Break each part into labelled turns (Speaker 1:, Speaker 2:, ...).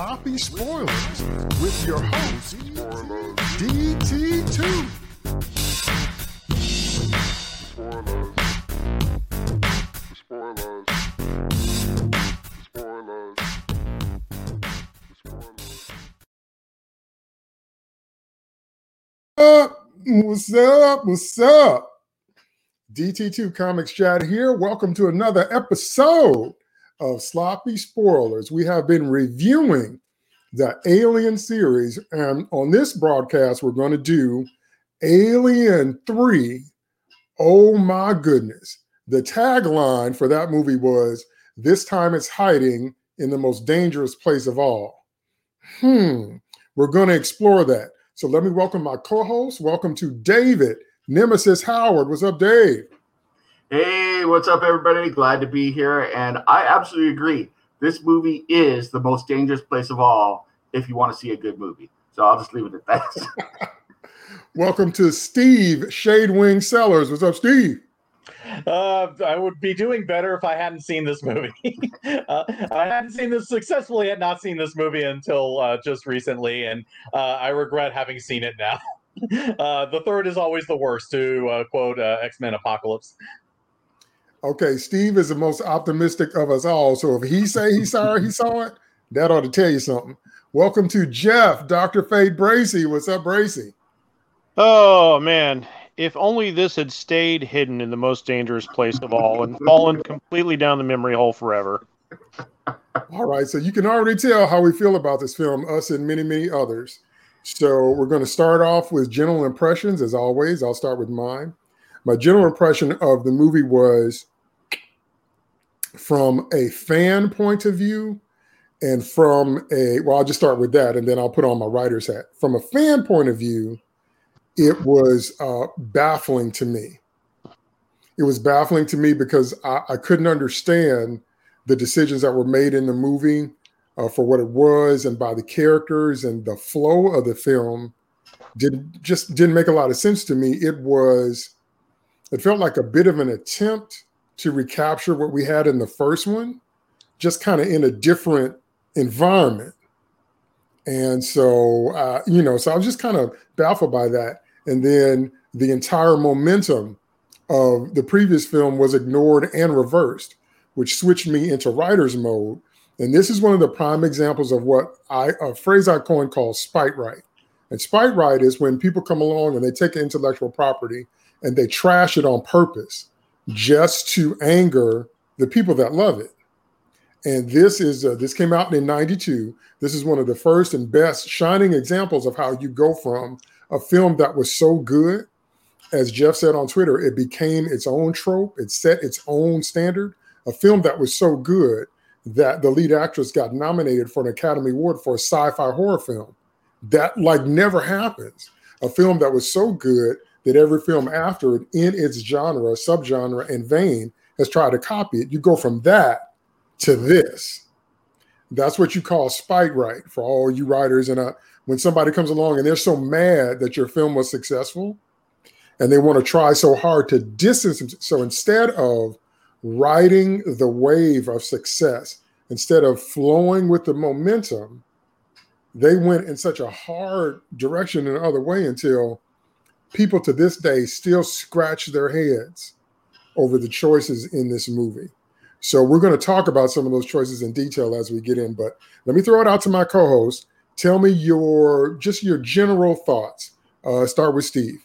Speaker 1: Sloppy Spoilers with your host, DT2.
Speaker 2: Spoilers. Spoilers. Spoilers. Spoilers.
Speaker 1: up? What's up? What's up? DT2 Comics Chat here. Welcome to another episode of Sloppy Spoilers. We have been reviewing the Alien series, and on this broadcast, we're going to do Alien 3. Oh my goodness. The tagline for that movie was This time it's hiding in the most dangerous place of all. Hmm. We're going to explore that. So let me welcome my co host. Welcome to David Nemesis Howard. What's up, Dave?
Speaker 3: Hey, what's up, everybody? Glad to be here. And I absolutely agree. This movie is the most dangerous place of all if you want to see a good movie. So I'll just leave it at that.
Speaker 1: Welcome to Steve Shadewing Sellers. What's up, Steve?
Speaker 4: Uh, I would be doing better if I hadn't seen this movie. uh, I hadn't seen this successfully, had not seen this movie until uh, just recently, and uh, I regret having seen it now. Uh, the third is always the worst, to uh, quote X Men Apocalypse.
Speaker 1: Okay, Steve is the most optimistic of us all. So if he say he saw it, he saw it, that ought to tell you something. Welcome to Jeff, Dr. Fate Bracey. What's up, Bracey?
Speaker 5: Oh man, if only this had stayed hidden in the most dangerous place of all and fallen completely down the memory hole forever.
Speaker 1: All right, so you can already tell how we feel about this film, us and many, many others. So we're going to start off with general impressions, as always. I'll start with mine. My general impression of the movie was from a fan point of view and from a, well, I'll just start with that and then I'll put on my writer's hat. From a fan point of view, it was uh, baffling to me. It was baffling to me because I, I couldn't understand the decisions that were made in the movie uh, for what it was and by the characters and the flow of the film did just didn't make a lot of sense to me. It was it felt like a bit of an attempt to recapture what we had in the first one, just kind of in a different environment. And so, uh, you know, so I was just kind of baffled by that. And then the entire momentum of the previous film was ignored and reversed, which switched me into writer's mode. And this is one of the prime examples of what I a phrase I coined called spite right. And spite right is when people come along and they take intellectual property and they trash it on purpose just to anger the people that love it. And this is uh, this came out in 92. This is one of the first and best shining examples of how you go from a film that was so good as Jeff said on Twitter, it became its own trope, it set its own standard. A film that was so good that the lead actress got nominated for an Academy Award for a sci-fi horror film. That like never happens. A film that was so good that every film after it in its genre, subgenre, and vein has tried to copy it. You go from that to this. That's what you call spite right for all you writers. And uh, when somebody comes along and they're so mad that your film was successful and they want to try so hard to distance them. So instead of riding the wave of success, instead of flowing with the momentum, they went in such a hard direction in another way until people to this day still scratch their heads over the choices in this movie. So we're going to talk about some of those choices in detail as we get in. But let me throw it out to my co-host. Tell me your just your general thoughts. Uh, start with Steve.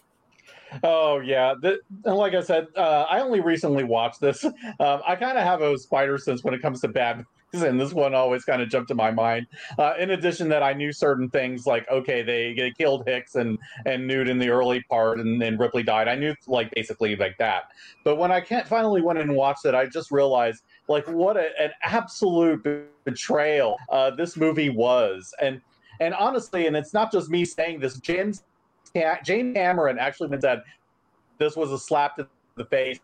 Speaker 4: Oh yeah, the, like I said, uh, I only recently watched this. Um, I kind of have a spider sense when it comes to bad and this one always kind of jumped to my mind. Uh, in addition, that I knew certain things like okay, they, they killed Hicks and and Newt in the early part, and then Ripley died. I knew like basically like that. But when I can't finally went and watched it, I just realized like what a, an absolute betrayal uh, this movie was, and and honestly, and it's not just me saying this. James Jane Cameron actually said this was a slap to the face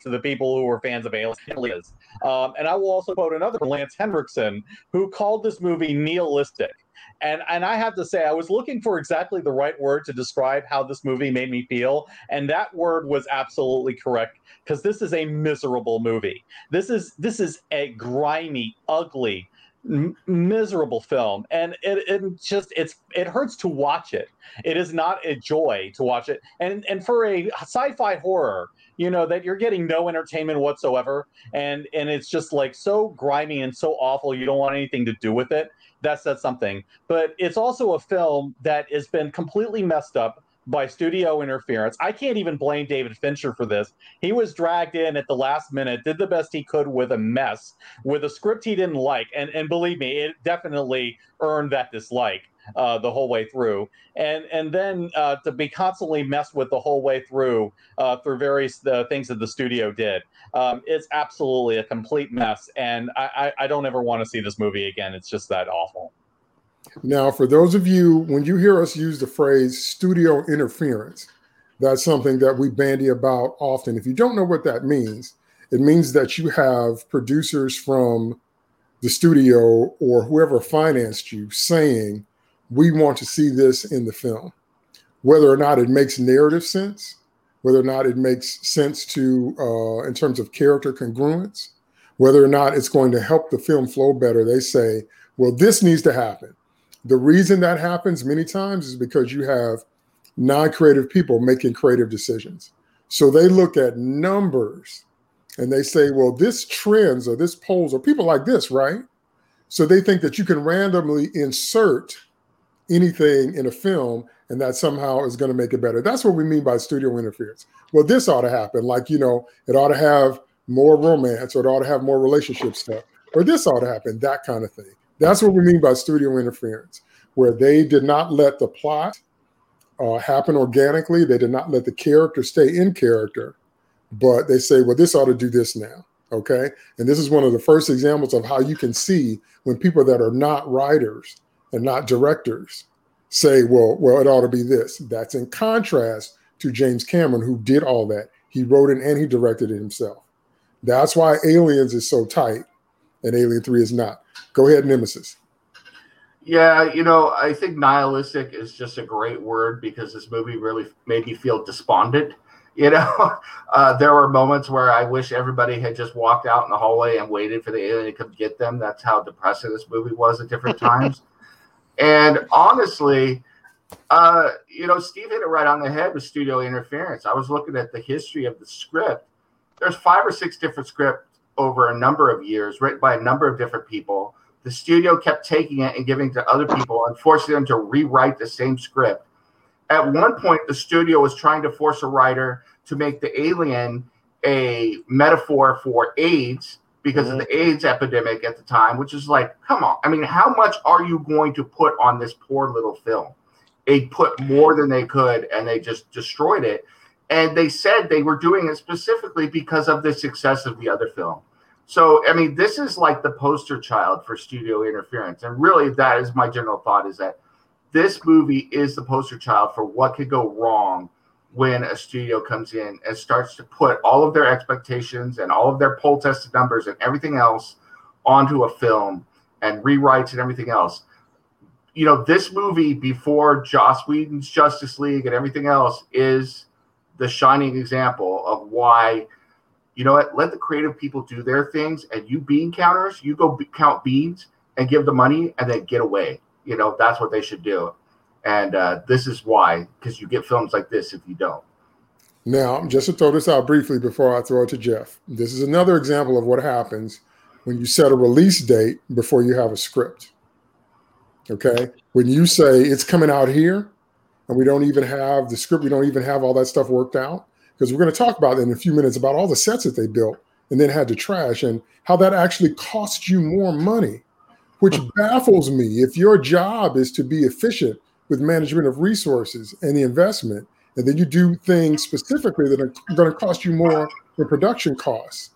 Speaker 4: to the people who were fans of Aliens. Um, and I will also quote another Lance Henriksen, who called this movie nihilistic. And and I have to say, I was looking for exactly the right word to describe how this movie made me feel, and that word was absolutely correct because this is a miserable movie. This is this is a grimy, ugly, m- miserable film and it, it just it's it hurts to watch it it is not a joy to watch it and and for a sci-fi horror you know that you're getting no entertainment whatsoever. And and it's just like so grimy and so awful you don't want anything to do with it. That says something. But it's also a film that has been completely messed up by studio interference. I can't even blame David Fincher for this. He was dragged in at the last minute, did the best he could with a mess, with a script he didn't like, and and believe me, it definitely earned that dislike uh, the whole way through, and and then uh, to be constantly messed with the whole way through uh, through various uh, things that the studio did. Um, it's absolutely a complete mess, and I, I, I don't ever want to see this movie again. It's just that awful.
Speaker 1: Now, for those of you, when you hear us use the phrase studio interference, that's something that we bandy about often. If you don't know what that means, it means that you have producers from the studio or whoever financed you saying, we want to see this in the film. Whether or not it makes narrative sense, whether or not it makes sense to, uh, in terms of character congruence, whether or not it's going to help the film flow better, they say, well, this needs to happen. The reason that happens many times is because you have non creative people making creative decisions. So they look at numbers and they say, well, this trends or this polls or people like this, right? So they think that you can randomly insert anything in a film and that somehow is going to make it better. That's what we mean by studio interference. Well, this ought to happen. Like, you know, it ought to have more romance or it ought to have more relationship stuff, or this ought to happen, that kind of thing. That's what we mean by studio interference, where they did not let the plot uh, happen organically. They did not let the character stay in character, but they say, well, this ought to do this now. Okay. And this is one of the first examples of how you can see when people that are not writers and not directors say, well, well, it ought to be this. That's in contrast to James Cameron, who did all that. He wrote it and he directed it himself. That's why Aliens is so tight and Alien 3 is not. Go ahead, Nemesis.
Speaker 3: Yeah, you know, I think nihilistic is just a great word because this movie really made me feel despondent. You know, uh, there were moments where I wish everybody had just walked out in the hallway and waited for the alien to come get them. That's how depressing this movie was at different times. And honestly, uh, you know, Steve hit it right on the head with studio interference. I was looking at the history of the script. There's five or six different scripts over a number of years, written by a number of different people. The studio kept taking it and giving it to other people and forcing them to rewrite the same script. At one point, the studio was trying to force a writer to make the alien a metaphor for AIDS because mm-hmm. of the AIDS epidemic at the time, which is like, come on. I mean, how much are you going to put on this poor little film? They put more than they could and they just destroyed it. And they said they were doing it specifically because of the success of the other film. So, I mean, this is like the poster child for studio interference. And really, that is my general thought is that this movie is the poster child for what could go wrong when a studio comes in and starts to put all of their expectations and all of their poll tested numbers and everything else onto a film and rewrites and everything else. You know, this movie before Joss Whedon's Justice League and everything else is the shining example of why you know what let the creative people do their things and you bean counters you go count beans and give the money and then get away you know that's what they should do and uh, this is why because you get films like this if you don't
Speaker 1: now just to throw this out briefly before i throw it to jeff this is another example of what happens when you set a release date before you have a script okay when you say it's coming out here and we don't even have the script, we don't even have all that stuff worked out. Because we're going to talk about in a few minutes about all the sets that they built and then had to trash and how that actually costs you more money, which baffles me. If your job is to be efficient with management of resources and the investment, and then you do things specifically that are going to cost you more in production costs,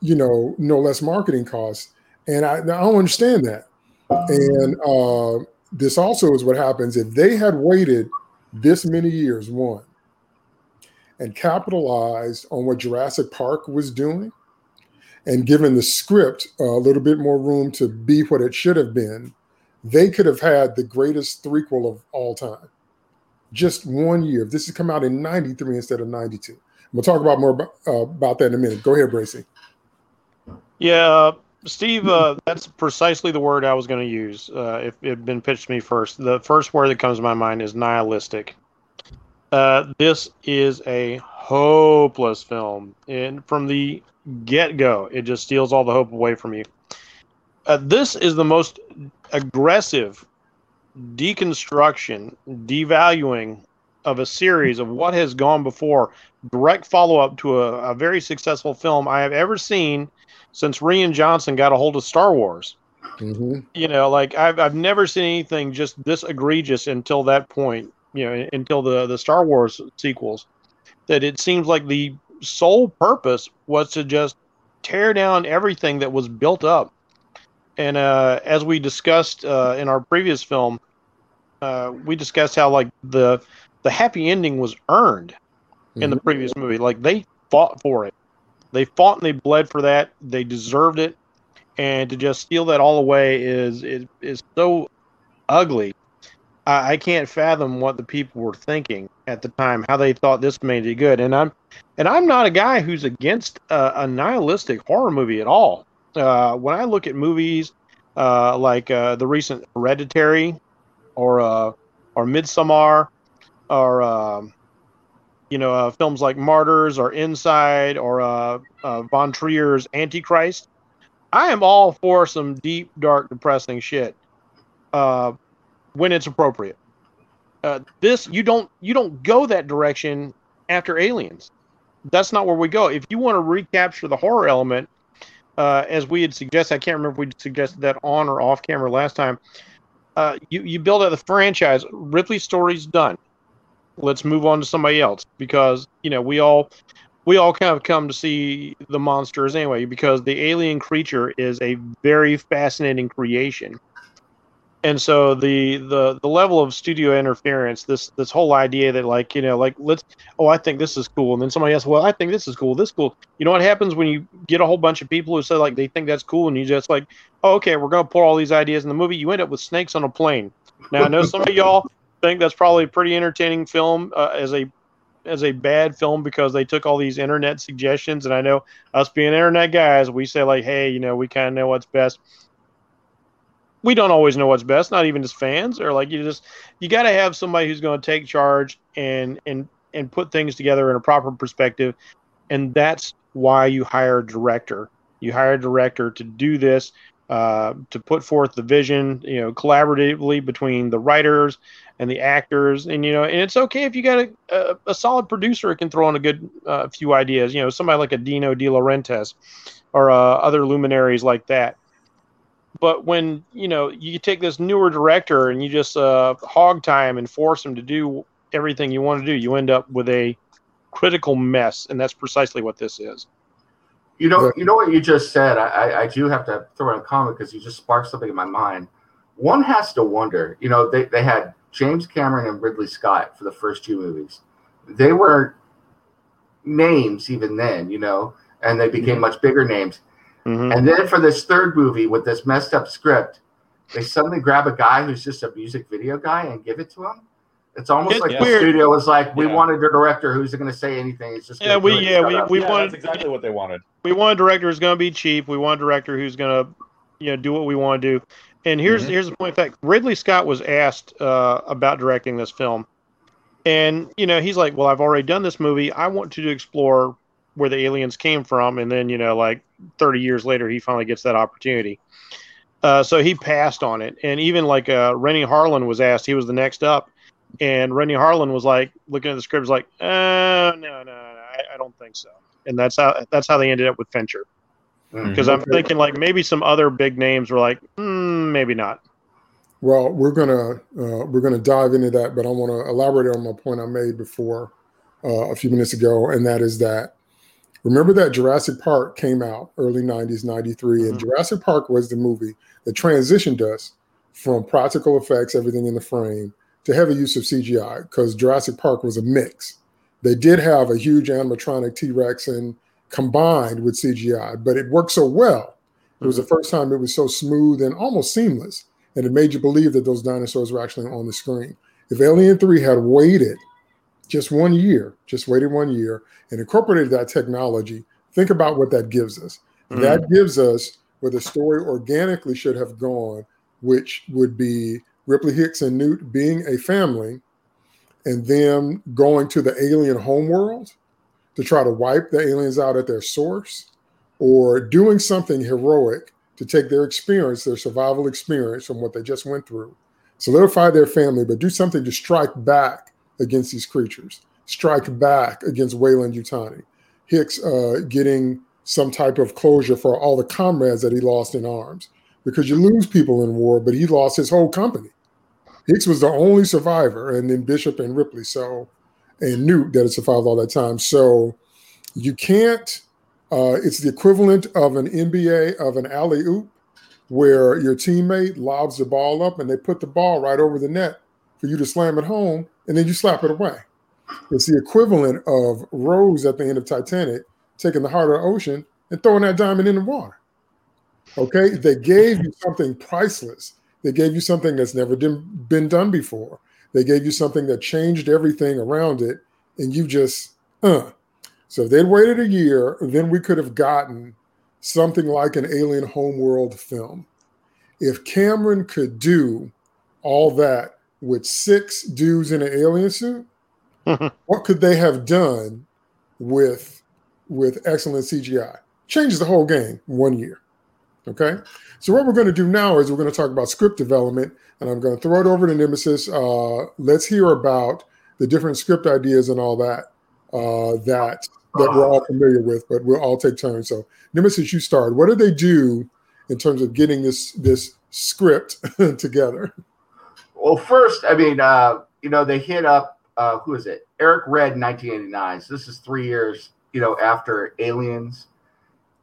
Speaker 1: you know, no less marketing costs. And I, I don't understand that. And uh, this also is what happens if they had waited this many years, one, and capitalized on what Jurassic Park was doing and given the script a little bit more room to be what it should have been, they could have had the greatest threequel of all time. Just one year. If this has come out in 93 instead of 92. We'll talk about more about, uh, about that in a minute. Go ahead, Bracey.
Speaker 5: Yeah, Steve, uh, that's precisely the word I was going to use uh, if it had been pitched to me first. The first word that comes to my mind is nihilistic. Uh, this is a hopeless film, and from the get go, it just steals all the hope away from you. Uh, this is the most aggressive deconstruction, devaluing of a series of what has gone before, direct follow up to a, a very successful film I have ever seen since Rian Johnson got a hold of Star Wars.
Speaker 1: Mhm.
Speaker 5: You know, like I've I've never seen anything just this egregious until that point. You know, until the the Star Wars sequels, that it seems like the sole purpose was to just tear down everything that was built up. And uh, as we discussed uh, in our previous film, uh, we discussed how like the the happy ending was earned in the previous movie. Like they fought for it. They fought and they bled for that. They deserved it. And to just steal that all away is is, is so ugly. I, I can't fathom what the people were thinking at the time, how they thought this made it good. And I'm and I'm not a guy who's against uh, a nihilistic horror movie at all. Uh, when I look at movies uh, like uh, the recent Hereditary or uh, or Midsommar or um, you know uh, films like Martyrs or Inside or uh, uh, Von Trier's Antichrist, I am all for some deep, dark, depressing shit uh, when it's appropriate. Uh, this you don't you don't go that direction after Aliens. That's not where we go. If you want to recapture the horror element, uh, as we had suggested, I can't remember if we suggested that on or off camera last time. Uh, you you build out the franchise. Ripley's story's done. Let's move on to somebody else because you know we all we all kind of come to see the monsters anyway because the alien creature is a very fascinating creation and so the the the level of studio interference this this whole idea that like you know like let's oh i think this is cool. And then somebody else well i think this is cool. This is cool. You know what happens when you get a whole bunch of people who say like they think that's cool and you just like oh, okay we're going to pour all these ideas in the movie. You end up with snakes on a plane. Now i know some of y'all think that's probably a pretty entertaining film uh, as a as a bad film because they took all these internet suggestions. And i know us being internet guys we say like hey you know we kind of know what's best we don't always know what's best not even as fans or like you just you got to have somebody who's going to take charge and and and put things together in a proper perspective and that's why you hire a director. You hire a director to do this uh, to put forth the vision you know collaboratively between the writers and the actors and you know and it's okay if you got a, a, a solid producer can throw in a good uh, few ideas you know somebody like a dino de laurentiis or uh, other luminaries like that but when you know you take this newer director and you just uh, hog time and force him to do everything you want to do, you end up with a critical mess, and that's precisely what this is.
Speaker 3: You know,
Speaker 1: Yeah.
Speaker 3: you know what you just said. I, I, I do have to throw in a comment because you just sparked something in my mind. One has to wonder. You know, they, they had James Cameron and Ridley Scott for the first two movies. They were names even then, you know, and they became much bigger names.
Speaker 5: Mhm.
Speaker 3: And then for this third movie with this messed up script, they suddenly grab a guy who's just a music video guy and give it to him. It's almost
Speaker 5: It's
Speaker 3: like the
Speaker 5: weird.
Speaker 3: studio was like, "We
Speaker 4: Yeah.
Speaker 3: wanted a director who's going to say anything. He's just
Speaker 5: Yeah, we-
Speaker 3: it,
Speaker 5: yeah, we-
Speaker 3: up."
Speaker 5: we
Speaker 4: yeah,
Speaker 5: wanted-
Speaker 4: that's exactly what they wanted.
Speaker 5: we want a director who's going to be cheap. We want a director who's going to, you know, do what we want to do. And here's
Speaker 4: Mhm.
Speaker 5: here's the point. In fact, Ridley Scott was asked uh, about directing this film, and you know, he's like, "Well, I've already done this movie. I want to explore where the aliens came from." And then, you know, like 30 years later, he finally gets that opportunity. Uh, so he passed on it. And even like uh, Renny Harlin was asked, he was the next up, and Renny Harlin was like looking at the script, was like, "Uh, no, no, no, I, I don't think so." And that's how that's how they ended up with Fincher
Speaker 3: Mhm.
Speaker 5: because I'm thinking like maybe some other big names were like, mm, maybe not.
Speaker 1: Well, we're gonna uh, we're gonna dive into that, but I want to elaborate on my point I made before uh, a few minutes ago, and that is that remember that Jurassic Park came out early '90s, '93, and
Speaker 5: Mhm.
Speaker 1: Jurassic Park was the movie that transitioned us from practical effects, everything in the frame, to heavy use of CGI because Jurassic Park was a mix. They did have a huge animatronic T Rex and combined with CGI, but it worked so well. It was the first time it was so smooth and almost seamless and it made you believe that those dinosaurs were actually on the screen. If Alien 3 had waited just one year, just waited one year and incorporated that technology, think about what that gives us.
Speaker 5: Mhm.
Speaker 1: That gives us where the story organically should have gone, which would be Ripley Hicks and Newt being a family and them going to the alien homeworld to try to wipe the aliens out at their source or doing something heroic to take their experience, their survival experience from what they just went through, solidify their family, but do something to strike back against these creatures, strike back against Weyland-Yutani. Hicks uh, getting some type of closure for all the comrades that he lost in arms because you lose people in war, but he lost his whole company. Hicks was the only survivor, and then Bishop and Ripley, so and Newt that had survived all that time. So you can't. Uh, it's the equivalent of an NBA of an alley oop, where your teammate lobs the ball up and they put the ball right over the net for you to slam it home, and then you slap it away. It's the equivalent of Rose at the end of Titanic taking the heart of the ocean and throwing that diamond in the water. Okay, they gave you something priceless. They gave you something that's never been done before. They gave you something that changed everything around it, and you just, uh. So if they'd waited a year, then we could have gotten something like an alien homeworld film. If Cameron could do all that with six dudes in an alien suit, what could they have done with with excellent CGI? Changes the whole game one year. Okay. So what we're going to do now is we're going to talk about script development, and I'm going to throw it over to Nemesis. Uh, let's hear about the different script ideas and all that uh, that that we're all familiar with, but we'll all take turns. So Nemesis, you start. What did they do in terms of getting this this script together?
Speaker 3: Well, first, I mean, uh, you know, they hit up uh, who is it? Eric Red 1989. So this is three years, you know, after Aliens,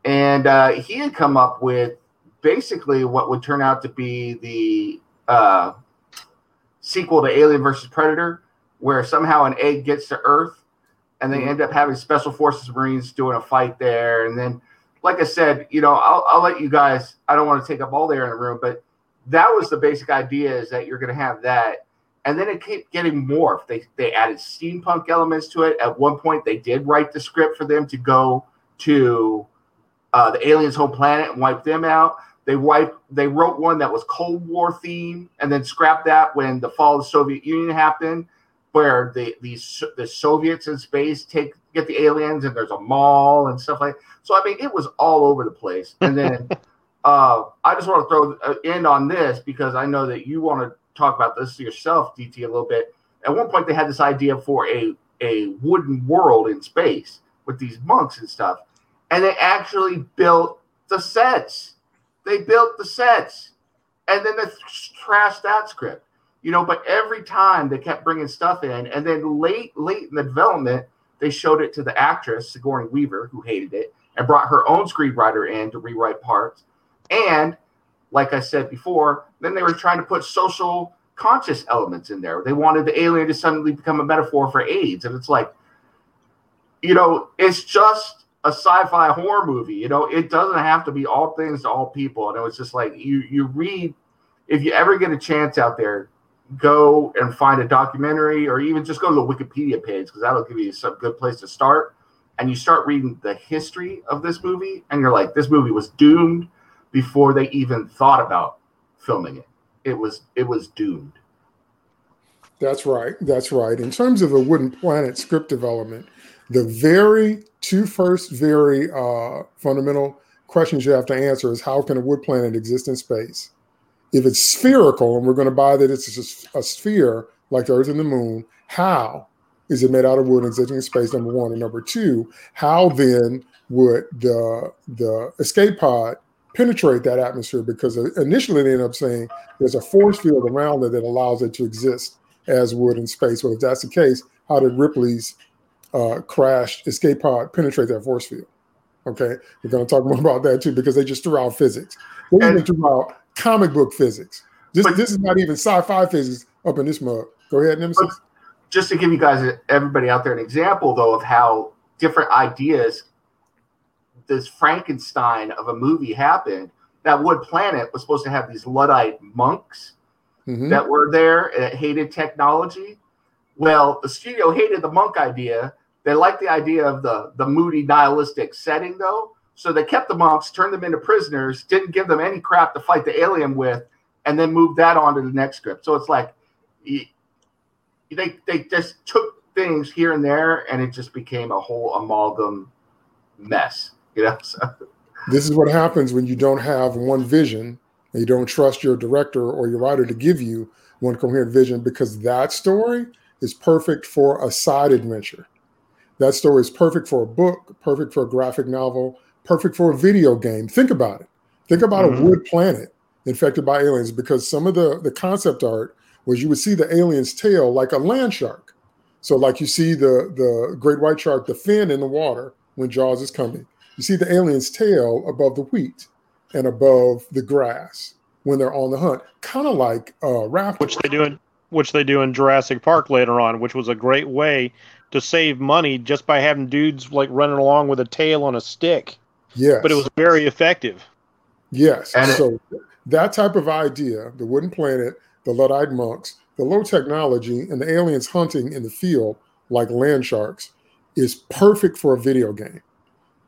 Speaker 3: and uh, he had come up with basically what would turn out to be the uh, sequel to Alien versus Predator, where somehow an egg gets to Earth, and they mm-hmm. end up having Special Forces Marines doing a fight there, and then, like I said, you know, I'll, I'll let you guys. I don't want to take up all the air in the room, but that was the basic idea: is that you're going to have that and then it kept getting morphed. They they added steampunk elements to it. At one point, they did write the script for them to go to uh, the aliens' home planet and wipe them out. They wipe. They wrote one that was Cold War theme, and then scrapped that when the fall of the Soviet Union happened, where the these the Soviets in space take get the aliens, and there's a mall and stuff like. That. So I mean, it was all over the place. And then uh, I just want to throw uh, in on this because I know that you want to talk about this yourself, DT, a little bit. At one point, they had this idea for a a wooden world in space with these monks and stuff, and they actually built the sets. They built the sets, and then they trashed that script. You know, but every time they kept bringing stuff in, and then late, late in the development, they showed it to the actress Sigourney Weaver, who hated it, and brought her own screenwriter in to rewrite parts. And like I said before, then they were trying to put social conscious elements in there. They wanted the alien to suddenly become a metaphor for AIDS. And it's like, you know, it's just a sci-fi horror movie. You know, it doesn't have to be all things to all people. And it was just like you you read if you ever get a chance out there, go and find a documentary or even just go to the Wikipedia page because that'll give you some good place to start. And you start reading the history of this movie, and you're like, this movie was doomed before they even thought about filming it. It was it was doomed.
Speaker 1: That's right. That's right. In terms of the Wooden Planet script development, the very two first very uh, fundamental questions you have to answer is how can a wood planet exist in space? If it's spherical, and we're going to buy that it's a, a sphere like the Earth and the Moon, how is it made out of wood and existing in space? Number one, and number two, how then would the the escape pod penetrate that atmosphere because initially they end up saying there's a force field around it that allows it to exist as wood in space. Well, if that's the case, how did Ripley's uh, crashed escape pod penetrate that force field? Okay, we're going to talk more about that too because they just threw out physics. They even threw out comic book physics. This, but, this is not even sci-fi physics up in this mug. Go ahead, Nemesis.
Speaker 3: Just to give you guys, everybody out there, an example though of how different ideas this Frankenstein of a movie happened, that Wood Planet was supposed to have these Luddite monks mm-hmm. that were there that hated technology. Well, the studio hated the monk idea. They liked the idea of the, the moody nihilistic setting, though. So they kept the monks, turned them into prisoners, didn't give them any crap to fight the alien with, and then moved that on to the next script. So it's like they they just took things here and there, and it just became a whole amalgam mess. You know. So.
Speaker 1: This is what happens when you don't have one vision and you don't trust your director or your writer to give you one coherent vision because that story is perfect for a side adventure. That story is perfect for a book, perfect for a graphic novel, perfect for a video game. Think about it. Think about mm-hmm. a wood planet infected by aliens because some of the, the concept art was you would see the alien's tail like a land shark. So, like you see the, the great white shark, the fin in the water when Jaws is coming. You see the alien's tail above the wheat and above the grass when they're on the hunt, kind of like uh, raptor.
Speaker 5: Which they do in which they do in Jurassic Park later on, which was a great way to save money just by having dudes like running along with a tail on a stick.
Speaker 1: Yes.
Speaker 5: But it was very effective.
Speaker 1: Yes. And so that type of idea, the wooden planet, the Luddite monks, the low technology, and the aliens hunting in the field like land sharks is perfect for a video game,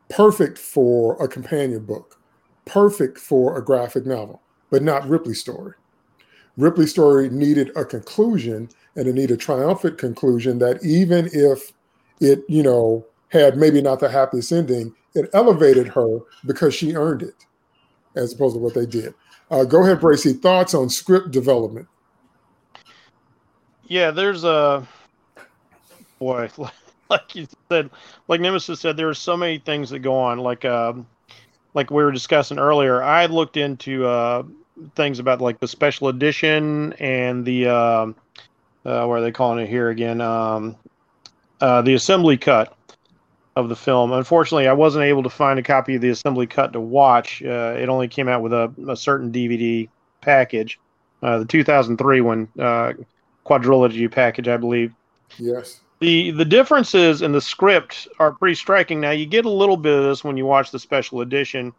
Speaker 1: perfect for a companion book, perfect for a graphic novel, but not Ripley's story. Ripley's story needed a conclusion and it needed a triumphant conclusion that even if it, you know, had maybe not the happiest ending, it elevated her because she earned it, as opposed to what they did. Uh, go ahead, Bracey. Thoughts on script development?
Speaker 5: Yeah, there's a boy, like you said, like Nemesis said, there are so many things that go on. Like, um, like we were discussing earlier, I looked into uh, things about like the special edition and the uh, uh, what are they calling it here again? Um, uh, the assembly cut of the film. Unfortunately, I wasn't able to find a copy of the assembly cut to watch. Uh, it only came out with a, a certain DVD package, uh, the 2003 one, uh, quadrilogy package, I believe.
Speaker 1: Yes.
Speaker 5: The the differences in the script are pretty striking. Now you get a little bit of this when you watch the special edition.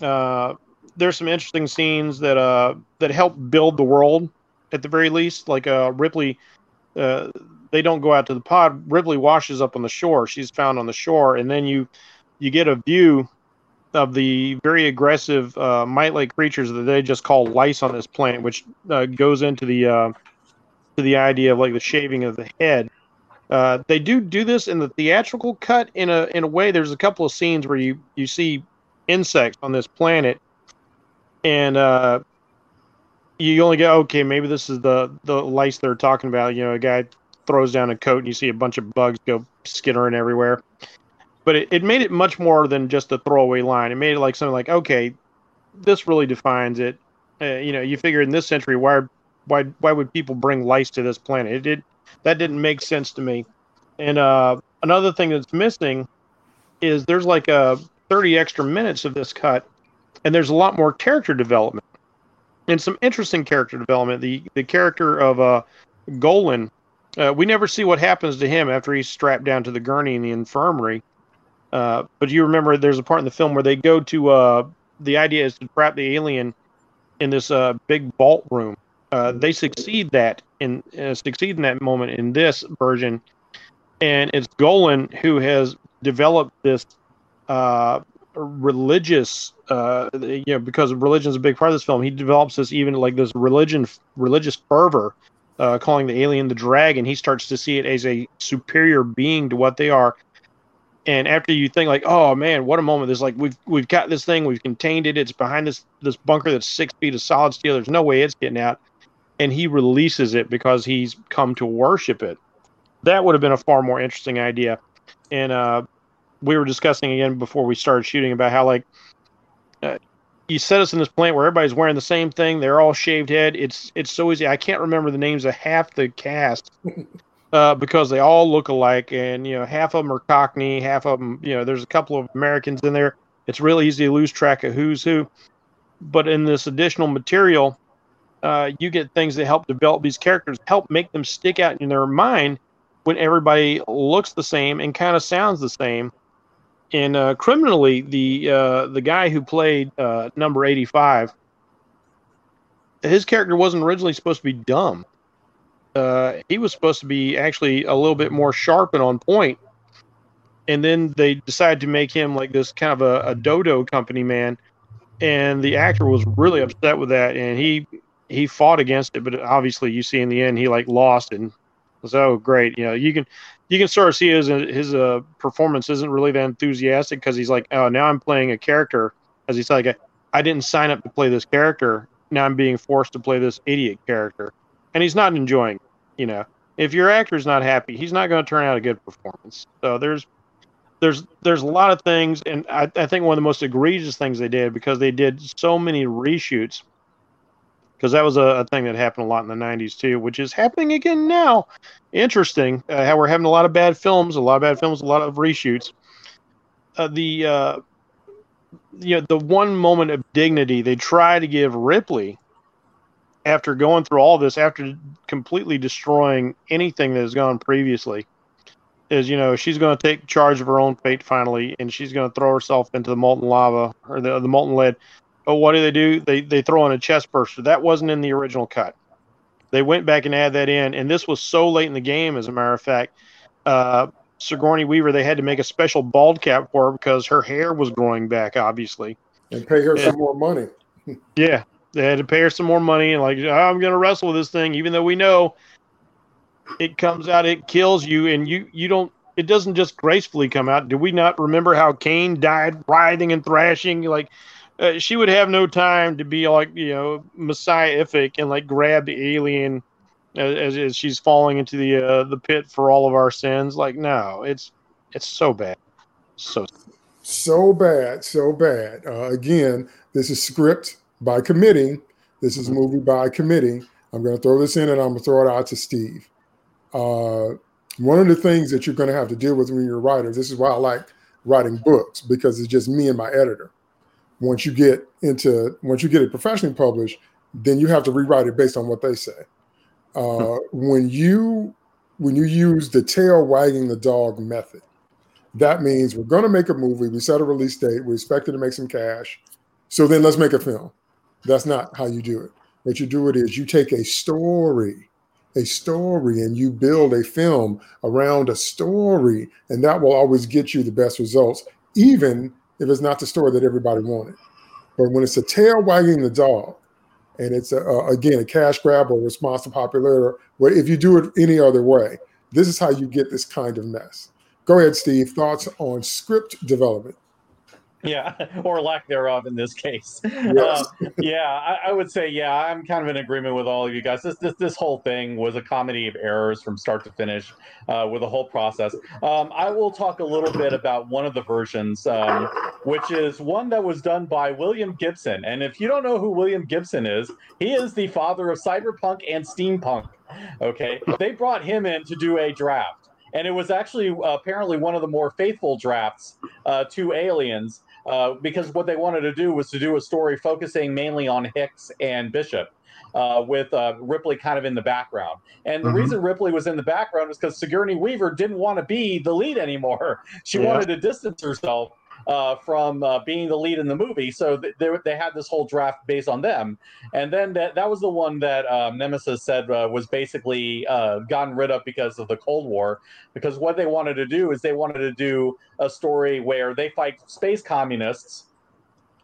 Speaker 5: Uh, there's some interesting scenes that uh that help build the world at the very least. Like uh Ripley, uh, they don't go out to the pod. Ripley washes up on the shore. She's found on the shore, and then you you get a view of the very aggressive uh, mite-like creatures that they just call lice on this planet, which uh, goes into the uh, to the idea of like the shaving of the head. Uh, they do do this in the theatrical cut in a in a way. There's a couple of scenes where you you see insects on this planet and uh, you only go okay. Maybe this is the the lice they're talking about. You know, a guy throws down a coat and you see a bunch of bugs go skittering everywhere. But it, it made it much more than just a throwaway line. It made it like something like, okay, this really defines it. Uh, you know, you figure in this century, why why why would people bring lice to this planet? It did that didn't make sense to me. And uh, another thing that's missing is there's like a uh, 30 extra minutes of this cut and there's a lot more character development and some interesting character development. The the character of uh, Golan, uh, we never see what happens to him after he's strapped down to the gurney in the infirmary. Uh, but you remember there's a part in the film where they go to uh, the idea is to trap the alien in this uh, big vault room. Uh, they succeed that in uh, succeed in that moment in this version, and it's Golan who has developed this uh, religious uh you know because religion is a big part of this film he develops this even like this religion religious fervor uh calling the alien the dragon. He starts to see it as a superior being to what they are. And after you think like oh man what a moment. There's like we've we've got this thing we've contained it it's behind this this bunker that's six feet of solid steel. There's no way it's getting out and he releases it because he's come to worship it that would have been a far more interesting idea and uh we were discussing again before we started shooting about how like uh, you set us in this plant where everybody's wearing the same thing. They're all shaved head. It's it's so easy. I can't remember the names of half the cast uh, because they all look alike, and you know half of them are Cockney, half of them you know there's a couple of Americans in there. It's really easy to lose track of who's who. But in this additional material, uh, you get things that help develop these characters, help make them stick out in their mind when everybody looks the same and kind of sounds the same and uh, criminally, the uh, the guy who played uh, number eighty five, his character wasn't originally supposed to be dumb. Uh, he was supposed to be actually a little bit more sharp and on point. and then they decided to make him like this kind of a, a dodo company man, and the actor was really upset with that, and he he fought against it, but obviously you see in the end he like lost and was oh great, you know you can you can sort of see his his uh, performance isn't really that enthusiastic because he's like oh now I'm playing a character as he's like I didn't sign up to play this character now I'm being forced to play this idiot character, and he's not enjoying. It, you know, if your actor's not happy, he's not going to turn out a good performance. So there's there's there's a lot of things, and I, I think one of the most egregious things they did because they did so many reshoots. Because that was a, a, thing that happened a lot in the '90s too, which is happening again now. Interesting uh, how we're having a lot of bad films, a lot of bad films, a lot of reshoots. Uh, the uh, you know the one moment of dignity they try to give Ripley after going through all this, after completely destroying anything that has gone previously, is you know she's going to take charge of her own fate finally, and she's going to throw herself into the molten lava or the the molten lead. But what do they do? They they throw in a chest burster. That wasn't in the original cut. They went back and add that in, and this was so late in the game, as a matter of fact. Uh, Sigourney Weaver, they had to make a special bald cap for her because her hair was growing back, obviously.
Speaker 1: And pay her and, some more money.
Speaker 5: yeah, they had to pay her some more money, and like, oh, I'm going to wrestle with this thing, even though we know it comes out, it kills you, and you you don't. It doesn't just gracefully come out. Do we not remember how Kane died writhing and thrashing? Like, uh, she would have no time to be like, you know, messiahific and like grab the alien as, as she's falling into the uh, the pit for all of our sins. Like, no, it's it's so bad, so
Speaker 1: so bad, so bad. Uh, again, this is script by committee. This is mm-hmm. movie by committee. I'm going to throw this in and I'm going to throw it out to Steve. Uh, one of the things that you're going to have to deal with when you're a writer, this is why I like writing books because it's just me and my editor. Once you get into, once you get it professionally published, then you have to rewrite it based on what they say. Uh, when you when you use the tail wagging the dog method, that means we're going to make a movie. We set a release date. We expect it to make some cash. So then let's make a film. That's not how you do it. What you do it is you take a story, a story, and you build a film around a story, and that will always get you the best results, even if it's not the story that everybody wanted. But when it's a tail wagging the dog, and it's a, a, again a cash grab or response to popularity. But if you do it any other way, this is how you get this kind of mess. Go ahead, Steve. Thoughts on script development?
Speaker 4: Yeah, or lack thereof in this case. Yes. Um, yeah, I, I, would say yeah. I'm kind of in agreement with all of you guys. This this this whole thing was a comedy of errors from start to finish, uh, with the whole process. Um, I will talk a little bit about one of the versions, um, which is one that was done by William Gibson. And if you don't know who William Gibson is, he is the father of cyberpunk and steampunk. Okay, they brought him in to do a draft and it was actually uh, apparently one of the more faithful drafts uh, to Aliens uh, because what they wanted to do was to do a story focusing mainly on Hicks and Bishop. Uh, with uh, Ripley kind of in the background. And the mm-hmm. reason Ripley was in the background was because Sigourney Weaver didn't want to be the lead anymore. She yeah. wanted to distance herself uh, from uh, being the lead in the movie. So th- they, they had this whole draft based on them. And then that, that was the one that um, Nemesis said uh, was basically uh, gotten rid of because of the Cold War. Because what they wanted to do is they wanted to do a story where they fight space communists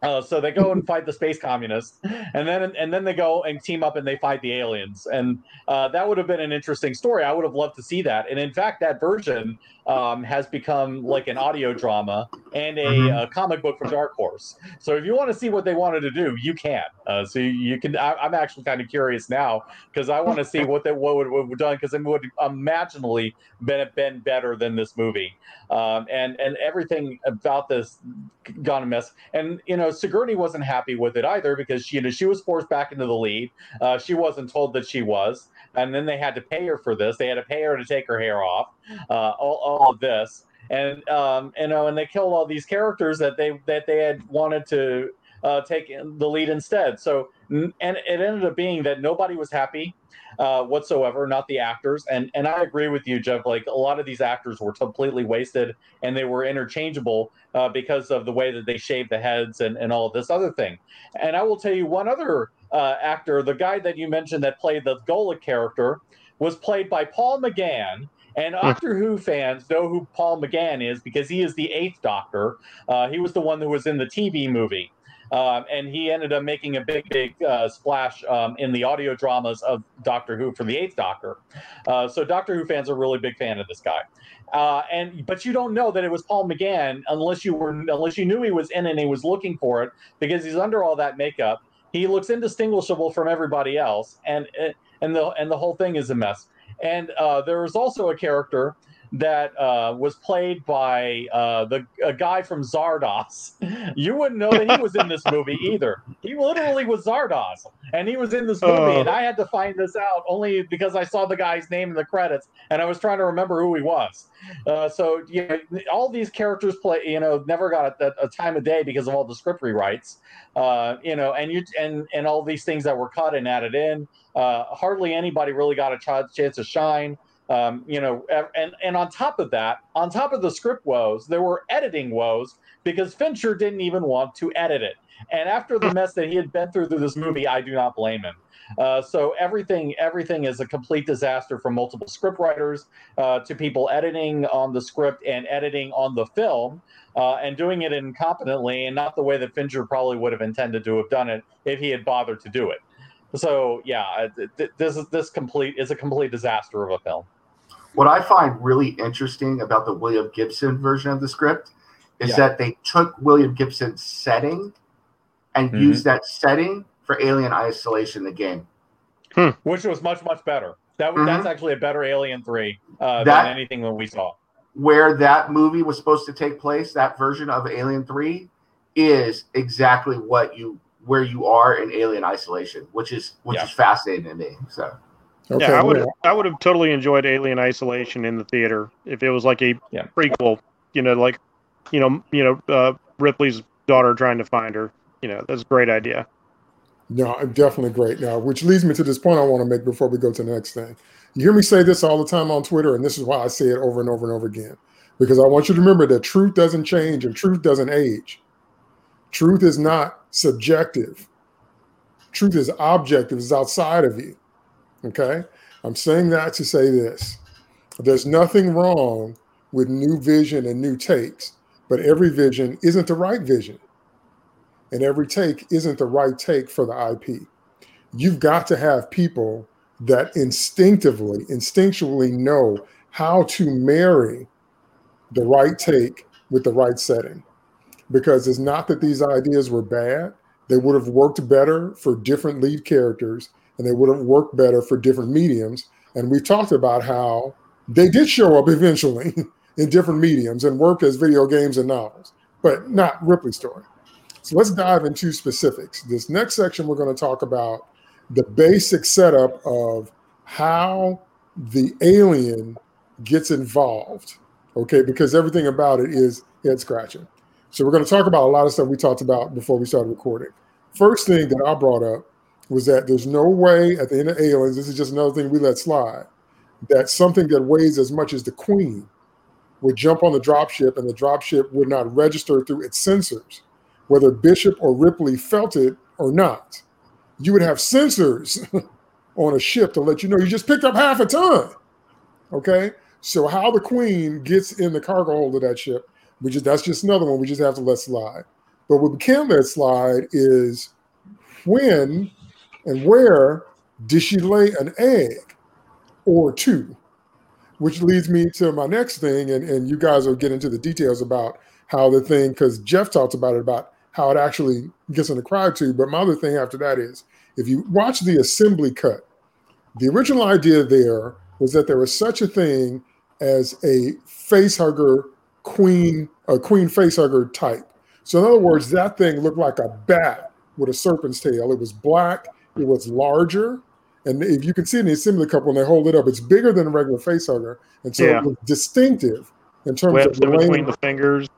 Speaker 4: uh, so they go and fight the space communists, and then and then they go and team up and they fight the aliens, and uh, that would have been an interesting story. I would have loved to see that, and in fact, that version um, has become like an audio drama and a, mm-hmm. a, comic book from Dark Horse. So if you want to see what they wanted to do, you can. Uh, so you can. I, am actually kind of curious now because I want to see what they what would, would have done because it would imaginably been been better than this movie, um, and and everything about this gone a mess. And you know, Sigourney wasn't happy with it either because she, you know she was forced back into the lead. Uh, she wasn't told that she was, and then they had to pay her for this. They had to pay her to take her hair off. Uh, all, all of this, and um, you know, and they killed all these characters that they that they had wanted to uh, take the lead instead. So, and it ended up being that nobody was happy uh, whatsoever, not the actors. And and I agree with you, Jeff. Like a lot of these actors were completely wasted, and they were interchangeable uh, because of the way that they shaved the heads and and all this other thing. And I will tell you one other uh, actor, the guy that you mentioned that played the Gola character, was played by Paul McGann And Doctor Who fans know who Paul McGann is because he is the Eighth Doctor. Uh, he was the one who was in the TV movie. Um, and he ended up making a big, big uh, splash um, in the audio dramas of Doctor Who for the Eighth Doctor. Uh, so Doctor Who fans are really big fan of this guy. Uh, and but you don't know that it was Paul McGann unless you were unless you knew he was in it and he was looking for it because he's under all that makeup. He looks indistinguishable from everybody else, and and the and the whole thing is a mess. And uh, there was also a character that uh, was played by uh, the a guy from Zardoz. You wouldn't know that he was in this movie either. He literally was Zardoz, and he was in this movie.
Speaker 5: Oh.
Speaker 4: And I had to find this out only because I saw the guy's name in the credits, and I was trying to remember who he was. Uh, so you know, all these characters play, you know, never got a, a time of day because of all the script rewrites. Uh, you know, and you and and all these things that were cut and added in. Uh, hardly anybody really got a ch- chance to shine. Um, you know, and and on top of that, on top of the script woes, there were editing woes because Fincher didn't even want to edit it. And after the mess that he had been through through this movie, I do not blame him. Uh, so everything everything is a complete disaster from multiple script writers uh, to people editing on the script and editing on the film uh, and doing it incompetently and not the way that Fincher probably would have intended to have done it if he had bothered to do it. So yeah, th- th- this is this complete is a complete disaster of a film.
Speaker 3: What I find really interesting about the William Gibson version of the script is
Speaker 4: Yeah.
Speaker 3: that they took William Gibson's setting and
Speaker 4: Mhm.
Speaker 3: used that setting for Alien Isolation, the game.
Speaker 4: which was much much better. That
Speaker 3: Mhm.
Speaker 4: that's actually a better Alien Three uh,
Speaker 3: That-
Speaker 4: than anything that we saw.
Speaker 3: Where that movie was supposed to take place, that version of Alien 3 is exactly what you where you are in Alien Isolation, which is which
Speaker 4: Yeah.
Speaker 3: is fascinating to me. So
Speaker 1: Okay,
Speaker 5: yeah, I would
Speaker 1: well,
Speaker 5: I would have totally enjoyed Alien Isolation in the theater if it was like a
Speaker 4: Yeah.
Speaker 5: prequel. You know, like you know, you know, uh, Ripley's daughter trying to find her. You know, that's a great idea.
Speaker 1: No, definitely great. Now, which leads me to this point I want to make before we go to the next thing. You hear me say this all the time on Twitter, and this is why I say it over and over and over again. Because I want you to remember that truth doesn't change and truth doesn't age. Truth is not subjective. Truth is objective, it's outside of you. Okay? I'm saying that to say this. There's nothing wrong with new vision and new takes, but every vision isn't the right vision and every take isn't the right take for the IP. You've got to have people that instinctively, instinctually know how to marry the right take with the right setting. Because it's not that these ideas were bad, they would have worked better for different lead characters and they would have worked better for different mediums. And we've talked about how they did show up eventually in different mediums and work as video games and novels, but not Ripley's story. So let's dive into specifics. This next section, we're going to talk about the basic setup of how the alien gets involved. Okay, because everything about it is head scratching. So we're going to talk about a lot of stuff we talked about before we started recording. First thing that I brought up was that there's no way at the end of Aliens, this is just another thing we let slide, that something that weighs as much as the Queen would jump on the dropship and the dropship would not register through its sensors whether Bishop or Ripley felt it or not. You would have sensors on a ship to let you know you just picked up half a ton. Okay. So how the Queen gets in the cargo hold of that ship, we just that's just another one we just have to let slide. But what we can let slide is when and where did she lay an egg or two? Which leads me to my next thing, and, and you guys will get into the details about how the thing, because Jeff talked about it about how it actually gets in the crowd too. But my other thing after that is if you watch the assembly cut, the original idea there was that there was such a thing as a face hugger queen, a queen face hugger type. So in other words, that thing looked like a bat with a serpent's tail. It was black, it was larger. And if you can see in the assembly cut when they hold it up, it's bigger than a regular face hugger. And so
Speaker 5: Yeah.
Speaker 1: it was distinctive in terms
Speaker 5: Webs
Speaker 1: of the
Speaker 5: between the fingers.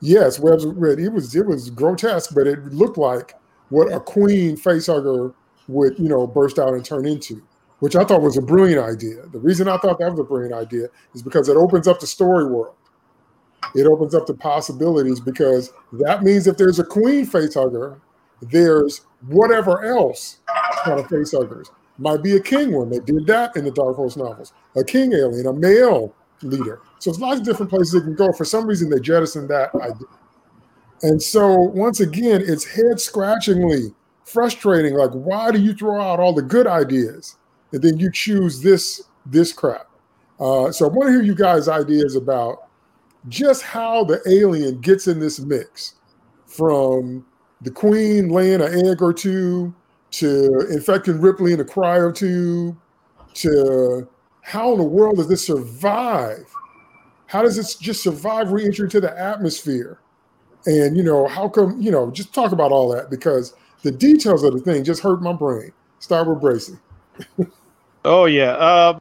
Speaker 1: Yes, webs. Red. It was it was grotesque, but it looked like what a queen facehugger would you know burst out and turn into, which I thought was a brilliant idea. The reason I thought that was a brilliant idea is because it opens up the story world. It opens up the possibilities because that means if there's a queen facehugger, there's whatever else kind of facehuggers. Might be a king one. They did that in the Dark Horse novels. A king alien, a male leader. So there's lots of different places it can go. For some reason, they jettisoned that idea. And so once again, it's head scratchingly frustrating. Like, why do you throw out all the good ideas and then you choose this this crap? Uh, so I want to hear you guys' ideas about just how the alien gets in this mix from the queen laying an egg or two to infecting Ripley in a cryotube to how in the world does this survive? How does it just survive re-entry into the atmosphere? And you know, how come, you know, just talk about all that because the details of the thing just hurt my brain. Start with Bracey.
Speaker 5: Oh yeah, uh,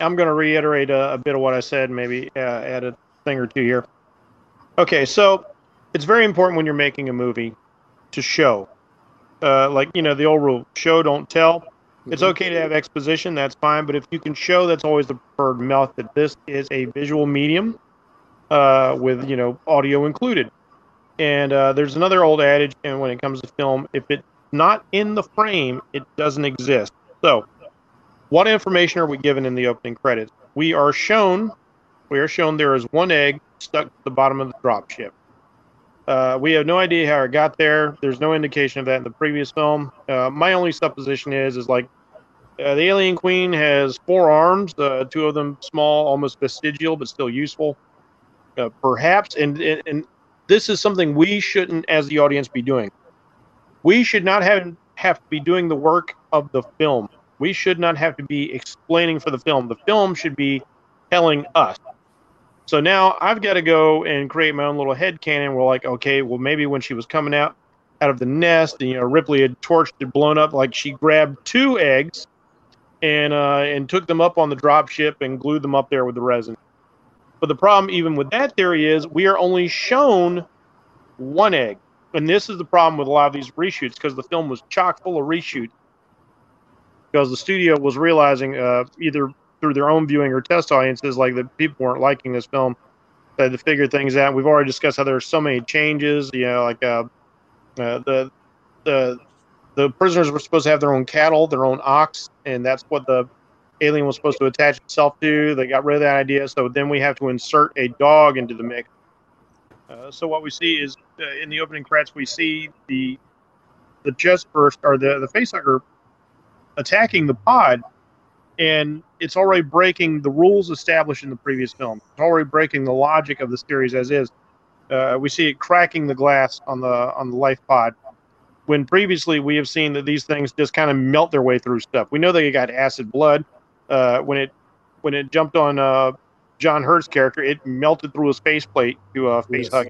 Speaker 5: I'm going to reiterate a, a, bit of what I said, maybe uh, add a thing or two here. Okay, so it's very important when you're making a movie to show, uh, like you know the old rule: show, don't tell. Mm-hmm. It's okay to have exposition, that's fine, but if you can show, that's always the preferred method. This is a visual medium uh, with you know audio included. And uh, there's another old adage, and when it comes to film, if it's not in the frame, it doesn't exist. So, what information are we given in the opening credits? We are shown, we are shown there is one egg stuck to the bottom of the dropship. Uh, we have no idea how it got there. There's no indication of that in the previous film. Uh, my only supposition is, is like uh, the alien queen has four arms, uh, two of them small, almost vestigial, but still useful. Uh, perhaps, and, and, and this is something we shouldn't, as the audience, be doing. We should not have have to be doing the work of the film. We should not have to be explaining for the film. The film should be telling us. So now I've got to go and create my own little head canon. We're like, okay, well maybe when she was coming out out of the nest, and, you know, Ripley had torched it, blown up, like she grabbed two eggs and uh, and took them up on the drop ship and glued them up there with the resin. But the problem, even with that theory, is we are only shown one egg. And this is the problem with a lot of these reshoots because the film was chock full of reshoots. Because the studio was realizing, uh, either through their own viewing or test audiences, like that people weren't liking this film. They had to figure things out. We've already discussed how there are so many changes. You know, like uh, uh, the the the prisoners were supposed to have their own cattle, their own ox, and that's what the Alien was supposed to attach itself to. They got rid of that idea, so then we have to insert a dog into the mix. Uh, so what we see is uh, in the opening credits, we see the the chest burst or the the facehugger attacking the pod, and it's already breaking the rules established in the previous film. It's already breaking the logic of the series as is. Uh, we see it cracking the glass on the on the life pod when previously we have seen that these things just kind of melt their way through stuff. We know they got acid blood, uh, when it when it jumped on uh, John Hurt's character, it melted through his faceplate to uh, face yes. hug.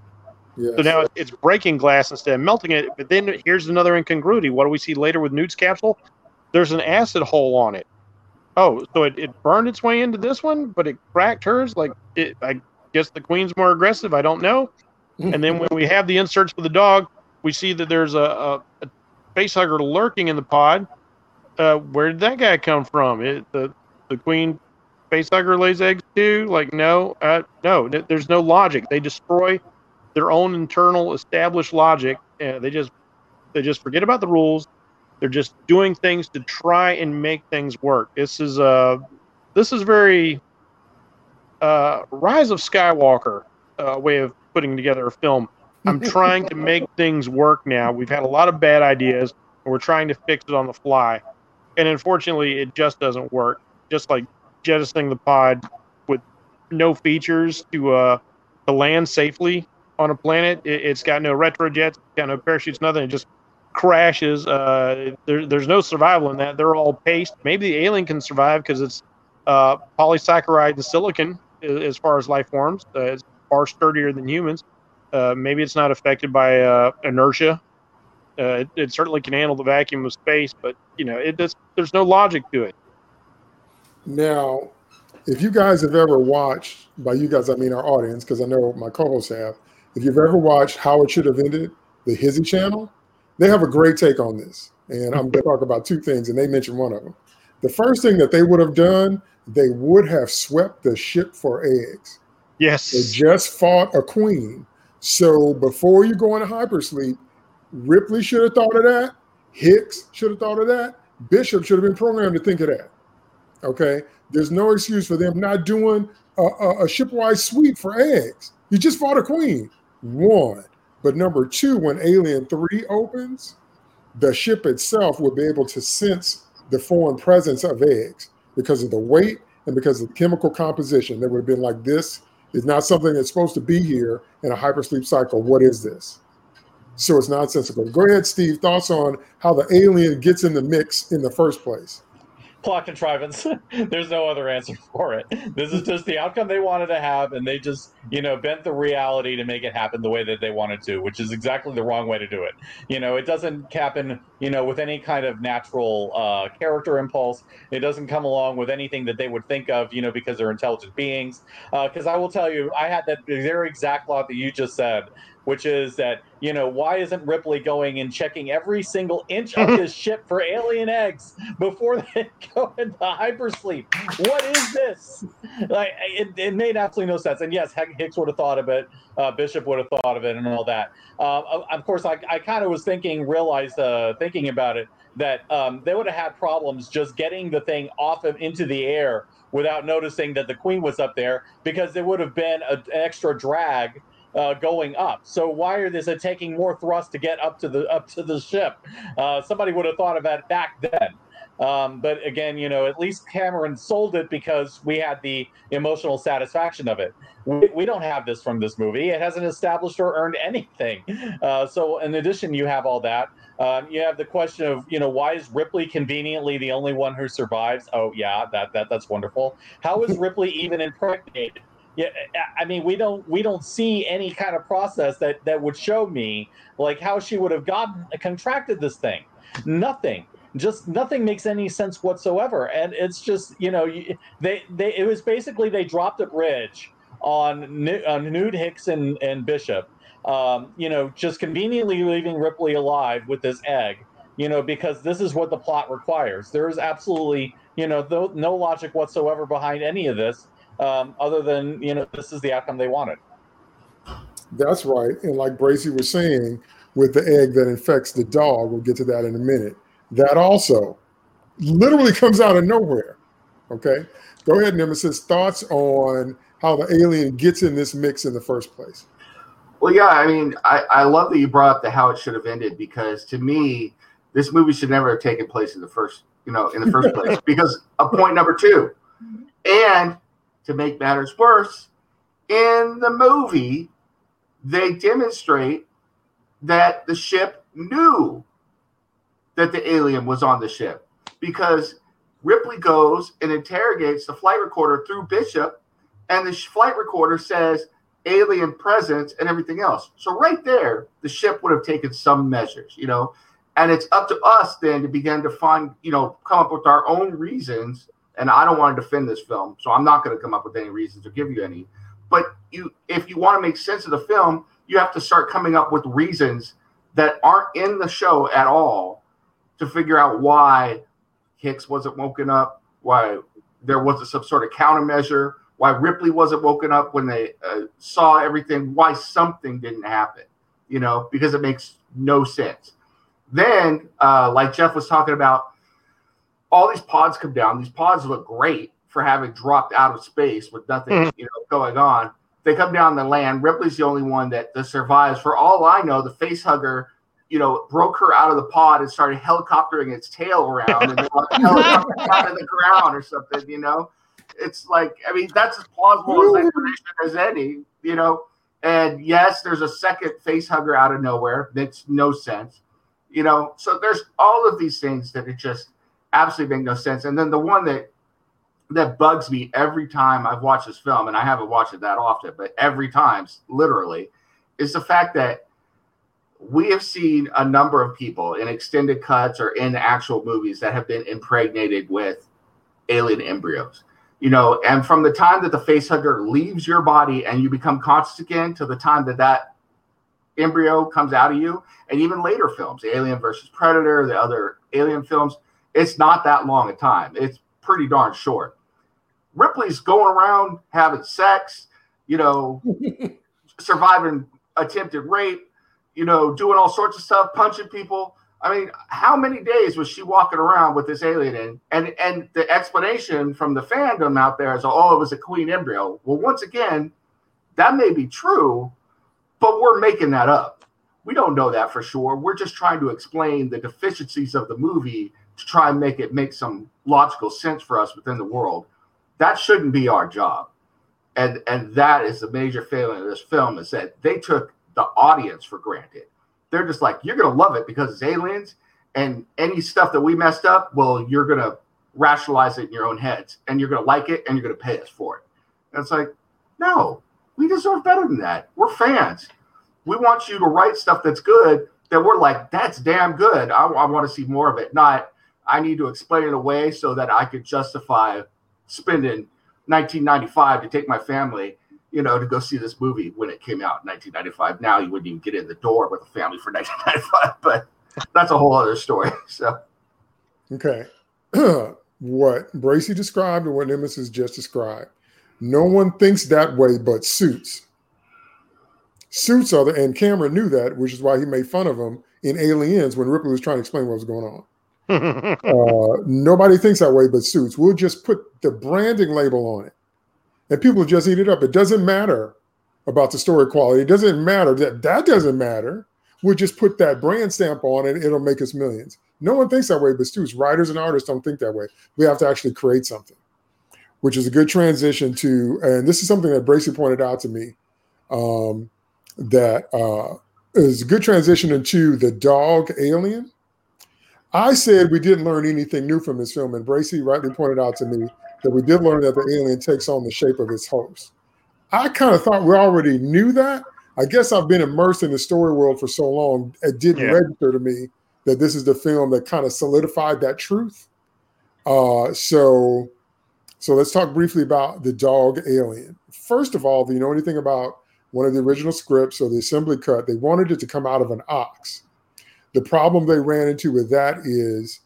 Speaker 5: Yes. So now it's breaking glass instead of melting it. But then here's another incongruity. What do we see later with Newt's capsule? There's an acid hole on it. Oh, so it, it burned its way into this one, but it cracked hers. Like it, I guess the queen's more aggressive. I don't know. and then when we have the inserts for the dog, we see that there's a, a, a facehugger lurking in the pod. Uh, where did that guy come from? It, the the queen facehugger lays eggs too? Like, no, uh, no, there's no logic. They destroy their own internal established logic. Uh, they just they just forget about the rules. They're just doing things to try and make things work. This is uh this is very uh, Rise of Skywalker uh, way of putting together a film. I'm trying to make things work now. We've had a lot of bad ideas, and we're trying to fix it on the fly. And unfortunately, it just doesn't work just like jettisoning the pod with no features to uh to land safely on a planet. It, has got no retrojets, got no parachutes, nothing. It just crashes. Uh, there, there's no survival in that. They're all paste. Maybe the alien can survive because it's uh, polysaccharide and silicon as far as life forms. Uh, it's far sturdier than humans. Uh, maybe it's not affected by uh, inertia. Uh, it, it, certainly can handle the vacuum of space, but you know, it there's no logic to it.
Speaker 1: Now, if you guys have ever watched, by you guys I mean our audience, because I know my co-hosts have, if you've ever watched How It Should Have Ended, the HISHE channel, they have a great take on this. And I'm going to talk about two things, and they mentioned one of them. The first thing that they would have done, they would have swept the ship for eggs.
Speaker 5: Yes.
Speaker 1: They just fought a queen. So before you go into hypersleep, Ripley should have thought of that. Hicks should have thought of that. Bishop should have been programmed to think of that. Okay. There's no excuse for them not doing a, a, a shipwide sweep for eggs. You just fought a queen. One. But number two, when Alien 3 opens, the ship itself will be able to sense the foreign presence of eggs because of the weight and because of the chemical composition. They would have been like, this is not something that's supposed to be here in a hypersleep cycle. What is this? So it's nonsensical. Go ahead, Steve. Thoughts on how the alien gets in the mix in the first place?
Speaker 4: Plot contrivance. There's no other answer for it. This is just the outcome they wanted to have, and they just, you know, bent the reality to make it happen the way that they wanted to, which is exactly the wrong way to do it. You know, it doesn't happen, you know, with any kind of natural uh, character impulse. It doesn't come along with anything that they would think of, you know, because they're intelligent beings. Because uh, I will tell you, I had that very exact thought that you just said which is that you know why isn't Ripley going and checking every single inch of his ship for alien eggs before they go into hypersleep? What is this? Like it, it made absolutely no sense. And yes, Hicks would have thought of it. Uh, Bishop would have thought of it, and all that. Uh, of course, I, I kind of was thinking, realized, uh, thinking about it, that um, they would have had problems just getting the thing off of into the air without noticing that the queen was up there because there would have been a, an extra drag uh, going up. So why are this taking more thrust to get up to the up to the ship? Uh, somebody would have thought of that back then. Um, but again, you know, at least Cameron sold it because we had the emotional satisfaction of it. We, we don't have this from this movie. It hasn't established or earned anything. Uh, so, in addition, you have all that. Um, you have the question of, you know, why is Ripley conveniently the only one who survives? Oh, yeah, that that that's wonderful. How is Ripley even impregnated? Yeah i mean we don't we don't see any kind of process that that would show me like how she would have gotten contracted this thing. Nothing. Just nothing makes any sense whatsoever. And it's just you know they they it was basically they dropped a bridge on on Newt Hicks and, and Bishop um, you know just conveniently leaving Ripley alive with this egg you know because this is what the plot requires. There is absolutely you know no, no logic whatsoever behind any of this um, other than you know this is the outcome they wanted.
Speaker 1: That's right, and like Bracey was saying, with the egg that infects the dog, we'll get to that in a minute. That also literally comes out of nowhere. Okay, go ahead, Nemesis. Thoughts on how the alien gets in this mix in the first place?
Speaker 3: Well, yeah, I mean, I, I love that you brought up the how it should have ended because to me, this movie should never have taken place in the first, you know, in the first place. Because of point number two, and to make matters worse, in the movie, they demonstrate that the ship knew that the alien was on the ship because Ripley goes and interrogates the flight recorder through Bishop, and the flight recorder says alien presence and everything else. So, right there, the ship would have taken some measures, you know, and it's up to us then to begin to find, you know, come up with our own reasons and I don't want to defend this film, so I'm not going to come up with any reasons or give you any. But you, if you want to make sense of the film, you have to start coming up with reasons that aren't in the show at all to figure out why Hicks wasn't woken up, why there wasn't some sort of countermeasure, why Ripley wasn't woken up when they uh, saw everything, why something didn't happen, you know, because it makes no sense. Then, uh, like Jeff was talking about, all these pods come down. These pods look great for having dropped out of space with nothing, mm-hmm. you know, going on. They come down the land. Ripley's the only one that, that survives. For all I know, the face hugger, you know, broke her out of the pod and started helicoptering its tail around and then like out of the ground or something, you know. It's like, I mean, that's as plausible as explanation as any, you know. And yes, there's a second face hugger out of nowhere. Makes no sense, you know. So there's all of these things that it just absolutely make no sense. And then the one that that bugs me every time I've watched this film, and I haven't watched it that often, but every time, literally, is the fact that we have seen a number of people in extended cuts or in actual movies that have been impregnated with alien embryos. You know, and from the time that the facehugger leaves your body and you become conscious again to the time that that embryo comes out of you, and even later films, Alien versus Predator, the other alien films, it's not that long a time. It's pretty darn short. Ripley's going around having sex, you know, surviving attempted rape, you know, doing all sorts of stuff, punching people. I mean, how many days was she walking around with this alien in? And and the explanation from the fandom out there is, oh, it was a queen embryo. Well, once again, that may be true, but we're making that up. We don't know that for sure. We're just trying to explain the deficiencies of the movie to try and make it make some logical sense for us within the world. That shouldn't be our job. And and that is the major failing of this film is that they took the audience for granted they're just like, you're gonna love it because it's aliens, and any stuff that we messed up, well, you're gonna rationalize it in your own heads, and you're gonna like it, and you're gonna pay us for it. And it's like, no, we deserve better than that. We're fans. We want you to write stuff that's good. That we're like, that's damn good. I, I want to see more of it. Not, I need to explain it away so that I could justify spending 1995 to take my family you know, to go see this movie when it came out in 1995. Now you wouldn't even get in the door with a family for 1995, but that's a whole other story. So,
Speaker 1: okay, what Bracey described and what Nemesis just described, no one thinks that way but suits. Suits are the, and Cameron knew that, which is why he made fun of him in Aliens when Ripley was trying to explain what was going on. uh, nobody thinks that way but suits. We'll just put the branding label on it and people just eat it up. It doesn't matter about the story quality. It doesn't matter that that doesn't matter. We'll just put that brand stamp on it. It'll make us millions. No one thinks that way, but students, writers and artists don't think that way. We have to actually create something, which is a good transition to, and this is something that Bracey pointed out to me, um, that uh, is a good transition into the dog alien. I said we didn't learn anything new from this film, and Bracey rightly pointed out to me that we did learn that the alien takes on the shape of its host. I kind of thought we already knew that. I guess I've been immersed in the story world for so long, it didn't yeah. register to me that this is the film that kind of solidified that truth. Uh, so, so let's talk briefly about the dog alien. First of all, do you know anything about one of the original scripts or the assembly cut? They wanted it to come out of an ox. The problem they ran into with that is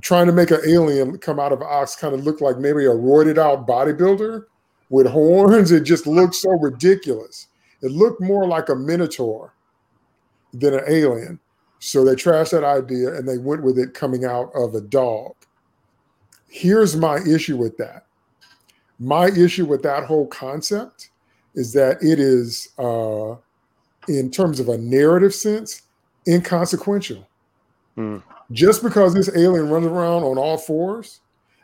Speaker 1: trying to make an alien come out of ox kind of look like maybe a roided out bodybuilder with horns. It just looked so ridiculous. It looked more like a minotaur than an alien. So they trashed that idea and they went with it coming out of a dog. Here's my issue with that. My issue with that whole concept is that it is, uh, in terms of a narrative sense, inconsequential. Hmm just because this alien runs around on all fours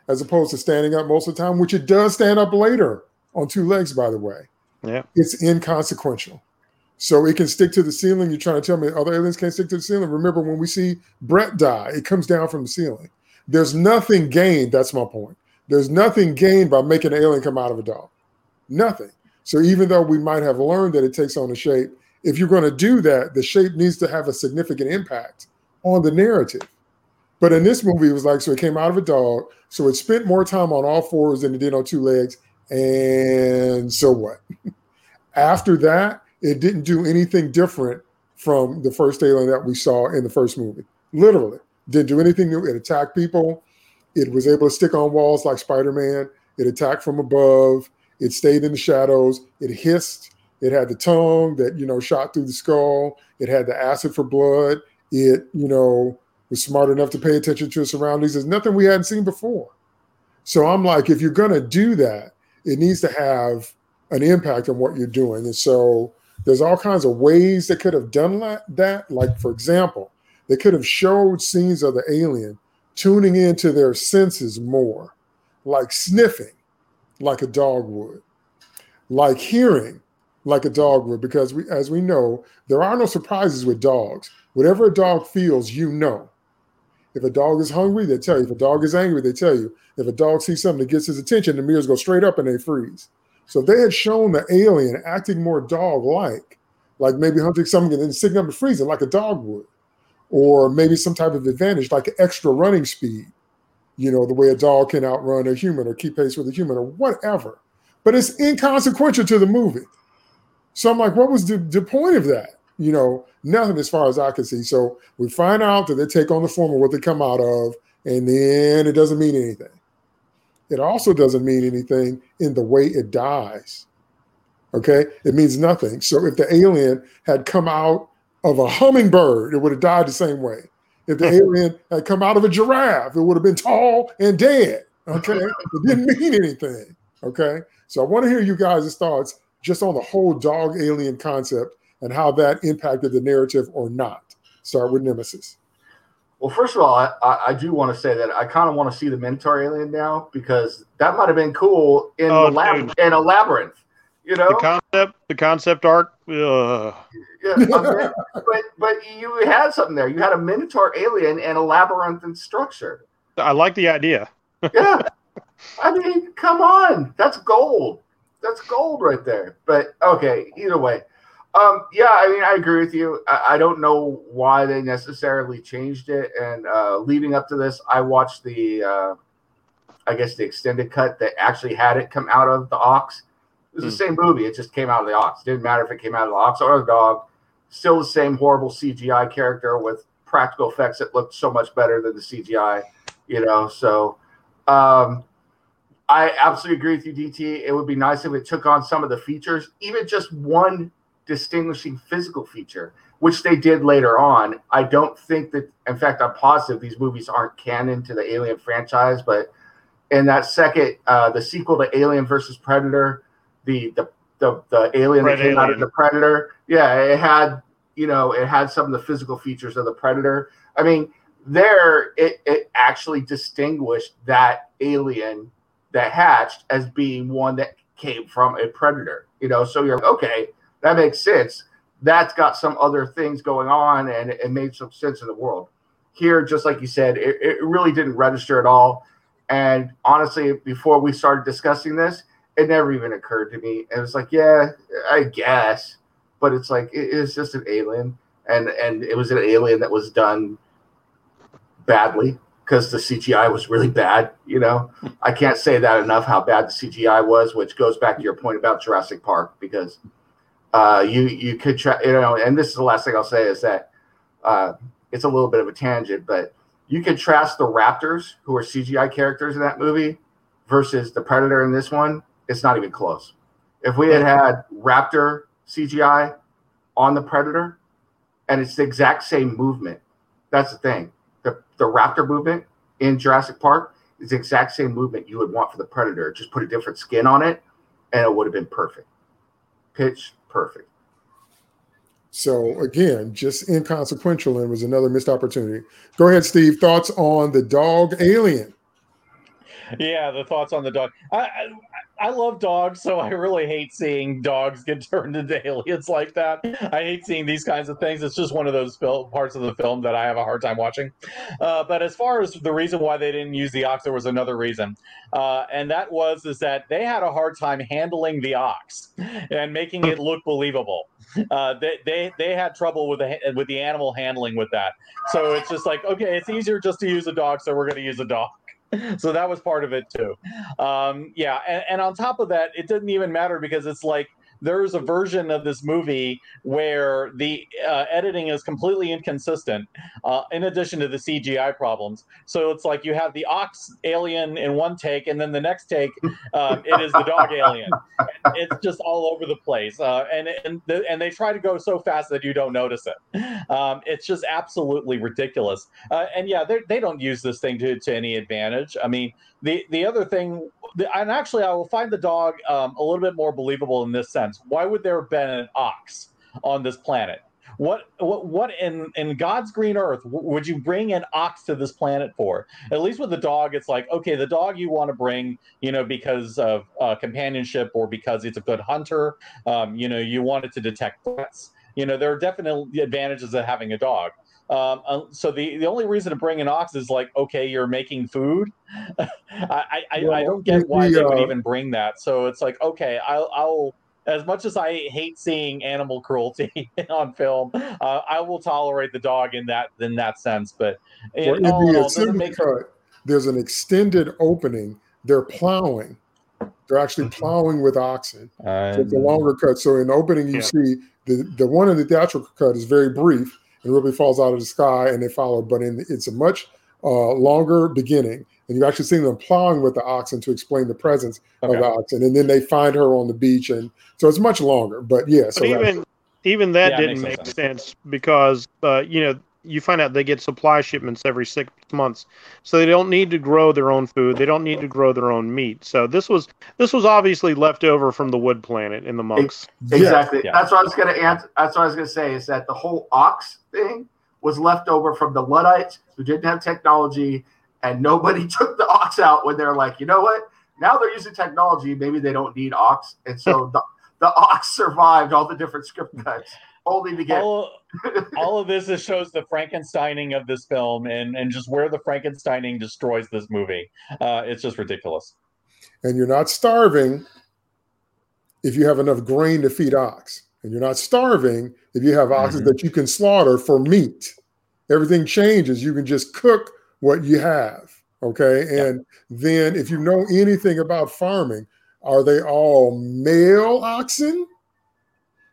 Speaker 1: as opposed to standing up most of the time, which it does stand up later on two legs, by the way.
Speaker 5: Yeah.
Speaker 1: It's inconsequential. So it can stick to the ceiling. You're trying to tell me other aliens can't stick to the ceiling. Remember when we see Brett die, it comes down from the ceiling. There's nothing gained. That's my point. There's nothing gained by making an alien come out of a dog. Nothing. So even though we might have learned that it takes on a shape, if you're going to do that, the shape needs to have a significant impact on the narrative. But in this movie, it was like so it came out of a dog, so it spent more time on all fours than it did on two legs. And so what? After that, it didn't do anything different from the first alien that we saw in the first movie. Literally, didn't do anything new. It attacked people. It was able to stick on walls like Spider Man. It attacked from above. It stayed in the shadows. It hissed. It had the tongue that you know shot through the skull. It had the acid for blood. It you know was smart enough to pay attention to its surroundings. There's nothing we hadn't seen before. So I'm like, if you're to do that, it needs to have an impact on what you're doing. And so there's all kinds of ways they could have done that. Like, for example, they could have showed scenes of the alien tuning into their senses more, like sniffing, like a dog would, like hearing, like a dog would, because we, as we know, there are no surprises with dogs. Whatever a dog feels, you know. If a dog is hungry, they tell you. If a dog is angry, they tell you. If a dog sees something that gets his attention, the mirrors go straight up and they freeze. So if they had shown the alien acting more dog-like, like maybe hunting something and then sitting up and freezing like a dog would, or maybe some type of advantage like extra running speed, you know, the way a dog can outrun a human or keep pace with a human or whatever. But it's inconsequential to the movie. So I'm like, what was the, the point of that? you know, nothing as far as I can see. So we find out that they take on the form of what they come out of, and then it doesn't mean anything. It also doesn't mean anything in the way it dies. Okay, it means nothing. So if the alien had come out of a hummingbird, it would have died the same way. If the alien had come out of a giraffe, it would have been tall and dead. Okay, it didn't mean anything. Okay, so I want to hear you guys' thoughts just on the whole dog alien concept and how that impacted the narrative or not. Start with Nemesis.
Speaker 3: Well, first of all, I, I, I do want to say that I kind of want to see the Minotaur alien now because that might have been cool in
Speaker 5: Oh,
Speaker 3: the lab, in a labyrinth. You know,
Speaker 5: The concept, the concept art. Ugh.
Speaker 3: yeah, I but but you had something there. You had a Minotaur alien and a labyrinthine structure.
Speaker 5: I like the idea.
Speaker 3: Yeah, I mean, come on, that's gold. That's gold right there. But okay, either way, um, yeah, I mean, I agree with you. I, I don't know why they necessarily changed it. And uh, leading up to this, I watched the, uh, I guess, the extended cut that actually had it come out of the ox. It was the same movie. It just came out of the ox. Didn't matter if it came out of the ox or the dog. Still the same horrible CGI character with practical effects that looked so much better than the CGI. You know, so um, I absolutely agree with you, DT. It would be nice if it took on some of the features, even just one distinguishing physical feature, which they did later on. I don't think that, in fact, I'm positive these movies aren't canon to the Alien franchise, but in that second, uh, the sequel to Alien versus Predator, the the the, the alien
Speaker 5: Red
Speaker 3: that came out of the Predator, yeah, it had you know it had some of the physical features of the Predator. I mean, there it it actually distinguished that alien that hatched as being one that came from a predator. You know, so you're like, okay, that makes sense. That's got some other things going on, and it, made some sense in the world. Here, just like you said, it, it really didn't register at all. And honestly, before we started discussing this, it never even occurred to me. And it's like, yeah, I guess, but it's like it is just an alien, and and it was an alien that was done badly because the CGI was really bad. You know, I can't say that enough how bad the CGI was, which goes back to your point about Jurassic Park because uh, you you could try, you know, and this is the last thing I'll say is that uh, it's a little bit of a tangent, but you contrast the Raptors, who are CGI characters in that movie, versus the Predator in this one. It's not even close. If we had had Raptor CGI on the Predator, and it's the exact same movement, that's the thing. The the Raptor movement in Jurassic Park is the exact same movement you would want for the Predator. Just put a different skin on it, and it would have been perfect. Pitch perfect.
Speaker 1: So again, just inconsequential and was another missed opportunity. Go ahead, Steve. Thoughts on the dog alien?
Speaker 4: Yeah, the thoughts on the dog. I, I I love dogs, so I really hate seeing dogs get turned into aliens like that. I hate seeing these kinds of things. It's just one of those fil- parts of the film that I have a hard time watching. Uh, but as far as the reason why they didn't use the ox, there was another reason, uh, and that was is that they had a hard time handling the ox and making it look believable. Uh, they, they they had trouble with the with the animal handling with that. So it's just like okay, it's easier just to use a dog, so we're going to use a dog so that was part of it too. Um, yeah and, and on top of that it didn't even matter because it's like there's a version of this movie where the uh, editing is completely inconsistent uh, in addition to the cgi problems. So it's like you have the ox alien in one take and then the next take um, it is the dog alien. It's just all over the place uh, and and, the, and they try to go so fast that you don't notice it. Um, it's just absolutely ridiculous. Uh, and yeah they they don't use this thing to, to any advantage. I mean the the other thing the, and actually i will find the dog um, a little bit more believable in this sense. Why would there have been an ox on this planet? What what what in in god's green earth would you bring an ox to this planet for? At least with the dog it's like okay the dog you want to bring you know because of uh, companionship or because it's a good hunter um, you know you want it to detect threats. You know there are definitely advantages of having a dog um, uh, so the, the only reason to bring an ox is like, okay, you're making food. I, I, I, I don't get why
Speaker 1: the,
Speaker 4: they would
Speaker 1: uh,
Speaker 4: even bring that. So it's like, okay, I'll, I'll as much as I hate seeing animal cruelty on film, uh, I will tolerate the dog in that in that sense. But
Speaker 1: Well, in
Speaker 4: all
Speaker 1: the
Speaker 4: all, doesn't make
Speaker 1: cut, there's an extended opening. They're plowing. They're actually
Speaker 5: Mhm.
Speaker 1: plowing with oxen.
Speaker 4: uh,
Speaker 1: So it's a longer cut. So in the opening, you
Speaker 5: Yeah.
Speaker 1: see the, the one in the theatrical cut is very brief and Ruby falls out of the sky and they follow. But in it's a much uh, longer beginning, and you actually see them plowing with the oxen to explain the presence of the oxen, and then they find her on the beach, and so it's much longer. But yeah, so
Speaker 5: But
Speaker 1: that's-
Speaker 5: even even that
Speaker 4: Yeah,
Speaker 5: didn't make
Speaker 4: no
Speaker 5: sense. because uh, you know you find out they get supply shipments every six months, so they don't need to grow their own food. They don't need to grow their own meat. So this was this was obviously left over from the Wood Planet in the monks.
Speaker 3: Exactly.
Speaker 4: Yeah.
Speaker 3: That's what I was going to answer. That's what I was going to say is that the whole ox thing was left over from the Luddites who didn't have technology, and nobody took the ox out when they're like, you know what? Now they're using technology. Maybe they don't need ox, and so the, the ox survived all the different script cuts, only to get.
Speaker 4: all, all of this is, shows the Frankensteining of this film and, and just where the Frankensteining destroys this movie. Uh, it's just ridiculous.
Speaker 1: And you're not starving if you have enough grain to feed ox. And you're not starving if you have oxen
Speaker 4: Mhm.
Speaker 1: that you can slaughter for meat. Everything changes. You can just cook what you have. Okay.
Speaker 4: Yeah.
Speaker 1: And then if you know anything about farming, are they all male oxen?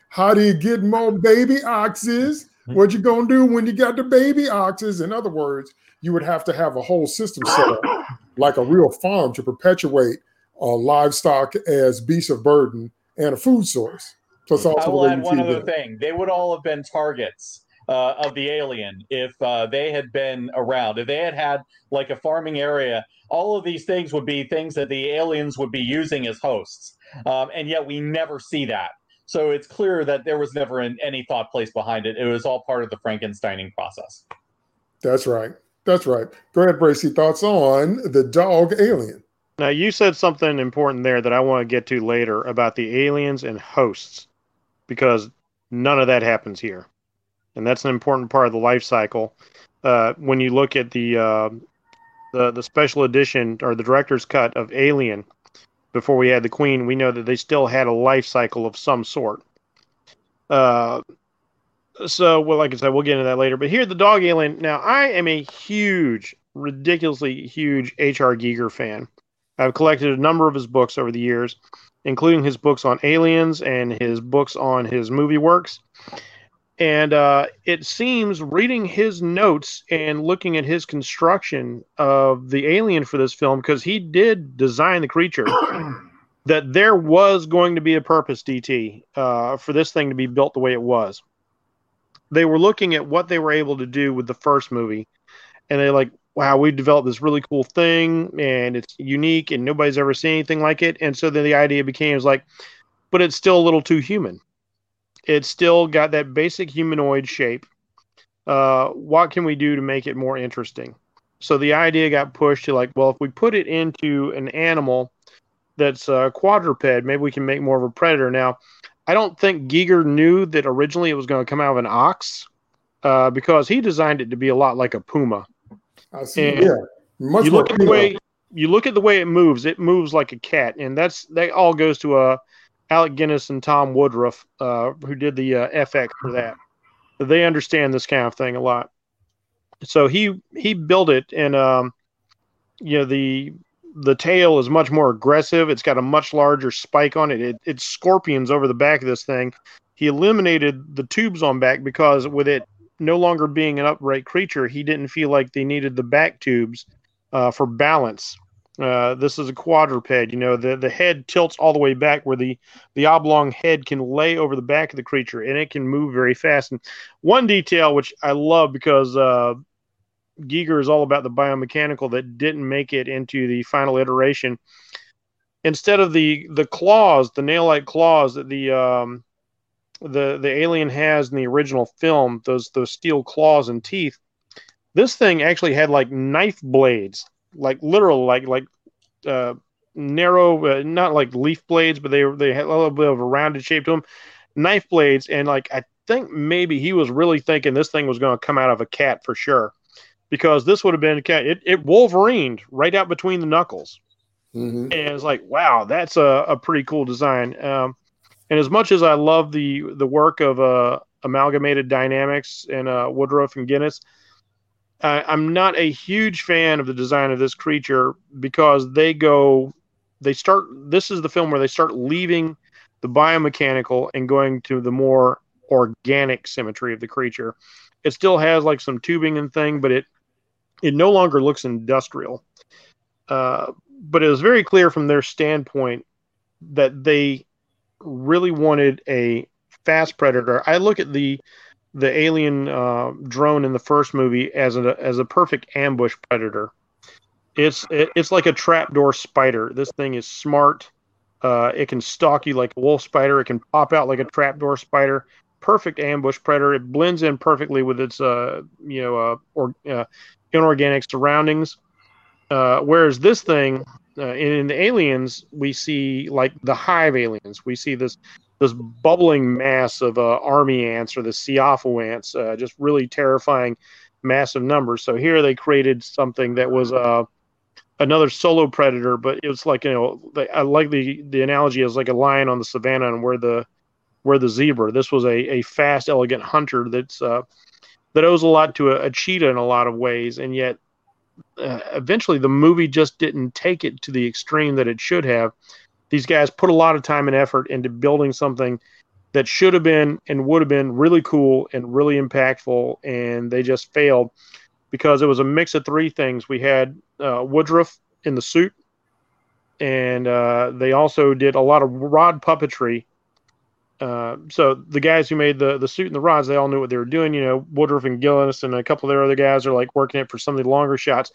Speaker 1: How do you get more baby oxes? What you gonna do when you got the baby oxes? In other words, you would have to have a whole system set up, like a real farm, to perpetuate uh, livestock as beasts of burden and a food source. Plus, also
Speaker 4: I will add one other
Speaker 1: them.
Speaker 4: thing. They would all have been targets uh, of the alien if uh, they had been around. If they had had like a farming area, all of these things would be things that the aliens would be using as hosts. Um, and yet we never see that. So it's clear that there was never an, any thought placed behind it. It was all part of the Frankensteining process.
Speaker 1: That's right. That's right. Go ahead, Bracey. Thoughts on the dog alien?
Speaker 5: Now you said something important there that I want to get to later about the aliens and hosts, because none of that happens here, and that's an important part of the life cycle. Uh, when you look at the uh, the the special edition or the director's cut of Alien, before we had the Queen, we know that they still had a life cycle of some sort. Uh, so, well, like I said, we'll get into that later. But here, the dog alien. Now, I am a huge, ridiculously huge H.R. Giger fan. I've collected a number of his books over the years, including his books on aliens and his books on his movie works. And uh, it seems, reading his notes and looking at his construction of the alien for this film, because he did design the creature, that there was going to be a purpose, DT, uh, for this thing to be built the way it was. They were looking at what they were able to do with the first movie, and they're like, wow, we developed this really cool thing, and it's unique, and nobody's ever seen anything like it. And so then the idea became is like, but it's still a little too human. It's still got that basic humanoid shape. Uh, what can we do to make it more interesting? So the idea got pushed to like, well, if we put it into an animal that's a quadruped, maybe we can make more of a predator. Now, I don't think Giger knew that originally it was going to come out of an ox uh, because he designed it to be a lot like a puma.
Speaker 1: I see.
Speaker 5: And
Speaker 1: yeah. Much
Speaker 5: you look at the way you look at the way it moves. It moves like a cat, and that's that all goes to uh, Alec Gillis and Tom Woodruff, uh, who did the uh, FX for that. They understand this kind of thing a lot. So he he built it, and um, you know the the tail is much more aggressive. It's got a much larger spike on it. it. It's scorpions over the back of this thing. He eliminated the tubes on back because with it no longer being an upright creature, he didn't feel like they needed the back tubes uh, for balance. Uh, this is a quadruped. You know, the, the head tilts all the way back where the, the oblong head can lay over the back of the creature and it can move very fast. And one detail, which I love because uh, Giger is all about the biomechanical that didn't make it into the final iteration. Instead of the, the claws, the nail like claws that the um, the the alien has in the original film, those those steel claws and teeth. This thing actually had like knife blades, like literal, like like uh, narrow, uh, not like leaf blades, but they they had a little bit of a rounded shape to them, knife blades, and like I think maybe he was really thinking this thing was going to come out of a cat for sure, because this would have been a cat. It it Wolverined right out between the knuckles,
Speaker 1: Mhm.
Speaker 5: and it's like wow, that's a, a pretty cool design. Um, and as much as I love the the work of uh, Amalgamated Dynamics and uh, Woodruff and Gillis, I, I'm not a huge fan of the design of this creature because they go, they start. This is the film where they start leaving the biomechanical and going to the more organic symmetry of the creature. It still has like some tubing and thing, but it it no longer looks industrial. Uh, but it was very clear from their standpoint that they really wanted a fast predator. I look at the the alien uh, drone in the first movie as a as a perfect ambush predator. It's it, it's like a trapdoor spider. This thing is smart. Uh, it can stalk you like a wolf spider. It can pop out like a trapdoor spider. Perfect ambush predator. It blends in perfectly with its uh, you know uh, or uh, inorganic surroundings. Uh, whereas this thing uh, in, in the aliens, we see like the hive aliens. We see this this bubbling mass of uh, army ants or the Siafu ants, uh, just really terrifying, massive numbers. So here they created something that was uh, another solo predator, but it was like you know, the, I like the the analogy is like a lion on the savannah and where the where the zebra. This was a, a fast, elegant hunter that's uh, that owes a lot to a, a cheetah in a lot of ways, and yet uh, eventually the movie just didn't take it to the extreme that it should have these guys put a lot of time and effort into building something that should have been and would have been really cool and really impactful, and they just failed because it was a mix of three things. We had uh, Woodruff in the suit, and uh, they also did a lot of rod puppetry. Uh, so the guys who made the the suit and the rods, they all knew what they were doing. You know, Woodruff and Gillis and a couple of their other guys are like working it for some of the longer shots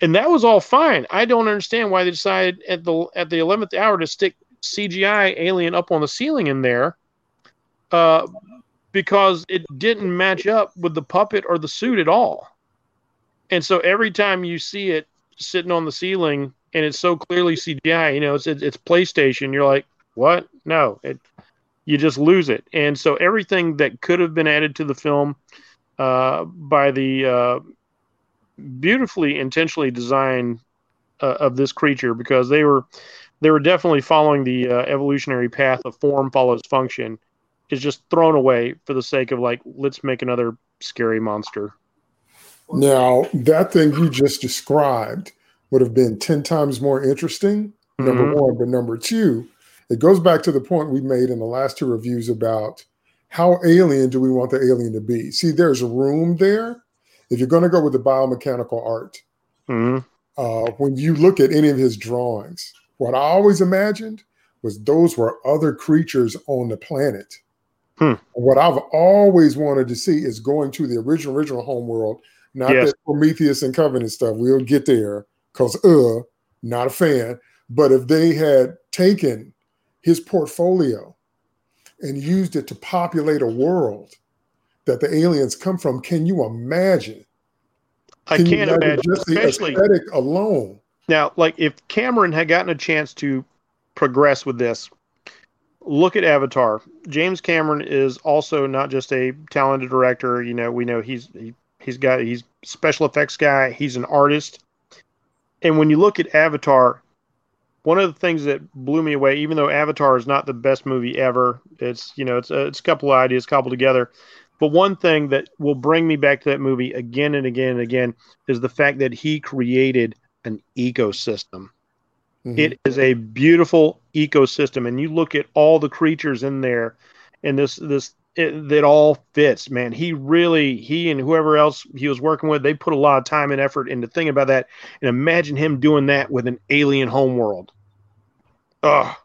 Speaker 5: and that was all fine. I don't understand why they decided at the at the eleventh hour to stick CGI alien up on the ceiling in there, uh, because it didn't match up with the puppet or the suit at all. And so every time you see it sitting on the ceiling and it's so clearly CGI, you know, it's it's PlayStation. You're like, what? No, it. You just lose it. And so everything that could have been added to the film uh, by the uh, beautifully intentionally designed uh, of this creature because they were they were definitely following the uh, evolutionary path of form follows function. Is just thrown away for the sake of like let's make another scary monster.
Speaker 1: Now that thing you just described would have been 10 times more interesting number mm-hmm. one. But number two it goes back to the point we made in the last two reviews about how alien do we want the alien to be? See there's room there if you're going to go with the biomechanical art, mm-hmm. uh, when you look at any of his drawings, what I always imagined was those were other creatures on the planet. Hmm. What I've always wanted to see is going to the original original homeworld, not yes. that Prometheus and Covenant stuff. We'll get there because uh, not a fan. But if they had taken his portfolio and used it to populate a world that the aliens come from. Can you imagine?
Speaker 5: I Can can't imagine,
Speaker 1: just the aesthetic alone.
Speaker 5: Now, like if Cameron had gotten a chance to progress with this, look at Avatar. James Cameron is also not just a talented director. You know, we know he's he, he's got he's special effects guy. He's an artist. And when you look at Avatar, one of the things that blew me away, even though Avatar is not the best movie ever, it's you know it's a, it's a couple of ideas coupled together. But one thing that will bring me back to that movie again and again and again is the fact that he created an ecosystem. Mm-hmm. It is a beautiful ecosystem, and you look at all the creatures in there, and this this it, that all fits. Man, he really he and whoever else he was working with, they put a lot of time and effort into thinking about that. And imagine him doing that with an alien homeworld. Oh,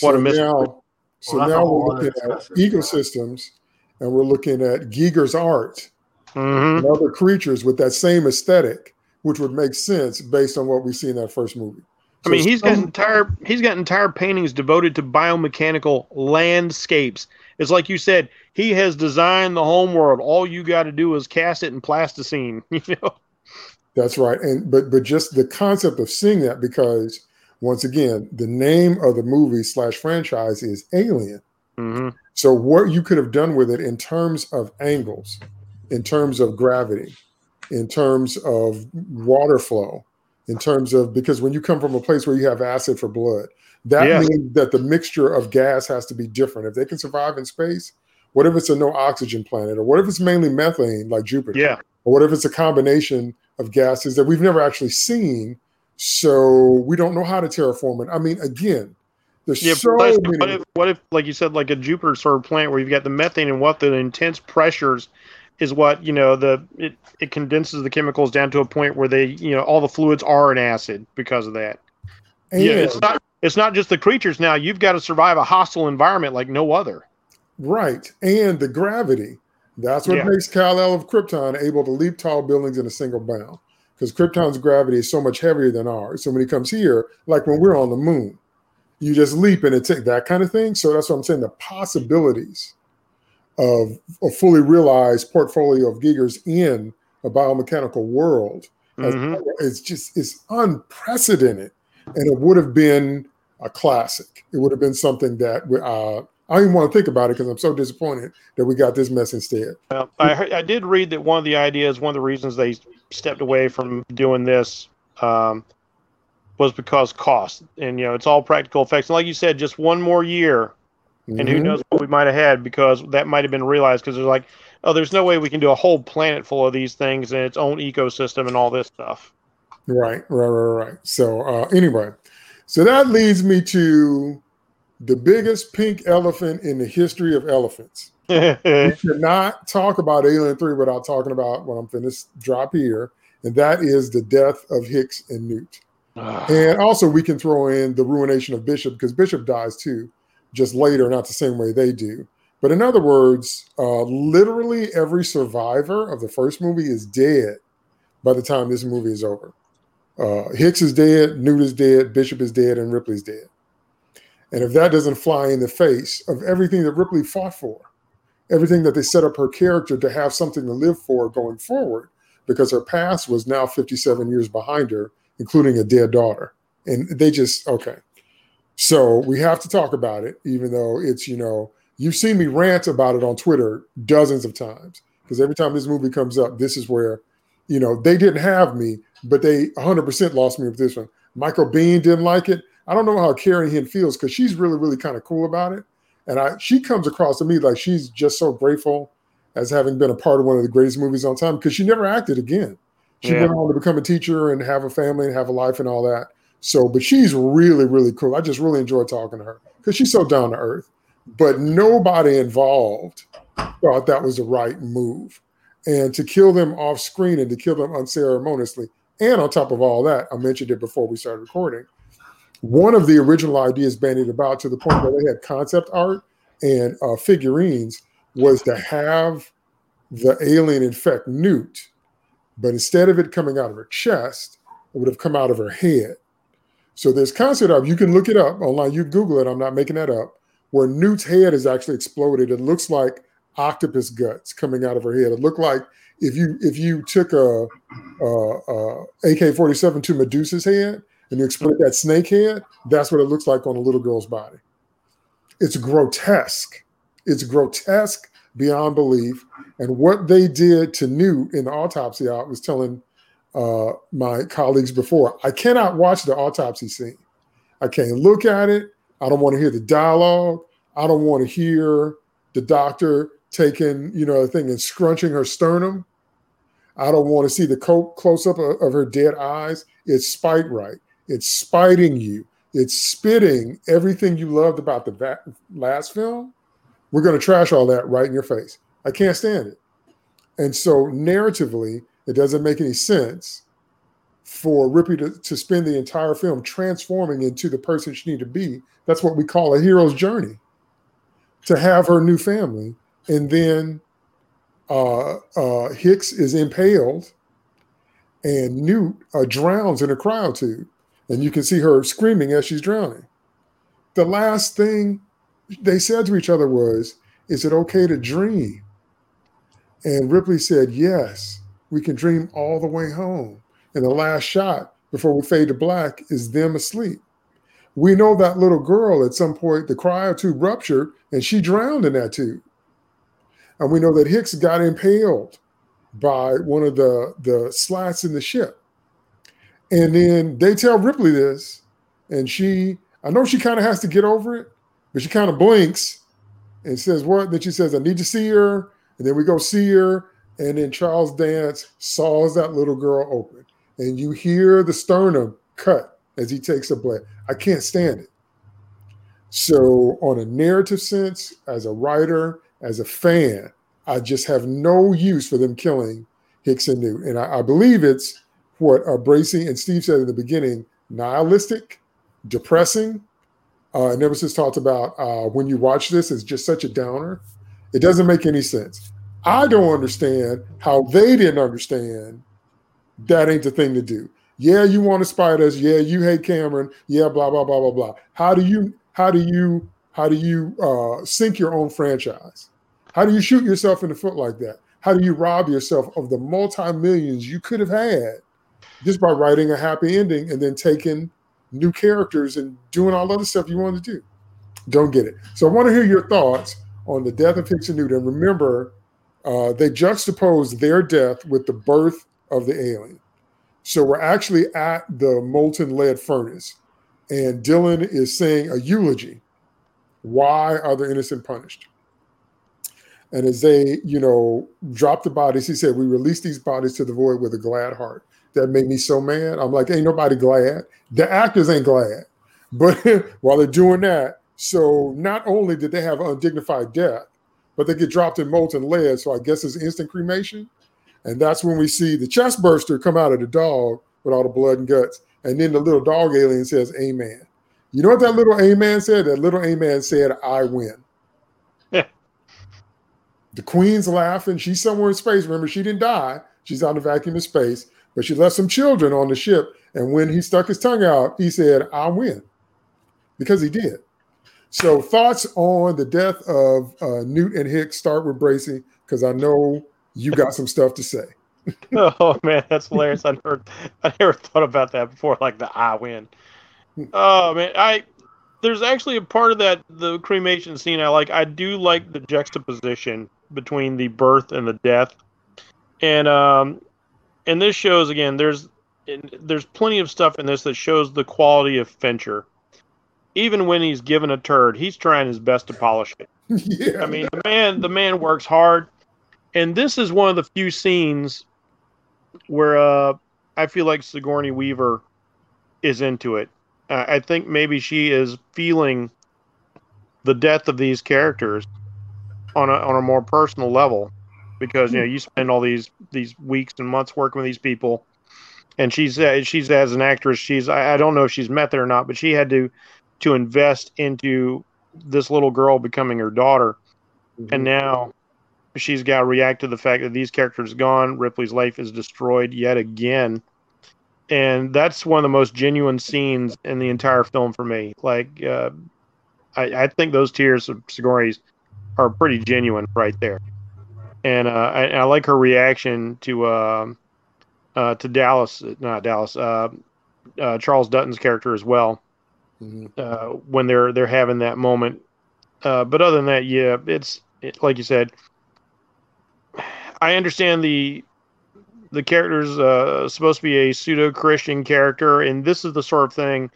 Speaker 5: what so a mystery!
Speaker 1: Now, so well, now we're looking at ecosystems and we're looking at Giger's art mm-hmm. and other creatures with that same aesthetic, which would make sense based on what we see in that first movie.
Speaker 5: I mean, he's got entire he's got entire paintings devoted to biomechanical landscapes. It's like you said, he has designed the home world. All you got to do is cast it in plasticine. You know.
Speaker 1: That's right, and but but just the concept of seeing that because once again, the name of the movie slash franchise is Alien. Mm-hmm. So, what you could have done with it in terms of angles, in terms of gravity, in terms of water flow, in terms of because when you come from a place where you have acid for blood, that yeah. means that the mixture of gas has to be different. If they can survive in space, what if it's a no oxygen planet, or what if it's mainly methane like Jupiter?
Speaker 5: Yeah.
Speaker 1: Or what if it's a combination of gases that we've never actually seen? So we don't know how to terraform it. I mean, again, there's yeah, so
Speaker 5: many. What if, what if, like you said, like a Jupiter sort of plant where you've got the methane and what the intense pressures is what you know the it, it condenses the chemicals down to a point where they you know all the fluids are an acid because of that. And, yeah, it's not it's not just the creatures now. You've got to survive a hostile environment like no other.
Speaker 1: Right, and the gravity. That's what
Speaker 5: Yeah.
Speaker 1: makes Kal-El of Krypton able to leap tall buildings in a single bound. Because Krypton's gravity is so much heavier than ours. So when he comes here, like when we're on the moon, you just leap and it take that kind of thing. So that's what I'm saying. The possibilities of a fully realized portfolio of Giger's in a biomechanical world as-
Speaker 5: Mhm.
Speaker 1: it's just it's unprecedented. And it would have been a classic. It would have been something that uh, I don't even want to think about it because I'm so disappointed that we got this mess instead.
Speaker 5: Well, I, heard- I did read that one of the ideas, one of the reasons they stepped away from doing this um, was because cost. And, you know, it's all practical effects. And like you said, just one more year, and who
Speaker 1: Mhm.
Speaker 5: knows what we might have had because that might have been realized because they're like, oh, there's no way we can do a whole planet full of these things and its own ecosystem and all this stuff.
Speaker 1: Right, right, right, right. So uh, anyway, so that leads me to the biggest pink elephant in the history of elephants. We cannot talk about Alien 3 without talking about what I'm finished drop here, and that is the death of Hicks and Newt. And also we can throw in the ruination of Bishop because Bishop dies too, just later, not the same way they do. But in other words, uh, literally every survivor of the first movie is dead by the time this movie is over. Uh, Hicks is dead, Newt is dead, Bishop is dead, and Ripley's dead. And if that doesn't fly in the face of everything that Ripley fought for, everything that they set up her character to have something to live for going forward, because her past was now 57 years behind her, including a dead daughter. And they just, okay. So we have to talk about it, even though it's, you know, you've seen me rant about it on Twitter dozens of times. Because every time this movie comes up, this is where, you know, they didn't have me, but they 100% lost me with this one. Michael Biehn didn't like it. I don't know how Carrie Henn feels because she's really, really kind of cool about it. And I, she comes across to me like she's just so grateful as having been a part of one of the greatest movies on time because she never acted again. She
Speaker 5: Yeah.
Speaker 1: went on to become a teacher and have a family and have a life and all that. So, but she's really, really cool. I just really enjoy talking to her because she's so down to earth. But nobody involved thought that was the right move. And to kill them off screen and to kill them unceremoniously, and on top of all that, I mentioned it before we started recording. One of the original ideas bandied about to the point where they had concept art and uh, figurines was to have the alien infect Newt, but instead of it coming out of her chest, it would have come out of her head. So there's concept art. You can look it up online. You Google it. I'm not making that up. Where Newt's head is actually exploded. It looks like octopus guts coming out of her head. It looked like if you if you took a, a, a AK-47 to Medusa's head and you exploded that snake head, that's what it looks like on a little girl's body. It's grotesque. It's grotesque beyond belief. And what they did to Newt in the autopsy, I was telling uh, my colleagues before, I cannot watch the autopsy scene. I can't look at it. I don't want to hear the dialogue. I don't want to hear the doctor taking, you know, the thing and scrunching her sternum. I don't want to see the co- close up of, of her dead eyes. It's spite right. It's spiting you. It's spitting everything you loved about the va- last film. We're going to trash all that right in your face. I can't stand it. And so, narratively, it doesn't make any sense for Ripley to, to spend the entire film transforming into the person she needed to be. That's what we call a hero's journey. To have her new family, and then uh, uh, Hicks is impaled, and Newt uh, drowns in a cryo tube, and you can see her screaming as she's drowning. The last thing they said to each other was, "Is it okay to dream?" And Ripley said, "Yes, we can dream all the way home." And the last shot before we fade to black is them asleep. We know that little girl at some point the cryo tube ruptured and she drowned in that tube. And we know that Hicks got impaled by one of the, the slats in the ship. And then they tell Ripley this, and she, I know she kind of has to get over it, but she kind of blinks and says, What? Then she says, I need to see her. And then we go see her. And then Charles Dance saws that little girl open. And you hear the sternum cut as he takes a breath. I can't stand it. So, on a narrative sense, as a writer, as a fan, I just have no use for them killing Hicks and Newt. And I, I believe it's what uh, and Steve said in the beginning nihilistic, depressing. Uh, Nemesis talked about uh, when you watch this, it's just such a downer. It doesn't make any sense. I don't understand how they didn't understand that ain't the thing to do. Yeah, you want to spite us. Yeah, you hate Cameron. Yeah, blah blah blah blah blah. How do you how do you how do you uh, sink your own franchise? How do you shoot yourself in the foot like that? How do you rob yourself of the multi millions you could have had just by writing a happy ending and then taking new characters and doing all other stuff you wanted to do? Don't get it. So I want to hear your thoughts on the death of Hicks and. Remember, uh, they juxtaposed their death with the birth of the alien. So we're actually at the molten lead furnace, and Dillon is saying a eulogy. Why are the innocent punished? And as they, you know, drop the bodies, he said, We release these bodies to the void with a glad heart. That made me so mad. I'm like, Ain't nobody glad. The actors ain't glad. But while they're doing that, so not only did they have undignified death, but they get dropped in molten lead. So I guess it's instant cremation. And that's when we see the chest burster come out of the dog with all the blood and guts. And then the little dog alien says, Amen. You know what that little Amen said? That little Amen said, I win.
Speaker 5: Yeah.
Speaker 1: The queen's laughing. She's somewhere in space. Remember, she didn't die. She's in the vacuum of space, but she left some children on the ship. And when he stuck his tongue out, he said, I win. Because he did. So, thoughts on the death of uh, Newt and Hicks? Start with Bracey, because I know you got some stuff to say.
Speaker 5: Oh man, that's hilarious. I never, I never thought about that before. Like the I win. Oh man, I there's actually a part of that the cremation scene I like. I do like the juxtaposition between the birth and the death, and um, and this shows again. There's there's plenty of stuff in this that shows the quality of Fincher. Even when he's given a turd, he's trying his best to polish it.
Speaker 1: yeah.
Speaker 5: I mean, the man the man works hard, and this is one of the few scenes where uh, I feel like Sigourney Weaver is into it. Uh, I think maybe she is feeling the death of these characters on a on a more personal level, because you know you spend all these these weeks and months working with these people, and she's uh, she's as an actress she's I, I don't know if she's met there or not, but she had to to invest into this little girl becoming her daughter, and now she's got to react to the fact that these characters gone. Ripley's life is destroyed yet again. And that's one of the most genuine scenes in the entire film for me. Like, uh, I, I think those tears of Sigourney's are pretty genuine right there. And uh, I, I like her reaction to uh, uh, to Dallas, not Dallas, uh, uh, Charles Dutton's character as well
Speaker 1: Mhm.
Speaker 5: uh, when they're they're having that moment. Uh, but other than that, yeah, it's it, like you said. I understand the the character's uh, supposed to be a pseudo Christian character, and this is the sort of thing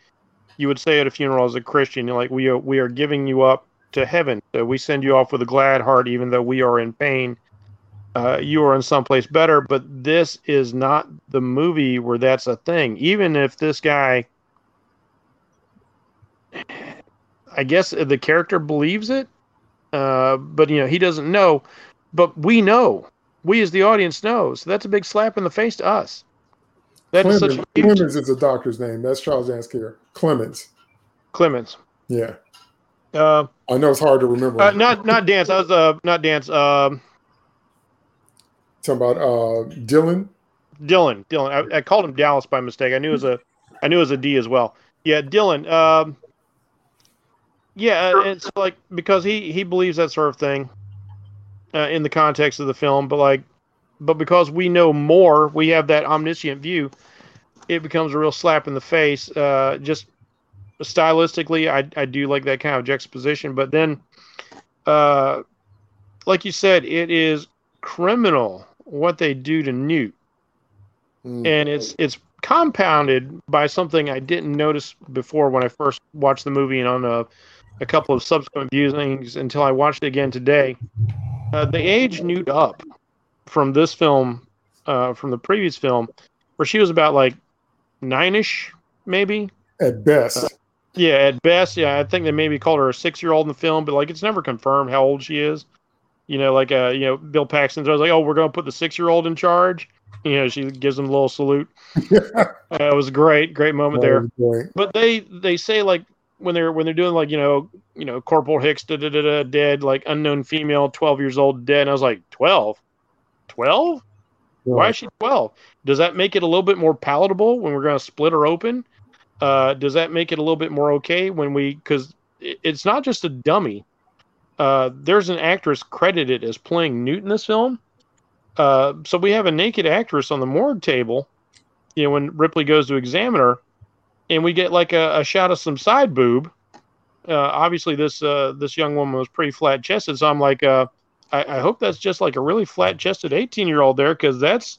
Speaker 5: you would say at a funeral as a Christian. You're like, we are we are giving you up to heaven. So we send you off with a glad heart, even though we are in pain. Uh, you are in someplace better, but this is not the movie where that's a thing. Even if this guy, I guess the character believes it, uh, but you know he doesn't know. But we know, we as the audience know. So that's a big slap in the face to us. That is such a
Speaker 1: Clemens is a doctor's name. That's Charles Dance character. Clemens.
Speaker 5: Clemens.
Speaker 1: Yeah.
Speaker 5: Uh,
Speaker 1: I know it's hard to remember.
Speaker 5: uh, not not dance. I was uh not dance. Um,
Speaker 1: Talking about uh, Dillon.
Speaker 5: Dillon. Dillon. I, I called him Dallas by mistake. I knew it was a I knew it was a D as well. Yeah, Dillon. Um, yeah, uh, it's like because he he believes that sort of thing uh, in the context of the film, but like, but because we know more, we have that omniscient view. It becomes a real slap in the face. Uh, just stylistically, I I do like that kind of juxtaposition, but then, uh, like you said, it is criminal what they do to Newt
Speaker 1: Mm.
Speaker 5: and it's it's compounded by something I didn't notice before when I first watched the movie and on a, a couple of subsequent viewings until I watched it again today. Uh, they aged Newt up from this film, uh, from the previous film, where she was about like nine-ish, maybe.
Speaker 1: At best.
Speaker 5: Yeah, at best, yeah. I think they maybe called her a six-year-old in the film, but like it's never confirmed how old she is. You know, like uh, you know, Bill Paxton's always like, "Oh, we're gonna put the six-year-old in charge." You know, she gives him a little salute. Uh, it was great, great moment there.
Speaker 1: Point.
Speaker 5: But they they say like when they're when they're doing like you know you know Corporal Hicks da, da, da, da, dead like unknown female twelve years old dead and I was like 12 12 why is she 12 does that make it a little bit more palatable when we're going to split her open uh, does that make it a little bit more okay when we because it's not just a dummy uh, there's an actress credited as playing newt in this film uh, so we have a naked actress on the morgue table you know when ripley goes to examine her and we get like a, a shot of some side boob uh, obviously this uh, this young woman was pretty flat chested so i'm like uh, I, I hope that's just like a really flat chested 18 year old there because that's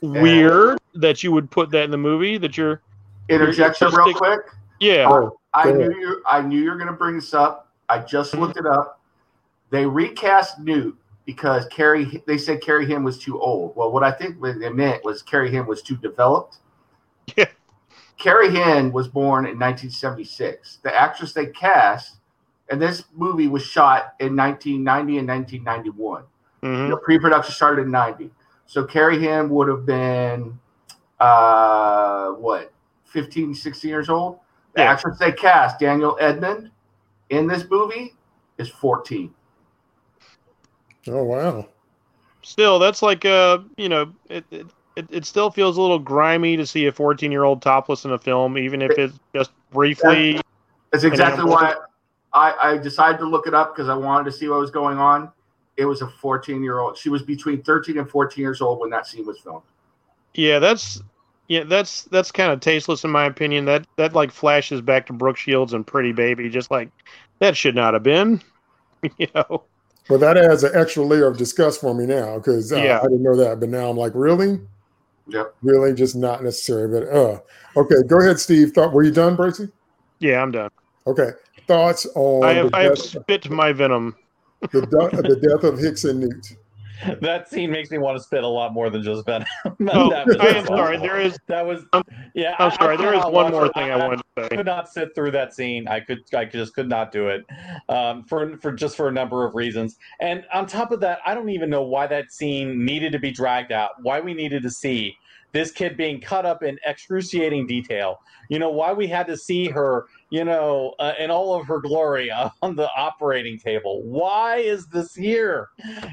Speaker 5: weird that you would put that in the movie that you're
Speaker 3: Interjection,
Speaker 5: Just
Speaker 3: real quick.
Speaker 5: yeah
Speaker 1: Oh,
Speaker 3: I knew you. I knew you were going to bring this up. I just looked it up. They recast Newt because Carrie. They said Carrie Henn was too old. Well, what I think they meant was Carrie Henn was too developed.
Speaker 5: Yeah.
Speaker 3: Carrie Henn was born in 1976. The actress they cast, and this movie was shot in 1990 and 1991.
Speaker 5: Mhm.
Speaker 3: You know, pre-production started in 90. So Carrie Henn would have been uh what 15, 16 years old. The
Speaker 5: Yeah.
Speaker 3: actress they cast, Danielle Edmond, in this movie is 14.
Speaker 1: Oh wow.
Speaker 5: still that's like uh you know it, it it, it still feels a little grimy to see a 14 year old topless in a film even if it's just briefly
Speaker 3: That's exactly why I, I decided to look it up because I wanted to see what was going on. It was a 14 year old. She was between 13 and 14 years old when that scene was filmed.
Speaker 5: yeah that's yeah that's that's kind of tasteless in my opinion that that like flashes back to brooke shields and pretty baby just like that should not have been you know
Speaker 1: Well, that adds an extra layer of disgust for me now because uh,
Speaker 5: Yeah.
Speaker 1: I didn't know that. But now I'm like, really,
Speaker 3: Yep.
Speaker 1: really, just not necessary. But uh, okay, go ahead, Steve. Thought were you done, Bracey?
Speaker 5: yeah i'm done
Speaker 1: Okay, thoughts on
Speaker 5: i have i have
Speaker 1: death,
Speaker 5: spit my venom
Speaker 1: the, the death of Hicks and Newt?
Speaker 4: that scene makes me want to spit a lot more than just venom.
Speaker 5: oh
Speaker 4: That
Speaker 5: i am
Speaker 4: awful.
Speaker 5: sorry there is
Speaker 4: That was
Speaker 5: I'm-
Speaker 4: yeah.
Speaker 5: i'm
Speaker 4: I-
Speaker 5: sorry
Speaker 4: I
Speaker 5: there is one more
Speaker 4: it.
Speaker 5: thing i wanted to say.
Speaker 4: I could not sit through that scene. I could, I just could not do it, um, for for just for a number of reasons. And on top of that, I don't even know why that scene needed to be dragged out. Why we needed to see this kid being cut up in excruciating detail. You know why we had to see her, you know, uh, in all of her glory on the operating table. Why is this here?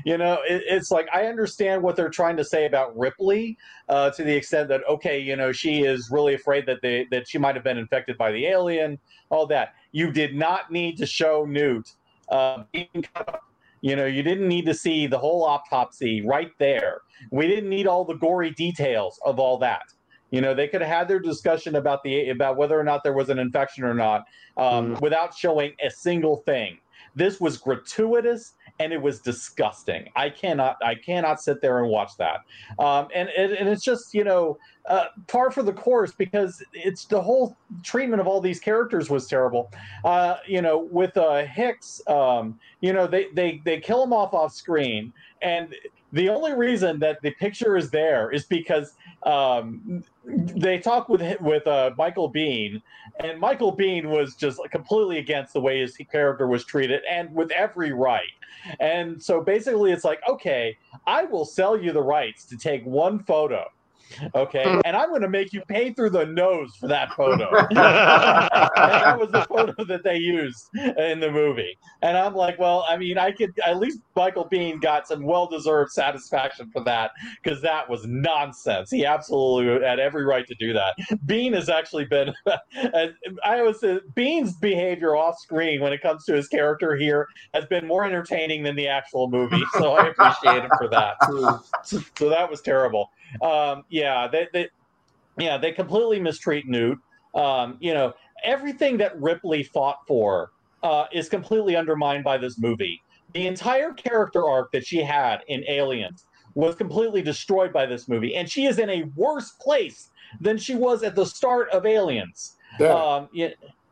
Speaker 4: You know, it, it's like I understand what they're trying to say about Ripley uh, to the extent that okay, you know, she is really afraid that they that she might have been infected by the alien, all that. You did not need to show Newt uh, being cut up. You know, you didn't need to see the whole autopsy right there. We didn't need all the gory details of all that. You know, they could have had their discussion about the about whether or not there was an infection or not um, without showing a single thing. This was gratuitous and it was disgusting. I cannot I cannot sit there and watch that. Um, and, and and it's just you know uh, par for the course because it's the whole treatment of all these characters was terrible. Uh, you know, with uh, Hicks, um, you know they they they kill him off off screen, and the only reason that the picture is there is because um, they talk with with uh, Michael Biehn, and Michael Biehn was just completely against the way his character was treated, and with every right. And so basically, it's like, okay, I will sell you the rights to take one photo. Okay, hmm. and I'm going to make you pay through the nose for that photo. and that was the photo that they used in the movie. And I'm like, well, I mean, I could at least Michael Biehn got some well-deserved satisfaction for that because that was nonsense. He absolutely had every right to do that. Biehn has actually been, I was say, Biehn's behavior off-screen when it comes to his character here has been more entertaining than the actual movie. So I appreciate him for that. So, so that was terrible. Um, yeah, they, they, yeah, they completely mistreat Newt. Um, you know, everything that Ripley fought for uh, is completely undermined by this movie. The entire character arc that she had in Aliens was completely destroyed by this movie, and she is in a worse place than she was at the start of Aliens.
Speaker 1: That,
Speaker 4: Um,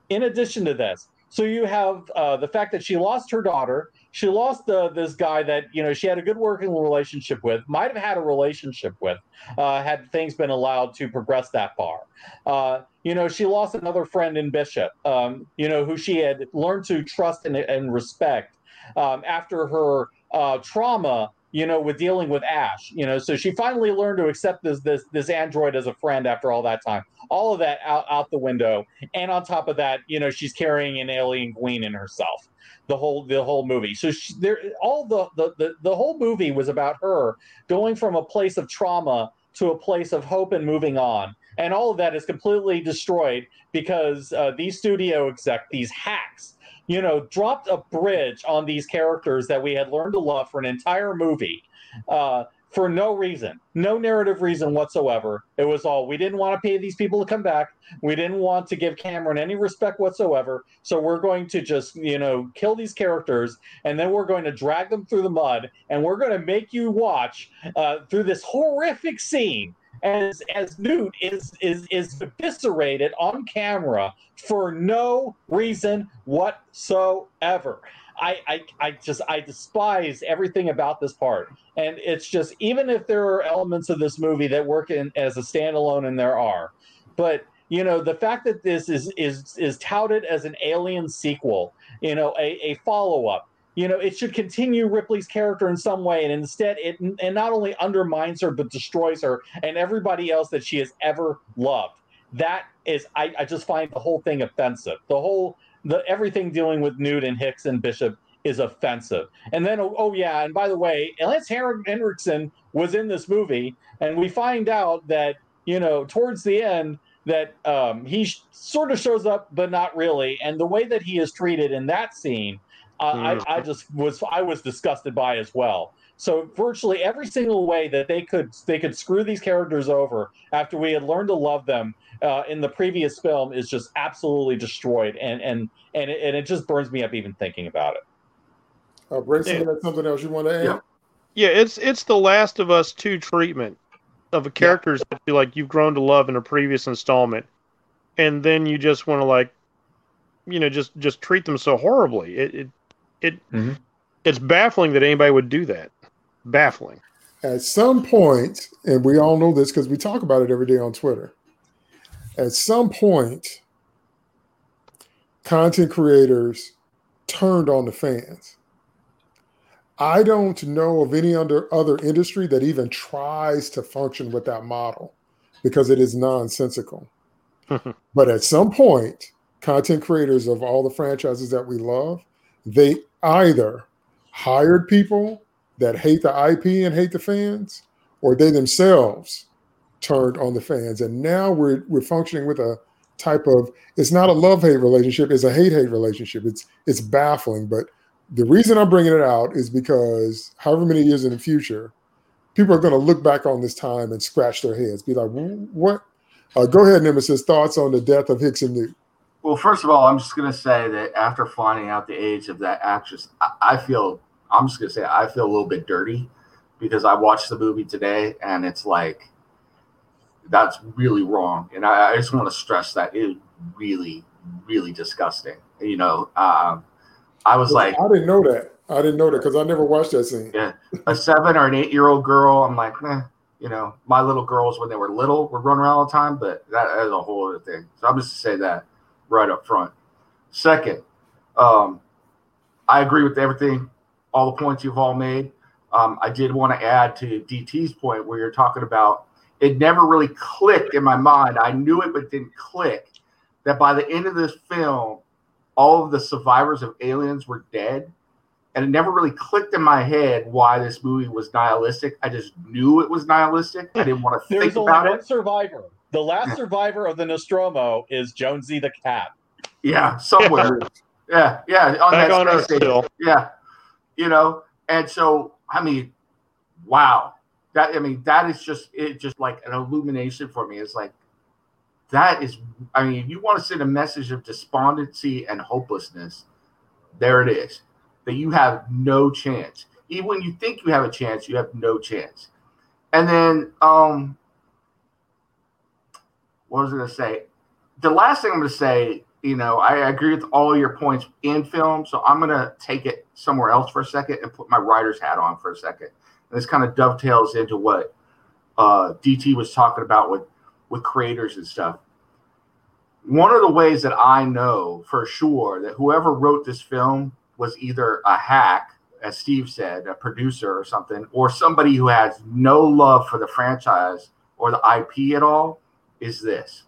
Speaker 4: in addition to this, so you have uh, the fact that she lost her daughter. She lost uh, this guy that you know she had a good working relationship with, might have had a relationship with, uh, had things been allowed to progress that far. Uh, you know, she lost another friend in Bishop, um, you know, who she had learned to trust and, and respect um, after her uh, trauma. You know, with dealing with Ash, you know, so she finally learned to accept this this this android as a friend after all that time. All of that out out the window, and on top of that, you know, she's carrying an alien queen in herself. The whole the whole movie. So she, there, all the, the the the whole movie was about her going from a place of trauma to a place of hope and moving on. And all of that is completely destroyed because uh, these studio exec, these hacks, you know, dropped a bridge on these characters that we had learned to love for an entire movie uh, for no reason, no narrative reason whatsoever. It was all we didn't want to pay these people to come back. We didn't want to give Cameron any respect whatsoever. So we're going to just, you know, kill these characters and then we're going to drag them through the mud and we're going to make you watch uh, through this horrific scene as as Newt is is is eviscerated on camera for no reason whatsoever. I, I I just I despise everything about this part, and it's just even if there are elements of this movie that work in as a standalone, and there are, but you know the fact that this is is is touted as an Alien sequel, you know a, a follow up, you know it should continue ripley's character in some way and instead it and not only undermines her but destroys her and everybody else that she has ever loved. That is i, I just find the whole thing offensive. The whole the everything dealing with newt and hicks and bishop is offensive. And then oh, oh yeah and by the way lance henriksen was in this movie and we find out that you know towards the end that um, he sh- sort of shows up but not really. And the way that he is treated in that scene I, I just was I was disgusted by as well. So virtually every single way that they could they could screw these characters over after we had learned to love them uh, in the previous film is just absolutely destroyed, and and and it, and it just burns me up even thinking about it.
Speaker 1: Uh, Brayson, yeah. something else you want to add?
Speaker 5: Yeah. yeah, it's it's the Last of Us two treatment of a characters yeah. that you like you've grown to love in a previous installment, and then you just want to like, you know, just just treat them so horribly. It, it it mm-hmm. it's baffling that anybody would do that. Baffling.
Speaker 1: At some point, and we all know this because we talk about it every day on Twitter. At some point, content creators turned on the fans. I don't know of any under other industry that even tries to function with that model because it is nonsensical. but at some point, content creators of all the franchises that we love, they either hired people that hate the IP and hate the fans, or they themselves turned on the fans. And now we're we're functioning with a type of it's not a love hate relationship, it's a hate hate relationship. It's it's baffling. But the reason I'm bringing it out is because however many years in the future, people are going to look back on this time and scratch their heads, be like, what? Uh, go ahead, Nemesis. Thoughts on the death of Hicks and Newt?
Speaker 3: Well, first of all, I'm just gonna say that after finding out the age of that actress, I, I feel I'm just gonna say I feel a little bit dirty because I watched the movie today and it's like that's really wrong, and I, I just want to stress that it is really, really disgusting. You know, um, I was like,
Speaker 1: I didn't know that. I didn't know that because I never watched that scene.
Speaker 3: Yeah, a seven or an eight year old girl. I'm like, eh, you know, my little girls when they were little would run around all the time, but that is a whole other thing. So I'm just to say that right up front. Second, um, I agree with everything, all the points you've all made. Um, I did want to add to DT's point where you're talking about it never really clicked in my mind. I knew it, but didn't click that by the end of this film, all of the survivors of aliens were dead. And it never really clicked in my head why this movie was nihilistic. I just knew it was nihilistic. I didn't want to think
Speaker 4: There's
Speaker 3: about
Speaker 4: only
Speaker 3: it.
Speaker 4: one survivor. The last survivor of the Nostromo is Jonesy the cat.
Speaker 3: Yeah, somewhere. yeah, yeah, on Back that on space station. Yeah, you know, and so I mean, wow, that I mean, that is just it, just like an illumination for me. It's like that is, I mean, you want to send a message of despondency and hopelessness. There it is. That you have no chance. Even when you think you have a chance, you have no chance. And then, um, what was I going to say? The last thing I'm going to say, you know, I agree with all your points in film, so I'm going to take it somewhere else for a second and put my writer's hat on for a second. And this kind of dovetails into what uh, DT was talking about with with creators and stuff. One of the ways that I know for sure that whoever wrote this film was either a hack as Steve said, a producer or something, or somebody who has no love for the franchise or the IP at all, is this.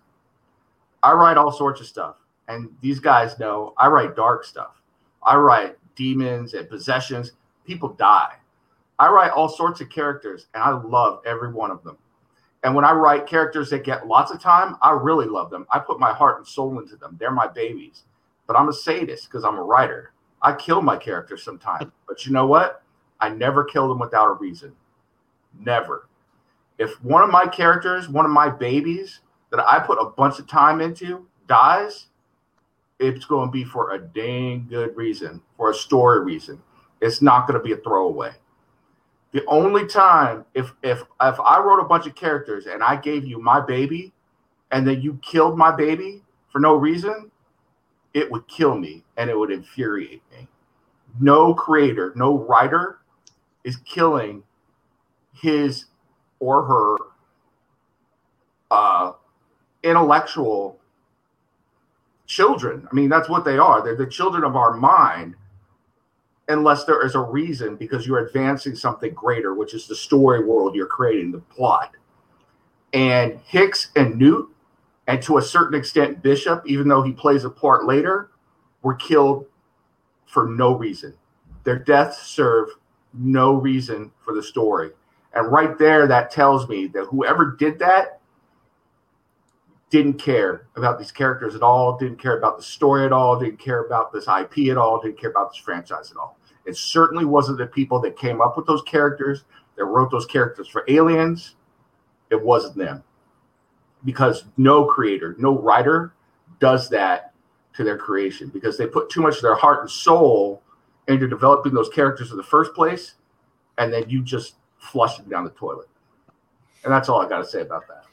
Speaker 3: I write all sorts of stuff, and these guys know I write dark stuff. I write demons and possessions. People die. I write all sorts of characters, and I love every one of them. And when I write characters that get lots of time, I really love them. I put my heart and soul into them. They're my babies. But I'm a sadist because I'm a writer. I kill my characters sometimes. But you know what? I never kill them without a reason. Never. If one of my characters, one of my babies that I put a bunch of time into dies, it's going to be for a dang good reason, for a story reason. It's not going to be a throwaway. The only time if if if I wrote a bunch of characters and I gave you my baby and then you killed my baby for no reason, it would kill me and it would infuriate me. No creator, no writer is killing his or her uh, intellectual children. I mean, that's what they are. They're the children of our mind, unless there is a reason because you're advancing something greater, which is the story world you're creating, the plot. And Hicks and Newt, and to a certain extent Bishop, even though he plays a part later, were killed for no reason. Their deaths serve no reason for the story. And right there, that tells me that whoever did that didn't care about these characters at all, didn't care about the story at all, didn't care about this IP at all, didn't care about this franchise at all. It certainly wasn't the people that came up with those characters, that wrote those characters for aliens. It wasn't them. Because no creator, no writer does that to their creation because they put too much of their heart and soul into developing those characters in the first place, and then you just flush them down the toilet. And that's all I got to say about that.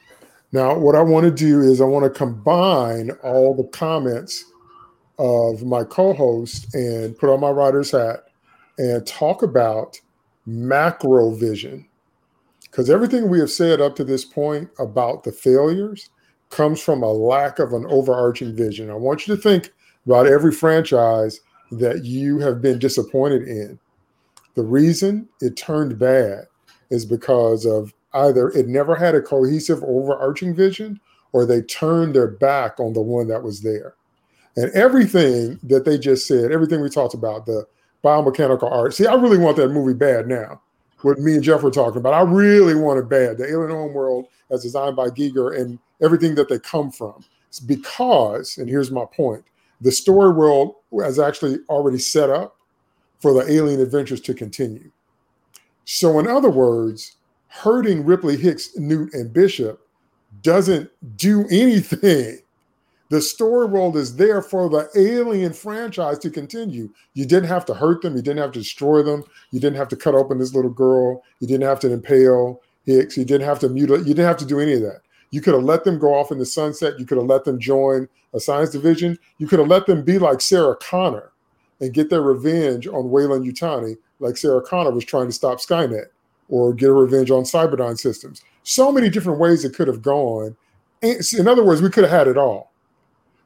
Speaker 1: Now, what I want to do is I want to combine all the comments of my co-host and put on my writer's hat and talk about macro vision. Because everything we have said up to this point about the failures comes from a lack of an overarching vision. I want you to think about every franchise that you have been disappointed in. The reason it turned bad is because of either it never had a cohesive overarching vision or they turned their back on the one that was there. And everything that they just said, everything we talked about, the biomechanical art. See, I really want that movie bad now. What me and Jeff were talking about. I really want it bad. The Alien Homeworld as designed by Giger and everything that they come from. It's because, and here's my point, the story world has actually already set up for the alien adventures to continue. So, in other words, hurting Ripley, Hicks, Newt, and Bishop doesn't do anything. The story world is there for the alien franchise to continue. You didn't have to hurt them. You didn't have to destroy them. You didn't have to cut open this little girl. You didn't have to impale Hicks. You didn't have to mutilate. You didn't have to do any of that. You could have let them go off in the sunset. You could have let them join a science division. You could have let them be like Sarah Connor and get their revenge on Weyland-Yutani, like Sarah Connor was trying to stop Skynet or get a revenge on Cyberdyne systems. So many different ways it could have gone. In other words, we could have had it all.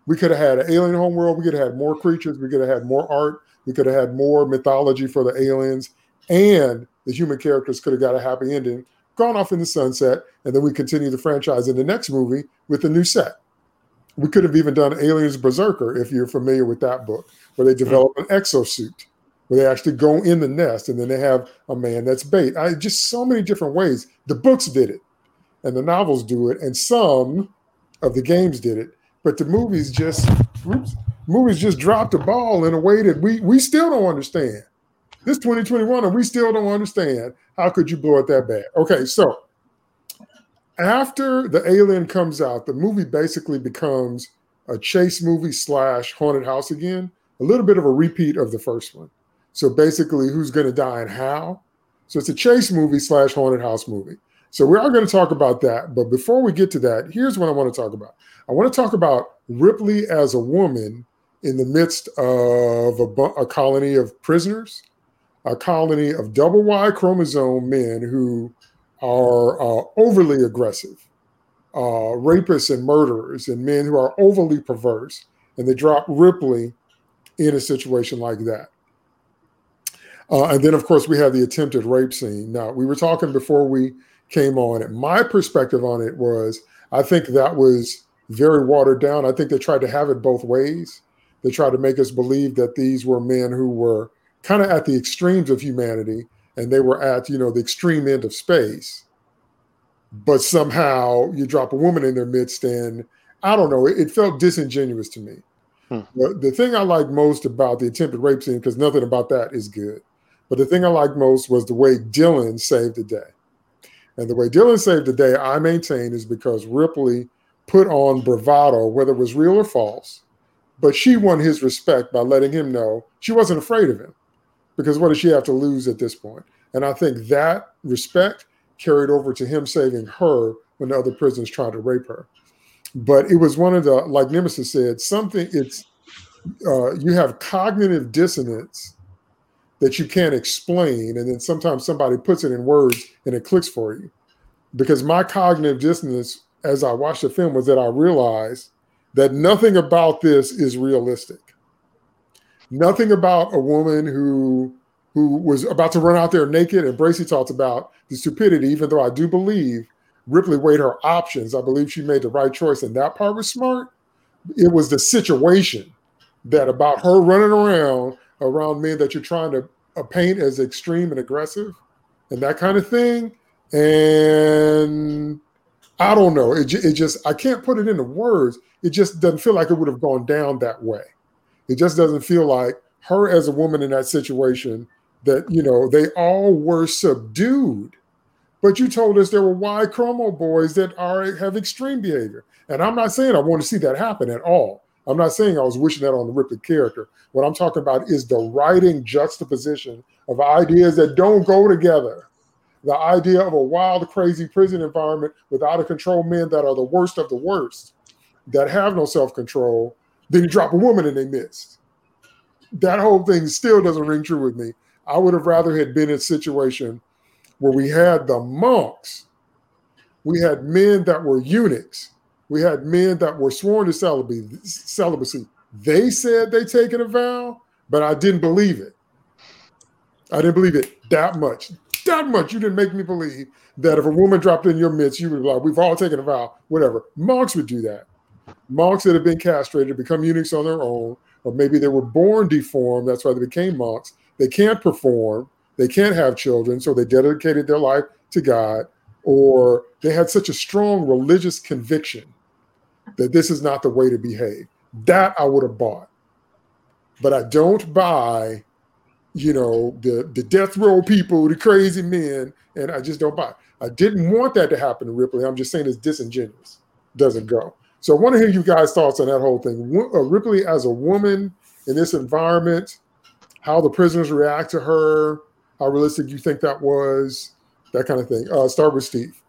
Speaker 1: We could have had an alien homeworld. We could have had more creatures. We could have had more art. We could have had more mythology for the aliens. And the human characters could have got a happy ending, gone off in the sunset, and then we continue the franchise in the next movie with a new set. We could have even done Aliens Berserker, if you're familiar with that book, where they hmm. develop an exosuit where they actually go in the nest and then they have a man that's bait. I just so many different ways. The books did it, and the novels do it, and some of the games did it. But the movies just oops, movies just dropped the ball in a way that we we still don't understand. This 2021, and we still don't understand. How could you blow it that bad? Okay, so after the alien comes out, the movie basically becomes a chase movie slash haunted house again, a little bit of a repeat of the first one. So basically, who's going to die and how? So it's a chase movie slash haunted house movie. So we are going to talk about that. But before we get to that, here's what I want to talk about. I want to talk about Ripley as a woman in the midst of a, a colony of prisoners, a colony of double Y chromosome men who are uh, overly aggressive, uh, rapists and murderers, and men who are overly perverse. And they drop Ripley in a situation like that. Uh, and then, of course, we have the attempted rape scene. Now, we were talking before we came on it. My perspective on it was I think that was very watered down. I think they tried to have it both ways. They tried to make us believe that these were men who were kind of at the extremes of humanity and they were at, you know, the extreme end of space. But somehow you drop a woman in their midst and I don't know, it, it felt disingenuous to me.
Speaker 5: Hmm.
Speaker 1: The, the thing I like most about the attempted rape scene, because nothing about that is good, but the thing I liked most was the way Dillon saved the day. And the way Dillon saved the day, I maintain, is because Ripley put on bravado, whether it was real or false. But she won his respect by letting him know she wasn't afraid of him. Because what does she have to lose at this point? And I think that respect carried over to him saving her when the other prisoners tried to rape her. But it was one of the, like Nemesis said, something, it's, uh, you have cognitive dissonance that you can't explain. And then sometimes somebody puts it in words and it clicks for you. Because my cognitive dissonance as I watched the film was that I realized that nothing about this is realistic. Nothing about a woman who who was about to run out there naked. And Bracey talks about the stupidity, even though I do believe Ripley weighed her options. I believe she made the right choice, and that part was smart. It was the situation that about her running around around men that you're trying to uh, paint as extreme and aggressive and that kind of thing. And I don't know. It, it just, I can't put it into words. It just doesn't feel like it would have gone down that way. It just doesn't feel like her as a woman in that situation that, you know, they all were subdued. But you told us there were Y chromo boys that are have extreme behavior. And I'm not saying I want to see that happen at all. I'm not saying I was wishing that on the Ripley character. What I'm talking about is the writing juxtaposition of ideas that don't go together. The idea of a wild, crazy prison environment with out of control men that are the worst of the worst, that have no self control, then you drop a woman in their midst. That whole thing still doesn't ring true with me. I would have rather had been in a situation where we had the monks, we had men that were eunuchs, we had men that were sworn to celibacy. They said they taken a vow, but I didn't believe it. I didn't believe it that much. That much. You didn't make me believe that if a woman dropped in your midst, you would be like, we've all taken a vow, whatever. Monks would do that. Monks that have been castrated become eunuchs on their own, or maybe they were born deformed. That's why they became monks. They can't perform, they can't have children, so they dedicated their life to God, or they had such a strong religious conviction that this is not the way to behave. That I would have bought. But I don't buy, you know, the, the death row people, the crazy men, and I just don't buy. I didn't want that to happen to Ripley. I'm just saying it's disingenuous. Doesn't go. So I want to hear you guys' thoughts on that whole thing. Uh, Ripley as a woman in this environment, how the prisoners react to her, how realistic you think that was, that kind of thing. Uh, start with Steve.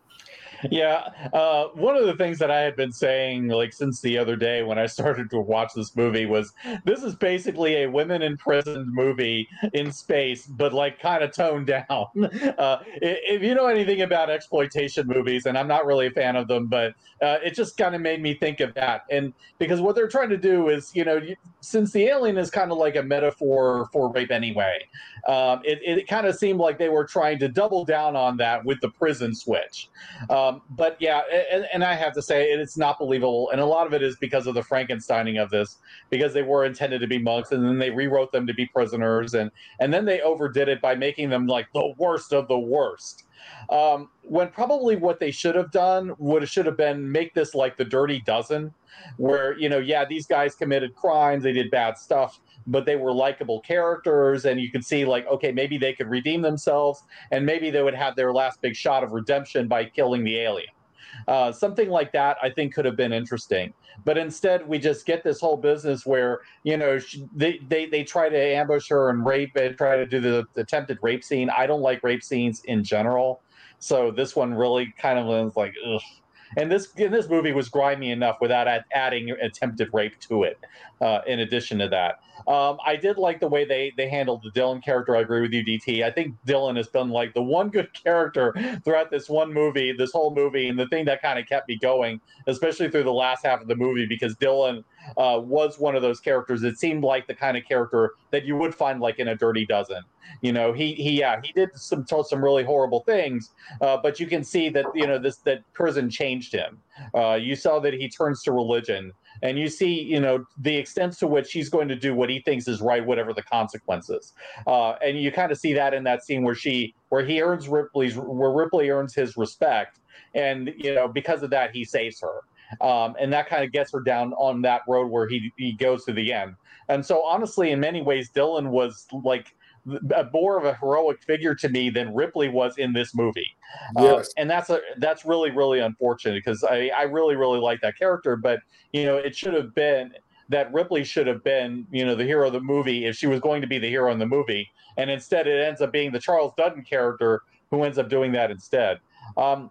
Speaker 4: Yeah, uh, one of the things that I had been saying like since the other day when I started to watch this movie was this is basically a women in prison movie in space, but like kind of toned down. Uh, if you know anything about exploitation movies, and I'm not really a fan of them, but uh, it just kind of made me think of that. And because what they're trying to do is, you know, since the alien is kind of like a metaphor for rape anyway, um, it, it kind of seemed like they were trying to double down on that with the prison switch. Um, but yeah, and, and, I have to say it's not believable, and a lot of it is because of the Frankensteining of this, because they were intended to be monks, and then they rewrote them to be prisoners, and and then they overdid it by making them like the worst of the worst. Um, when probably what they should have done would should have been make this like the Dirty Dozen, where you know, yeah, these guys committed crimes, they did bad stuff, but they were likable characters and you could see like okay maybe they could redeem themselves and maybe they would have their last big shot of redemption by killing the alien. Uh, something like that i think could have been interesting. But instead we just get this whole business where you know she, they, they they try to ambush her and rape and try to do the, the attempted rape scene. I don't like rape scenes in general. So this one really kind of was like ugh and this and this movie was grimy enough without ad- adding attempted rape to it. Uh, in addition to that, um, I did like the way they they handled the Dillon character. I agree with you, DT. I think Dillon has been like the one good character throughout this one movie, this whole movie, and the thing that kind of kept me going, especially through the last half of the movie, because Dillon uh, was one of those characters. It seemed like the kind of character that you would find like in a Dirty Dozen. You know, he he yeah he did some some really horrible things, uh, but you can see that you know this that prison changed him. Uh, you saw that he turns to religion, and you see you know the extent to which he's going to do what he thinks is right, whatever the consequences. Uh, and you kind of see that in that scene where she where he earns Ripley's where Ripley earns his respect, and you know because of that he saves her um, and that kind of gets her down on that road where he he goes to the end. And so, honestly, in many ways, Dillon was like a more of a heroic figure to me than Ripley was in this movie. Uh, yes. Uh, and that's a that's really really unfortunate because I I really really like that character, but you know it should have been that Ripley should have been you know the hero of the movie if she was going to be the hero in the movie, and instead it ends up being the Charles Dutton character who ends up doing that instead. Um,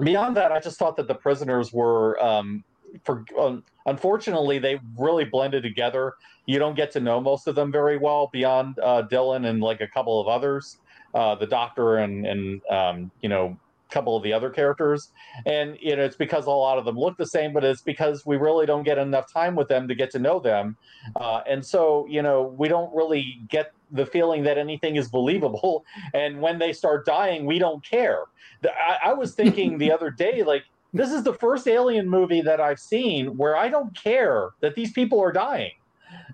Speaker 4: beyond that, I just thought that the prisoners were, um, for um, unfortunately, they really blended together. You don't get to know most of them very well beyond uh, Dillon and like a couple of others, uh, the doctor and and um, you know couple of the other characters. And you know it's because a lot of them look the same but it's because we really don't get enough time with them to get to know them. Uh, and so you know we don't really get the feeling that anything is believable. And when they start dying we don't care. I, I was thinking the other day like this is the first alien movie that i've seen where i don't care that these people are dying.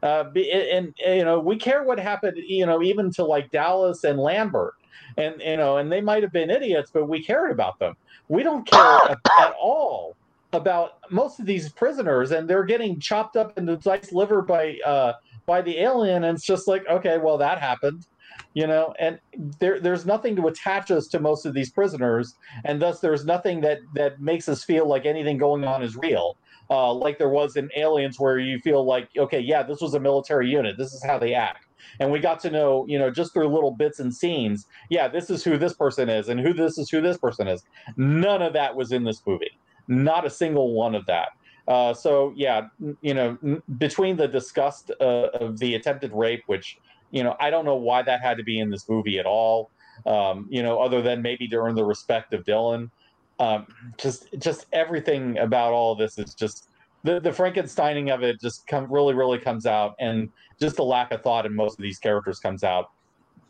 Speaker 4: Uh, and, and you know we care what happened you know even to like dallas and lambert and you know, and they might have been idiots, but we cared about them. We don't care at, at all about most of these prisoners, and they're getting chopped up into diced liver by uh, by the alien, and it's just like, okay, well, that happened, you know, and there there's nothing to attach us to most of these prisoners, and thus there's nothing that that makes us feel like anything going on is real. Uh, like there was in Aliens, where you feel like, okay, yeah, this was a military unit. This is how they act and we got to know you know just through little bits and scenes yeah this is who this person is and who this is who this person is. None of that was in this movie. Not a single one of that. Uh, so yeah you know between the disgust uh, of the attempted rape which you know i don't know why that had to be in this movie at all um, you know other than maybe to earn the respect of dillon um, just just everything about all this is just the, the Frankensteining of it just come really really comes out, and just the lack of thought in most of these characters comes out,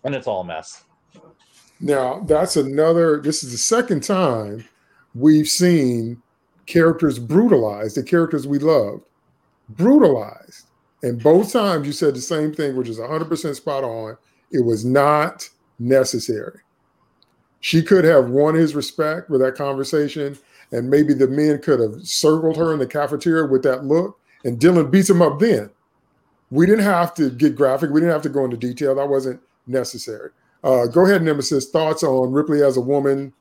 Speaker 4: and it's all a mess.
Speaker 1: Now that's another. This is the second time we've seen characters brutalized, the characters we loved, brutalized, and both times you said the same thing, which is 100% spot on. It was not necessary. She could have won his respect with that conversation and maybe the men could have circled her in the cafeteria with that look, and Dillon beats him up then. We didn't have to get graphic. We didn't have to go into detail. That wasn't necessary. Uh, go ahead, Nemesis. Thoughts on Ripley as a woman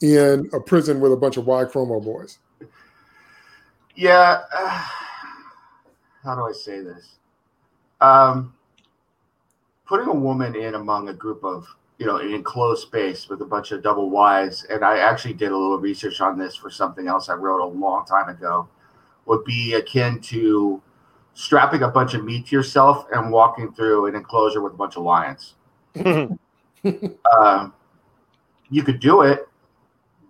Speaker 1: in a prison with a bunch of Y chromo boys?
Speaker 3: Yeah. Uh, how do I say this? Um, putting a woman in among a group of you know, an enclosed space with a bunch of double Ys. And I actually did a little research on this for something else I wrote a long time ago. Would be akin to strapping a bunch of meat to yourself and walking through an enclosure with a bunch of lions. um, you could do it,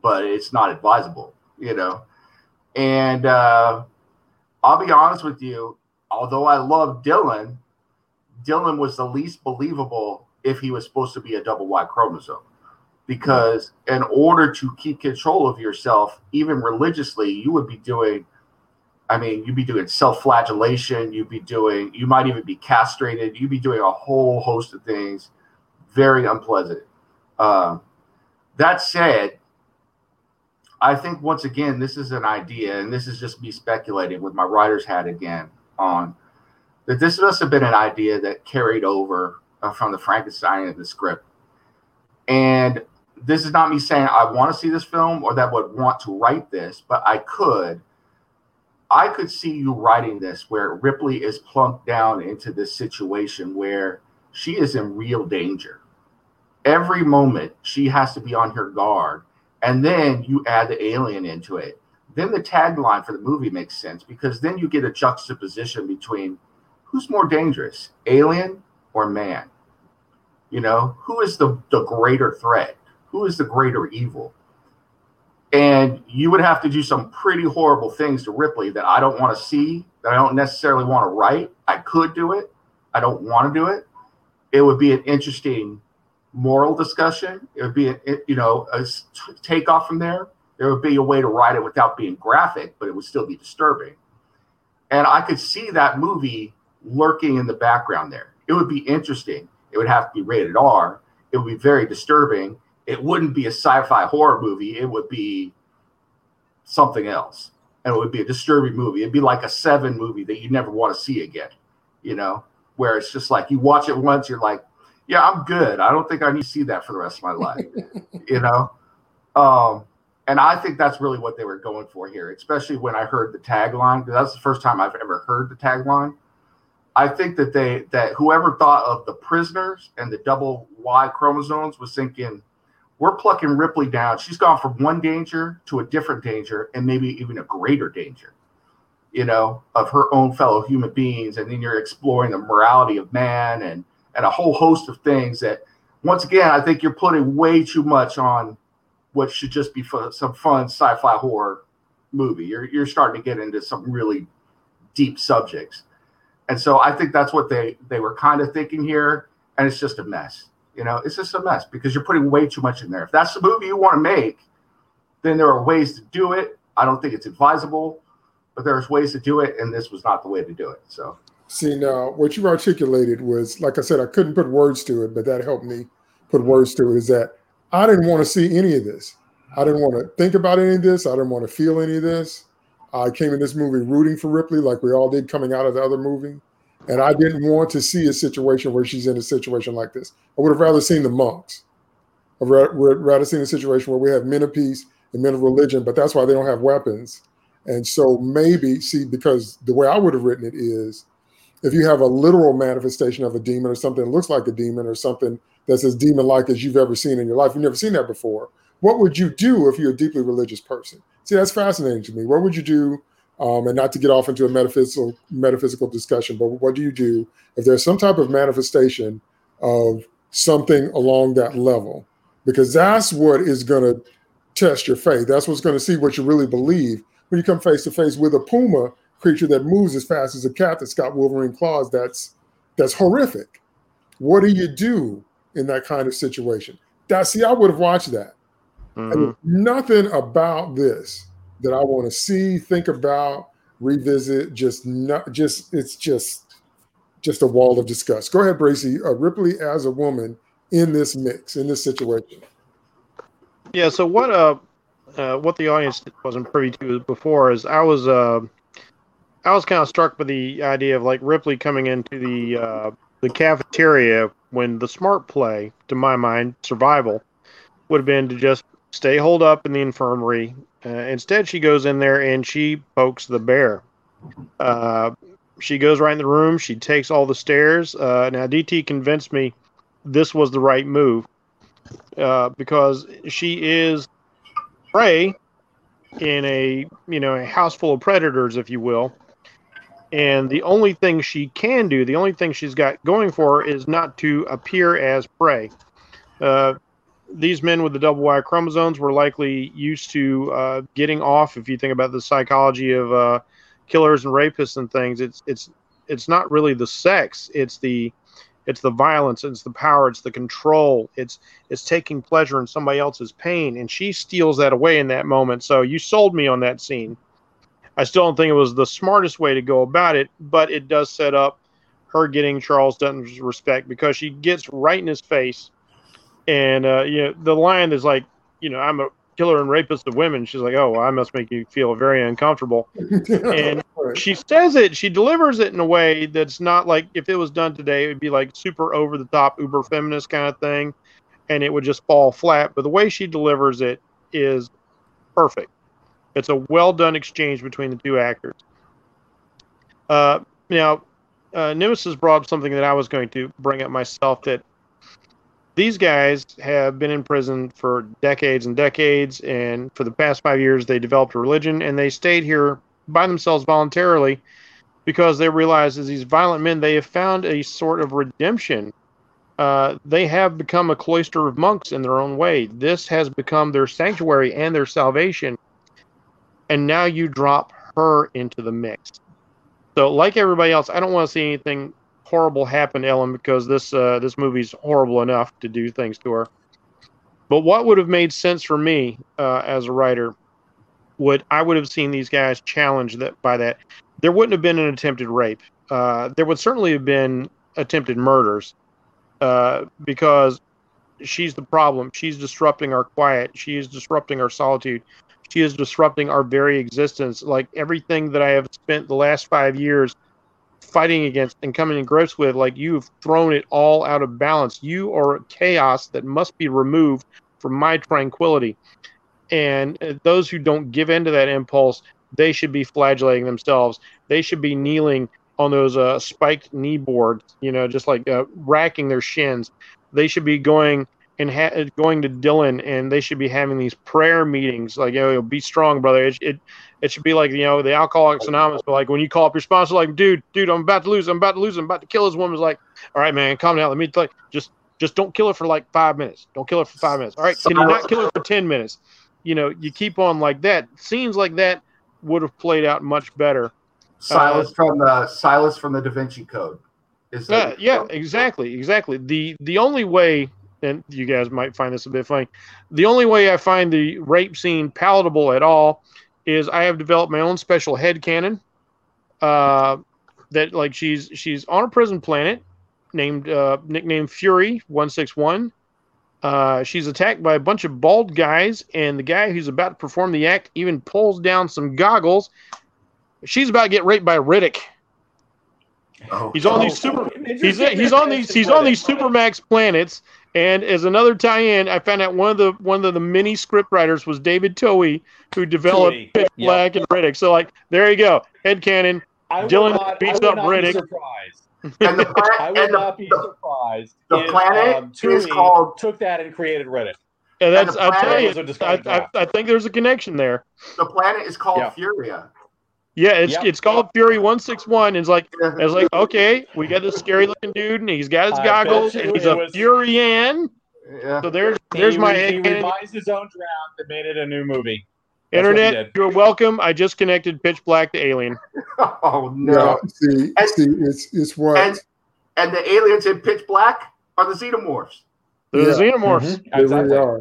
Speaker 3: but it's not advisable, you know. And uh, I'll be honest with you, although I love Dillon, Dillon was the least believable if he was supposed to be a double Y chromosome. Because in order to keep control of yourself, even religiously, you would be doing, I mean, you'd be doing self flagellation, you'd be doing, you might even be castrated, you'd be doing a whole host of things very unpleasant. Um, that said, I think once again, this is an idea, and this is just me speculating with my writer's hat again on that this must have been an idea that carried over uh, from the Frankenstein of the script. And this is not me saying I want to see this film or that would want to write this, but I could. I could see you writing this where Ripley is plunked down into this situation where she is in real danger. Every moment she has to be on her guard. And then you add the alien into it. Then the tagline for the movie makes sense because then you get a juxtaposition between who's more dangerous, alien or man? You know, who is the, the greater threat? Who is the greater evil? and you would have to do some pretty horrible things to Ripley that I don't want to see, that I don't necessarily want to write. I could do it. I don't want to do it. It would be an interesting moral discussion. It would be, a, you know, a takeoff from there. There would be a way to write it without being graphic, but it would still be disturbing. And I could see that movie lurking in the background there. It would be interesting. It would have to be rated R. It would be very disturbing. It wouldn't be a sci-fi horror movie. It would be something else. And it would be a disturbing movie. It'd be like a seven movie that you never want to see again, you know, where it's just like you watch it once, you're like, yeah, I'm good. I don't think I need to see that for the rest of my life, you know? Um, and I think that's really what they were going for here, especially when I heard the tagline, because that's the first time I've ever heard the tagline. I think that they that whoever thought of the prisoners and the double Y chromosomes was thinking, we're plucking Ripley down. She's gone from one danger to a different danger, and maybe even a greater danger, you know, of her own fellow human beings. And then you're exploring the morality of man and and a whole host of things that, once again, I think you're putting way too much on what should just be fun, some fun sci-fi horror movie. You're you're starting to get into some really deep subjects. And so I think that's what they they were kind of thinking here, and it's just a mess. You know, it's just a mess because you're putting way too much in there. If that's the movie you want to make, then there are ways to do it. I don't think it's advisable, but there's ways to do it, and this was not the way to do it. So,
Speaker 1: see now what you articulated was, like I said, I couldn't put words to it, but that helped me put words to it. Is that I didn't want to see any of this. I didn't want to think about any of this. I didn't want to feel any of this. I came in this movie rooting for Ripley, like we all did coming out of the other movie. And I didn't want to see a situation where she's in a situation like this. I would have rather seen the monks. I would rather seen a situation where we have men of peace and men of religion, but that's why they don't have weapons. And so maybe, see, because the way I would have written it is if you have a literal manifestation of a demon or something that looks like a demon or something that's as demon like as you've ever seen in your life, you've never seen that before. What would you do if you're a deeply religious person? See, that's fascinating to me. What would you do? Um, and not to get off into a metaphysical metaphysical discussion, but what do you do if there's some type of manifestation of something along that level? Because that's what is going to test your faith. That's what's going to see what you really believe when you come face to face with a puma creature that moves as fast as a cat that's got Wolverine claws. That's that's horrific. What do you do in that kind of situation? That see, I would have watched that. Mm-hmm. nothing about this that I want to see, think about, revisit. Just not, just it's just, just a wall of disgust. Go ahead, Bracey. Uh, Ripley as a woman in this mix, in this situation.
Speaker 5: Yeah. So what? Uh, uh, what the audience wasn't privy to before is I was, uh, I was kind of struck by the idea of like Ripley coming into the uh, the cafeteria when the smart play, to my mind, survival would have been to just stay holed up in the infirmary. Uh, instead, she goes in there and she pokes the bear. Uh, she goes right in the room. She takes all the stairs. Uh, now, DT convinced me this was the right move uh, because she is prey in a you know a house full of predators, if you will. And the only thing she can do, the only thing she's got going for her, is not to appear as prey. Uh, these men with the double Y chromosomes were likely used to uh, getting off. If you think about the psychology of uh, killers and rapists and things, it's it's it's not really the sex; it's the it's the violence, it's the power, it's the control, it's it's taking pleasure in somebody else's pain, and she steals that away in that moment. So you sold me on that scene. I still don't think it was the smartest way to go about it, but it does set up her getting Charles Dutton's respect because she gets right in his face and uh, you know the line is like, you know, I'm a killer and rapist of women. She's like, oh, I must make you feel very uncomfortable. and she says it, she delivers it in a way that's not like if it was done today, it would be like super over the top, uber feminist kind of thing, and it would just fall flat. But the way she delivers it is perfect. It's a well done exchange between the two actors. Uh, now, uh, Nemesis brought up something that I was going to bring up myself that these guys have been in prison for decades and decades, and for the past five years, they developed a religion and they stayed here by themselves voluntarily because they realize as these violent men, they have found a sort of redemption uh, they have become a cloister of monks in their own way. This has become their sanctuary and their salvation. And now you drop her into the mix. So, like everybody else, I don't want to see anything horrible happen to Ellen because this uh, this movie's horrible enough to do things to her. But what would have made sense for me uh, as a writer would I would have seen these guys challenged that by that. There wouldn't have been an attempted rape. Uh, there would certainly have been attempted murders uh, because she's the problem. She's disrupting our quiet. She is disrupting our solitude. She is disrupting our very existence. Like everything that I have spent the last five years fighting against and coming in grips with, like you've thrown it all out of balance. You are chaos that must be removed from my tranquility. And uh, those who don't give in to that impulse, they should be flagellating themselves. They should be kneeling on those uh, spiked knee boards, you know, just like uh, racking their shins. They should be going and ha- going to Dillon, and they should be having these prayer meetings, like, you know, be strong, brother. It, it, it should be like, you know, the Alcoholics Anonymous, but like when you call up your sponsor, like, dude, dude, I'm about to lose, I'm about to lose, I'm about to kill this woman. like, all right, man, calm down. Let me like, just, just don't kill her for like five minutes. Don't kill her for five minutes. All right, can you not kill her for ten minutes? You know, you keep on like that. Scenes like that would have played out much better.
Speaker 3: Silas uh, from the Silas from the Da Vinci Code.
Speaker 5: Is uh, yeah, exactly, exactly. The the only way, and you guys might find this a bit funny, the only way I find the rape scene palatable at all is I have developed my own special head canon. Uh, that like she's she's on a prison planet named uh, nicknamed Fury One Six One. Uh, she's attacked by a bunch of bald guys, and the guy who's about to perform the act even pulls down some goggles. She's about to get raped by Riddick. Oh, he's on oh, these super. He's he's on these he's on these supermax planets. And as another tie-in, I found out one of the one of the mini script writers was David Twohy, who developed Twohy. Pitch Black and Riddick. So like, there you go, head canon. Dillon not, beats up Riddick.
Speaker 3: And the planet, I would not be surprised. The if, planet um, is called
Speaker 4: took that and created Riddick.
Speaker 5: Yeah, that's. I'll tell you. I, I, I, think there's a connection there.
Speaker 3: The planet is called yeah. Furya.
Speaker 5: Yeah, it's yep. it's called Fury One Six One. It's like it's like okay, we got this scary looking dude, and he's got his goggles, and he's a was, Furian. Yeah. So there's there's
Speaker 4: he,
Speaker 5: my.
Speaker 4: He revised his own draft and made it a new movie.
Speaker 5: That's Internet, you're welcome. I just connected Pitch Black to Alien.
Speaker 3: oh no!
Speaker 1: Yeah, see, and, see, it's it's what
Speaker 3: and, and, the aliens in Pitch Black are the xenomorphs.
Speaker 5: The yeah. xenomorphs. Mm-hmm.
Speaker 1: They exactly. really are.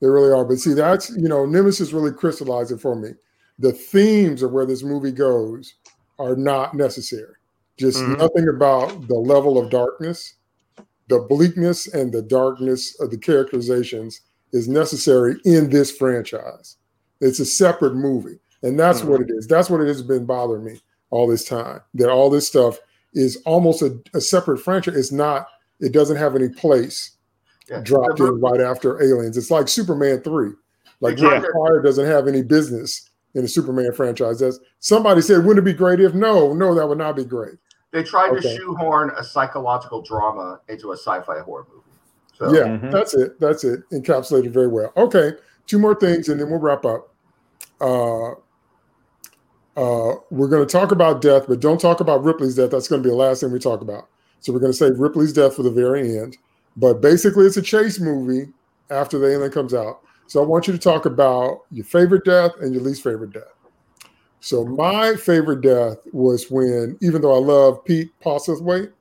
Speaker 1: They really are. But see, that's you know, Nemesis really crystallized it for me the themes of where this movie goes are not necessary. Just mm-hmm. nothing about the level of darkness, the bleakness and the darkness of the characterizations is necessary in this franchise. It's a separate movie. And that's mm-hmm. what it is. That's what it has been bothering me all this time. That all this stuff is almost a, a separate franchise. It's not, it doesn't have any place yeah. dropped in right after Aliens. It's like Superman 3. Like yeah. Fire doesn't have any business in the Superman franchise. As somebody said, wouldn't it be great if? No, no, that would not be great.
Speaker 3: They tried okay. to shoehorn a psychological drama into a sci-fi horror movie.
Speaker 1: So. Yeah, mm-hmm. that's it. That's it. Encapsulated very well. Okay, two more things, and then we'll wrap up. Uh, uh, we're going to talk about death, but don't talk about Ripley's death. That's going to be the last thing we talk about. So we're going to save Ripley's death for the very end. But basically, it's a chase movie after the alien comes out. So I want you to talk about your favorite death and your least favorite death. So my favorite death was when, even though I love Pete Postlethwaite,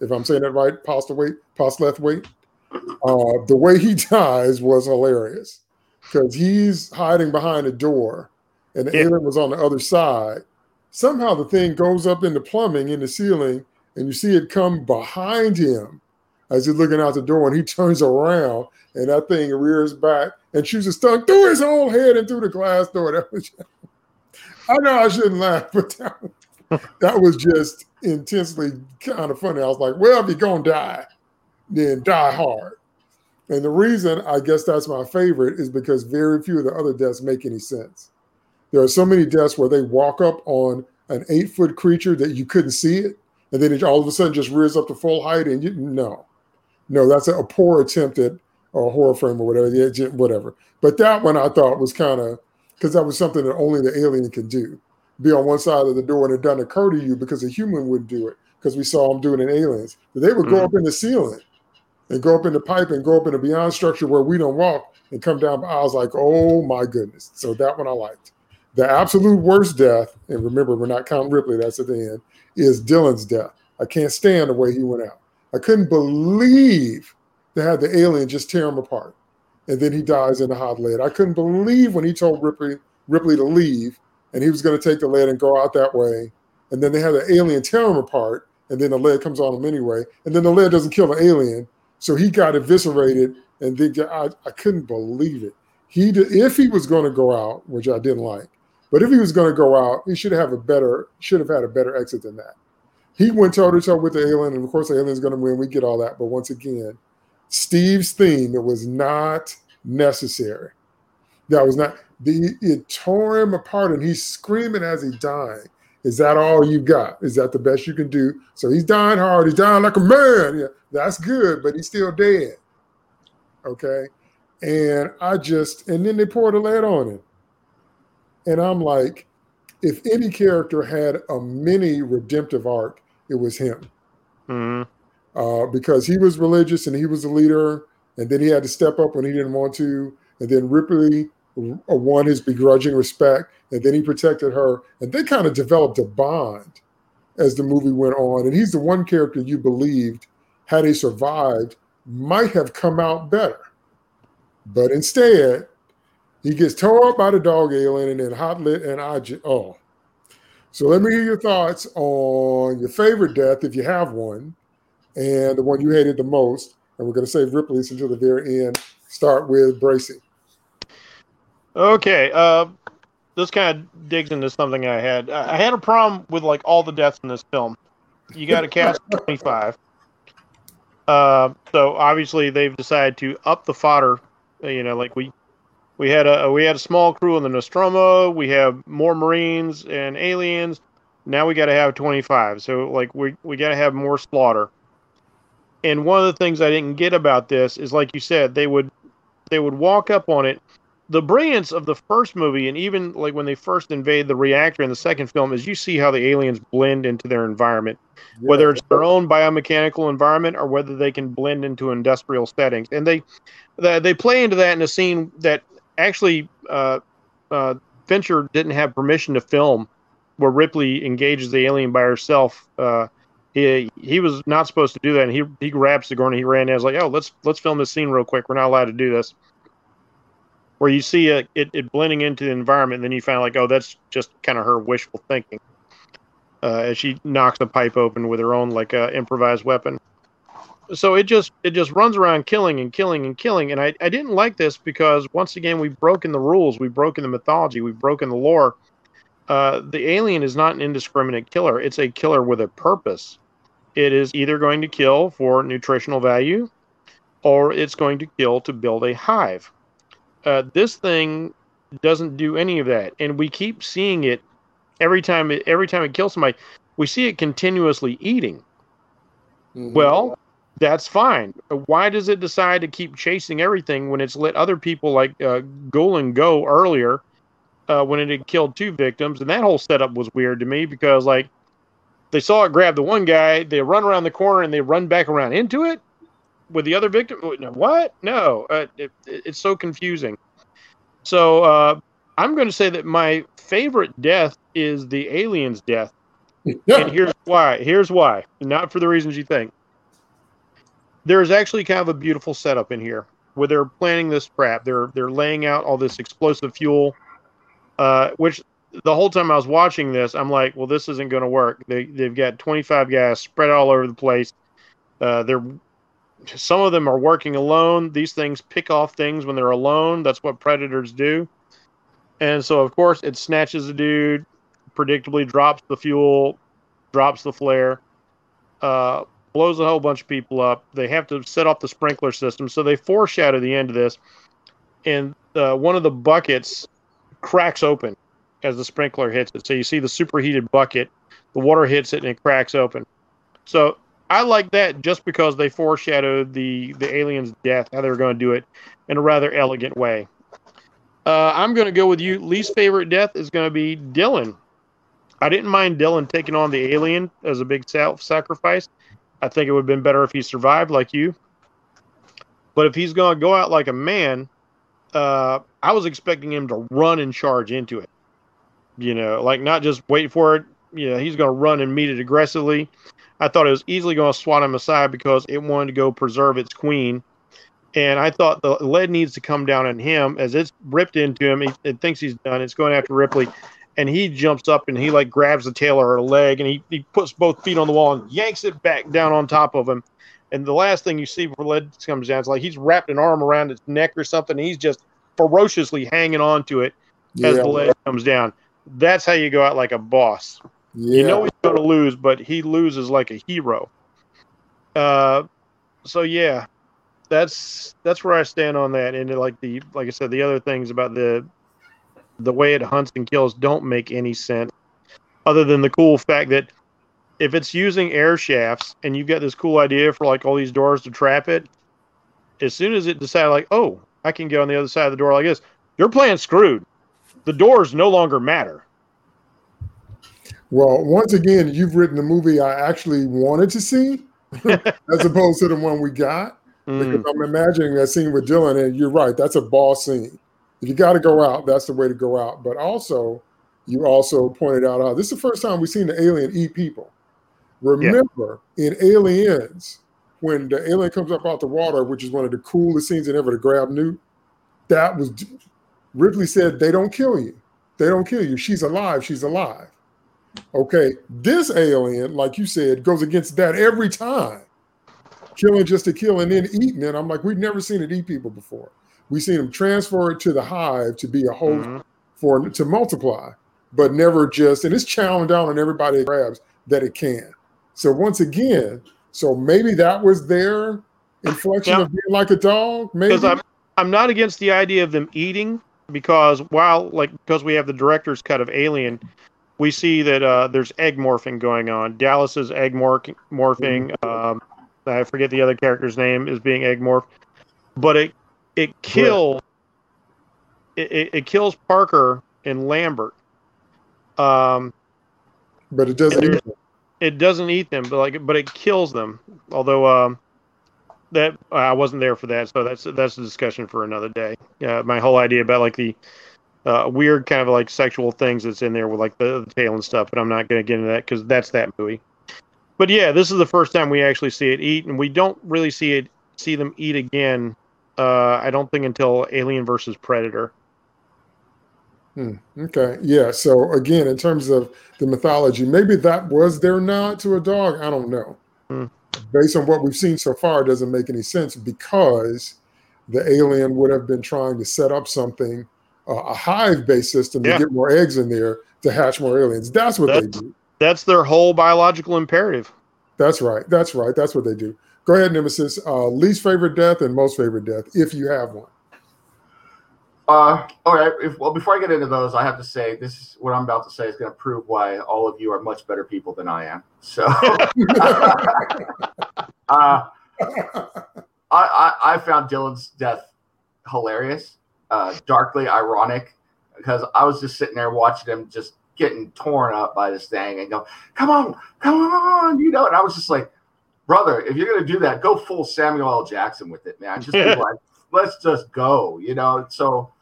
Speaker 1: if I'm saying that right, Postlethwaite, Postlethwaite, uh, the way he dies was hilarious because he's hiding behind a door and the yeah. alien was on the other side. Somehow the thing goes up in the plumbing in the ceiling and you see it come behind him as he's looking out the door and he turns around and that thing rears back and shoots a stun through his whole head and through the glass door. That was, I know I shouldn't laugh, but that, that was just intensely kind of funny. I was like, well, if you're going to die, then die hard. And the reason I guess that's my favorite is because very few of the other deaths make any sense. There are so many deaths where they walk up on an eight foot creature that you couldn't see it, and then it all of a sudden just rears up to full height, and you no, no, that's a, a poor attempt at a horror film or whatever, the whatever. But that one I thought was kind of because that was something that only the alien can do. Be on one side of the door and it doesn't occur to you because a human wouldn't do it because we saw them doing it in aliens. But they would go mm-hmm. up in the ceiling and go up in the pipe and go up in the beyond structure where we don't walk and come down. I was like, oh my goodness. So that one I liked. The absolute worst death, and remember, we're not counting Ripley, that's at the end, is Dillon's death. I can't stand the way he went out. I couldn't believe they had the alien just tear him apart. And then he dies in the hot lead. I couldn't believe when he told Ripley, Ripley to leave and he was going to take the lead and go out that way. And then they had the alien tear him apart. And then the lead comes on him anyway. And then the lead doesn't kill the alien. So he got eviscerated. And then I, I couldn't believe it. He did, if he was going to go out, which I didn't like, but if he was going to go out, he should have a better should have had a better exit than that. He went toe to toe with the alien, and of course the alien's going to win. We get all that, but once again, Steve's theme it was not necessary. That was not the it tore him apart, and he's screaming as he's dying. Is that all you got? Is that the best you can do? So he's dying hard. He's dying like a man. Yeah, that's good, but he's still dead. Okay. And I just, and then they poured a lead on him. And I'm like, if any character had a mini redemptive arc, it was him.
Speaker 5: hmm
Speaker 1: Uh, because he was religious and he was a leader, and then he had to step up when he didn't want to. And then Ripley uh, won his begrudging respect, and then he protected her. And they kind of developed a bond as the movie went on. And he's the one character you believed, had he survived, might have come out better. But instead, he gets tore up by the dog alien and then hot lit, and I just, oh. So let me hear your thoughts on your favorite death, if you have one, and the one you hated the most. And we're going to save Ripley's until the very end. Start with Bracey.
Speaker 5: Okay. Uh, this kind of digs into something I had. I had a problem with like all the deaths in this film. You got to cast 25. Uh, so obviously they've decided to up the fodder. You know, like we we had a we had a small crew on the Nostromo. We have more Marines and aliens. Now we got to have 25. So like we we got to have more slaughter. And one of the things I didn't get about this is like you said, they would they would walk up on it the brilliance of the first movie and even like when they first invade the reactor in the second film is you see how the aliens blend into their environment whether it's their own biomechanical environment or whether they can blend into industrial settings and they they, they play into that in a scene that actually uh, uh, fincher didn't have permission to film where ripley engages the alien by herself uh, he, he was not supposed to do that and he, he grabbed sigourney he ran and was like oh let's let's film this scene real quick we're not allowed to do this where you see it, it, it blending into the environment, and then you find like, oh, that's just kind of her wishful thinking. Uh, as she knocks the pipe open with her own like uh, improvised weapon. So it just it just runs around killing and killing and killing, and I, I didn't like this because once again we've broken the rules, we've broken the mythology, we've broken the lore. Uh, the alien is not an indiscriminate killer; it's a killer with a purpose. It is either going to kill for nutritional value, or it's going to kill to build a hive uh, this thing doesn't do any of that, and we keep seeing it every time. It, every time it kills somebody, we see it continuously eating.
Speaker 1: Mhm.
Speaker 5: Well, that's fine. Why does it decide to keep chasing everything when it's let other people like uh, Golan go earlier uh, when it had killed two victims? And that whole setup was weird to me because like they saw it grab the one guy, they run around the corner and they run back around into it with the other victim. What? No, uh, it, it- it's so confusing. So uh, I'm going to say that my favorite death is the alien's death. And here's why. Here's why. Not for the reasons you think. There's actually kind of a beautiful setup in here where they're planning this trap. They're they're laying out all this explosive fuel, uh, which the whole time I was watching this, I'm like, well, this isn't going to work. They they've got 25 guys spread all over the place. Uh, they're some of them are working alone. These things pick off things when they're alone. That's what predators do. And so, of course, it snatches a dude, predictably drops the fuel, drops the flare, uh, blows a whole bunch of people up. They have to set off the sprinkler system. So they foreshadow the end of this. And uh, one of the buckets cracks open as the sprinkler hits it. So you see the superheated bucket, the water hits it, and it cracks open. So I like that just because they foreshadowed the the alien's death, how they were going to do it in a rather elegant way. Uh, I'm going to go with you. Least favorite death is going to be Dillon. I didn't mind Dillon taking on the alien as a big self sacrifice. I think it would have been better if he survived, like you. But if he's going to go out like a man, uh, I was expecting him to run and charge into it. You know, like not just wait for it. You know, he's going to run and meet it aggressively. I thought it was easily going to swat him aside because it wanted to go preserve its queen. And I thought the lead needs to come down on him as it's ripped into him. It thinks he's done. It's going after Ripley. And he jumps up and he like grabs the tail of her leg and he, he puts both feet on the wall and yanks it back down on top of him. And the last thing you see before lead comes down, it's like he's wrapped an arm around its neck or something. And he's just ferociously hanging on to it as
Speaker 1: Yeah.
Speaker 5: the leg comes down. That's how you go out like a boss.
Speaker 1: Yeah.
Speaker 5: You know he's going to lose, but he loses like a hero. Uh, so yeah, that's that's where I stand on that. And like the like I said, the other things about the the way it hunts and kills don't make any sense, other than the cool fact that if it's using air shafts and you've got this cool idea for like all these doors to trap it, as soon as it decides like, oh, I can get on the other side of the door like this, you're playing screwed. The doors no longer matter.
Speaker 1: Well, once again, you've written the movie I actually wanted to see, as opposed to the one we got.
Speaker 5: Mm.
Speaker 1: Because I'm imagining that scene with Dillon, and you're right, that's a boss scene. If you got to go out, that's the way to go out. But also, you also pointed out, uh, this is the first time we've seen the alien eat people. Remember, in Aliens, when the alien comes up out the water, which is one of the coolest scenes in ever to grab Newt, that was Ripley said, they don't kill you. They don't kill you. She's alive. She's alive. Okay, this alien, like you said, goes against that every time. Killing just to kill and then eating it. I'm like, we've never seen it eat people before. We've seen them transfer it to the hive to be a host
Speaker 5: Mhm.
Speaker 1: for to multiply, but never just and it's chowing down on everybody it grabs that it can. So once again, so maybe that was their inflection
Speaker 5: Yeah.
Speaker 1: of being like a dog. Maybe
Speaker 5: I'm I'm not against the idea of them eating because while like because we have the director's cut of Alien, we see that uh, there's egg morphing going on. Dallas is egg mor- morphing. Um, I forget the other character's name is being egg morphed, but it it kill it, it, it kills Parker and Lambert. Um,
Speaker 1: but it doesn't eat them.
Speaker 5: it doesn't eat them, but like but it kills them. Although um, that I wasn't there for that, so that's that's a discussion for another day. Uh, my whole idea about like the uh, weird kind of like sexual things that's in there with like the, the tail and stuff, but I'm not going to get into that because that's that movie. But yeah, this is the first time we actually see it eat, and we don't really see it see them eat again. Uh, I don't think until Alien versus Predator.
Speaker 1: Okay. Yeah. So again, in terms of the mythology, maybe that was their nod to a dog. I don't know.
Speaker 5: Hmm.
Speaker 1: Based on what we've seen so far, it doesn't make any sense because the alien would have been trying to set up something, uh, a hive-based system to
Speaker 5: Yeah.
Speaker 1: get more eggs in there to hatch more aliens. That's what they do.
Speaker 5: That's their whole biological imperative.
Speaker 1: That's right. That's right. That's what they do. Go ahead, Nemesis. Uh, least favorite death and most favorite death, if you have one.
Speaker 3: Uh, all right. If, well, before I get into those, I have to say this is what I'm about to say is going to prove why all of you are much better people than I am. So, uh, I, I I found Dillon's death hilarious, uh, darkly ironic, because I was just sitting there watching him just getting torn up by this thing and go, "Come on, come on," you know. And I was just like, "Brother, if you're gonna do that, go full Samuel L. Jackson with it, man. Just be like, let's just go," you know. So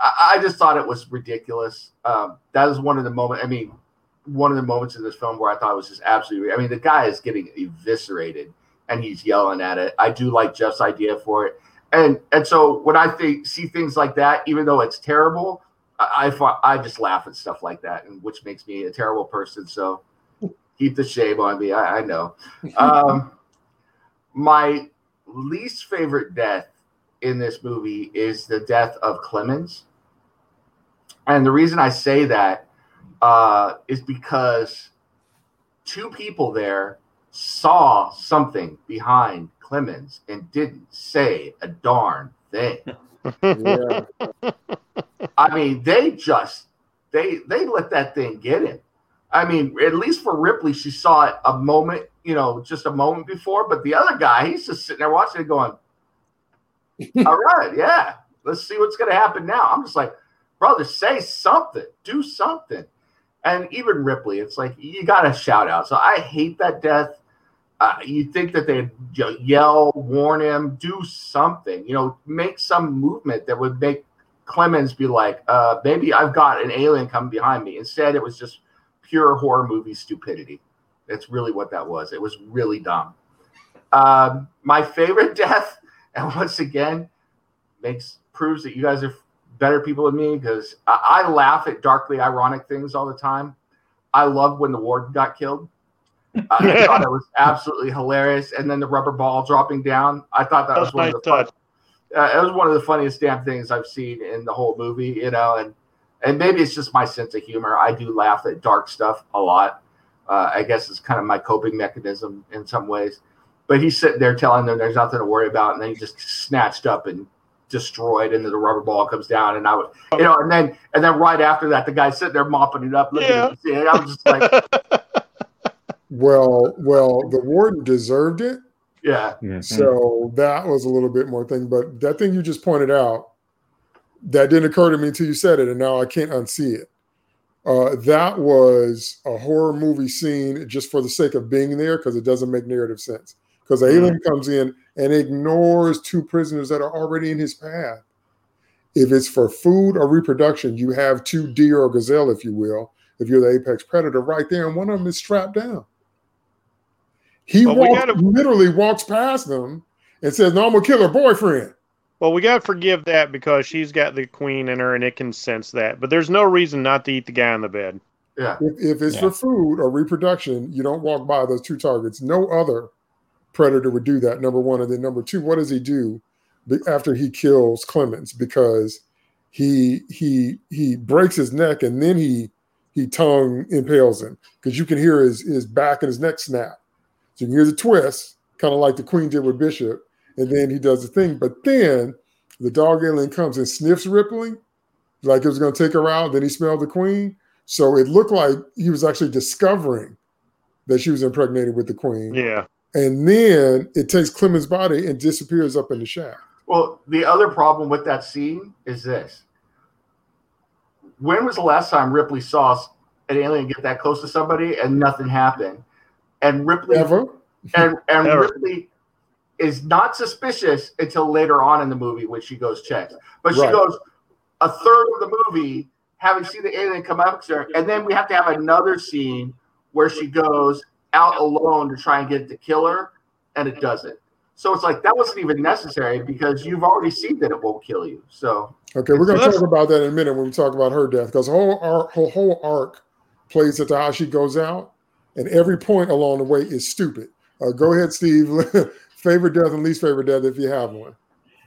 Speaker 3: I, I just thought it was ridiculous. Um, that is one of the moments. I mean, one of the moments in this film where I thought it was just absolutely. I mean, the guy is getting eviscerated and he's yelling at it. I do like Jeff's idea for it, and and so when I think see things like that, even though it's terrible, I I, I just laugh at stuff like that, and which makes me a terrible person. So keep the shame on me. I, I know. Um, my least favorite death in this movie is the death of Clemens. And the reason I say that uh, is because two people there saw something behind Clemens and didn't say a darn thing.
Speaker 1: Yeah.
Speaker 3: I mean, they just they they let that thing get him. I mean, at least for Ripley, she saw it a moment, you know, just a moment before. But the other guy, he's just sitting there watching it, going, "All right, yeah, let's see what's going to happen now." I'm just like, brother, say something, do something. And even Ripley, it's like you got to shout out. So I hate that death. uh, you'd think that they'd yell, warn him, do something, you know, make some movement that would make Clemens be like, uh, maybe I've got an alien coming behind me. Instead, it was just pure horror movie stupidity. That's really what that was. It was really dumb. Um, my favorite death, and once again, makes proves that you guys are better people than me because I, I laugh at darkly ironic things all the time. I love when the warden got killed. I thought it was absolutely hilarious, and then the rubber ball dropping down. I thought that
Speaker 5: That
Speaker 3: was
Speaker 5: was
Speaker 3: one
Speaker 5: nice
Speaker 3: of the fun, uh, it was one of the funniest damn things I've seen in the whole movie. You know, and and maybe it's just my sense of humor. I do laugh at dark stuff a lot. Uh, I guess it's kind of my coping mechanism in some ways. But he's sitting there telling them there's nothing to worry about, and then he just snatched up and destroyed, and then the rubber ball comes down, and I was, you know, and then and then right after that, the guy's sitting there mopping it up, looking
Speaker 5: Yeah.
Speaker 3: at the scene. I was just like,
Speaker 1: Well, well, the warden deserved it.
Speaker 3: yeah,
Speaker 4: Mhm.
Speaker 1: So that was a little bit more thing. But that thing you just pointed out, that didn't occur to me until you said it, and now I can't unsee it. Uh, that was a horror movie scene just for the sake of being there because it doesn't make narrative sense. Because the alien comes in and ignores two prisoners that are already in his path. If it's for food or reproduction, you have two deer or gazelle, if you will, if you're the apex predator, right there, and one of them is strapped down. He
Speaker 5: we
Speaker 1: walks,
Speaker 5: gotta-
Speaker 1: literally walks past them and says, "No, I'm gonna kill her boyfriend."
Speaker 5: Well, we got to forgive that because she's got the queen in her and it can sense that. But there's no reason not to eat the guy in the bed.
Speaker 3: yeah.
Speaker 1: If, if it's
Speaker 4: Yeah.
Speaker 1: for food or reproduction, you don't walk by those two targets. No other predator would do that. Number one, and then number two, what does he do after he kills Clemens? Because he he he breaks his neck and then he he tongue impales him because you can hear his his back and his neck snap. So you can hear the twist, kind of like the Queen did with Bishop, and then he does the thing. But then the dog alien comes and sniffs Ripley, like it was going to take her out. Then he smelled the Queen. So it looked like he was actually discovering that she was impregnated with the queen.
Speaker 5: Yeah.
Speaker 1: And then it takes Clemens' body and disappears up in the shaft.
Speaker 3: Well, the other problem with that scene is this. When was the last time Ripley saw an alien get that close to somebody and nothing happened? And Ripley
Speaker 1: Ever?
Speaker 3: and and
Speaker 5: Ever.
Speaker 3: Ripley is not suspicious until later on in the movie when she goes checks. But she
Speaker 1: Right.
Speaker 3: goes a third of the movie having seen the alien come up to her, and then we have to have another scene where she goes out alone to try and get the killer, and it doesn't. So it's like that wasn't even necessary because you've already seen that it won't kill you. So
Speaker 1: Okay, we're going to talk about that in a minute when we talk about her death because whole arc, whole, whole arc plays into how she goes out, and every point along the way is stupid. Uh, go ahead, Steve. favorite death and least favorite death if you have one.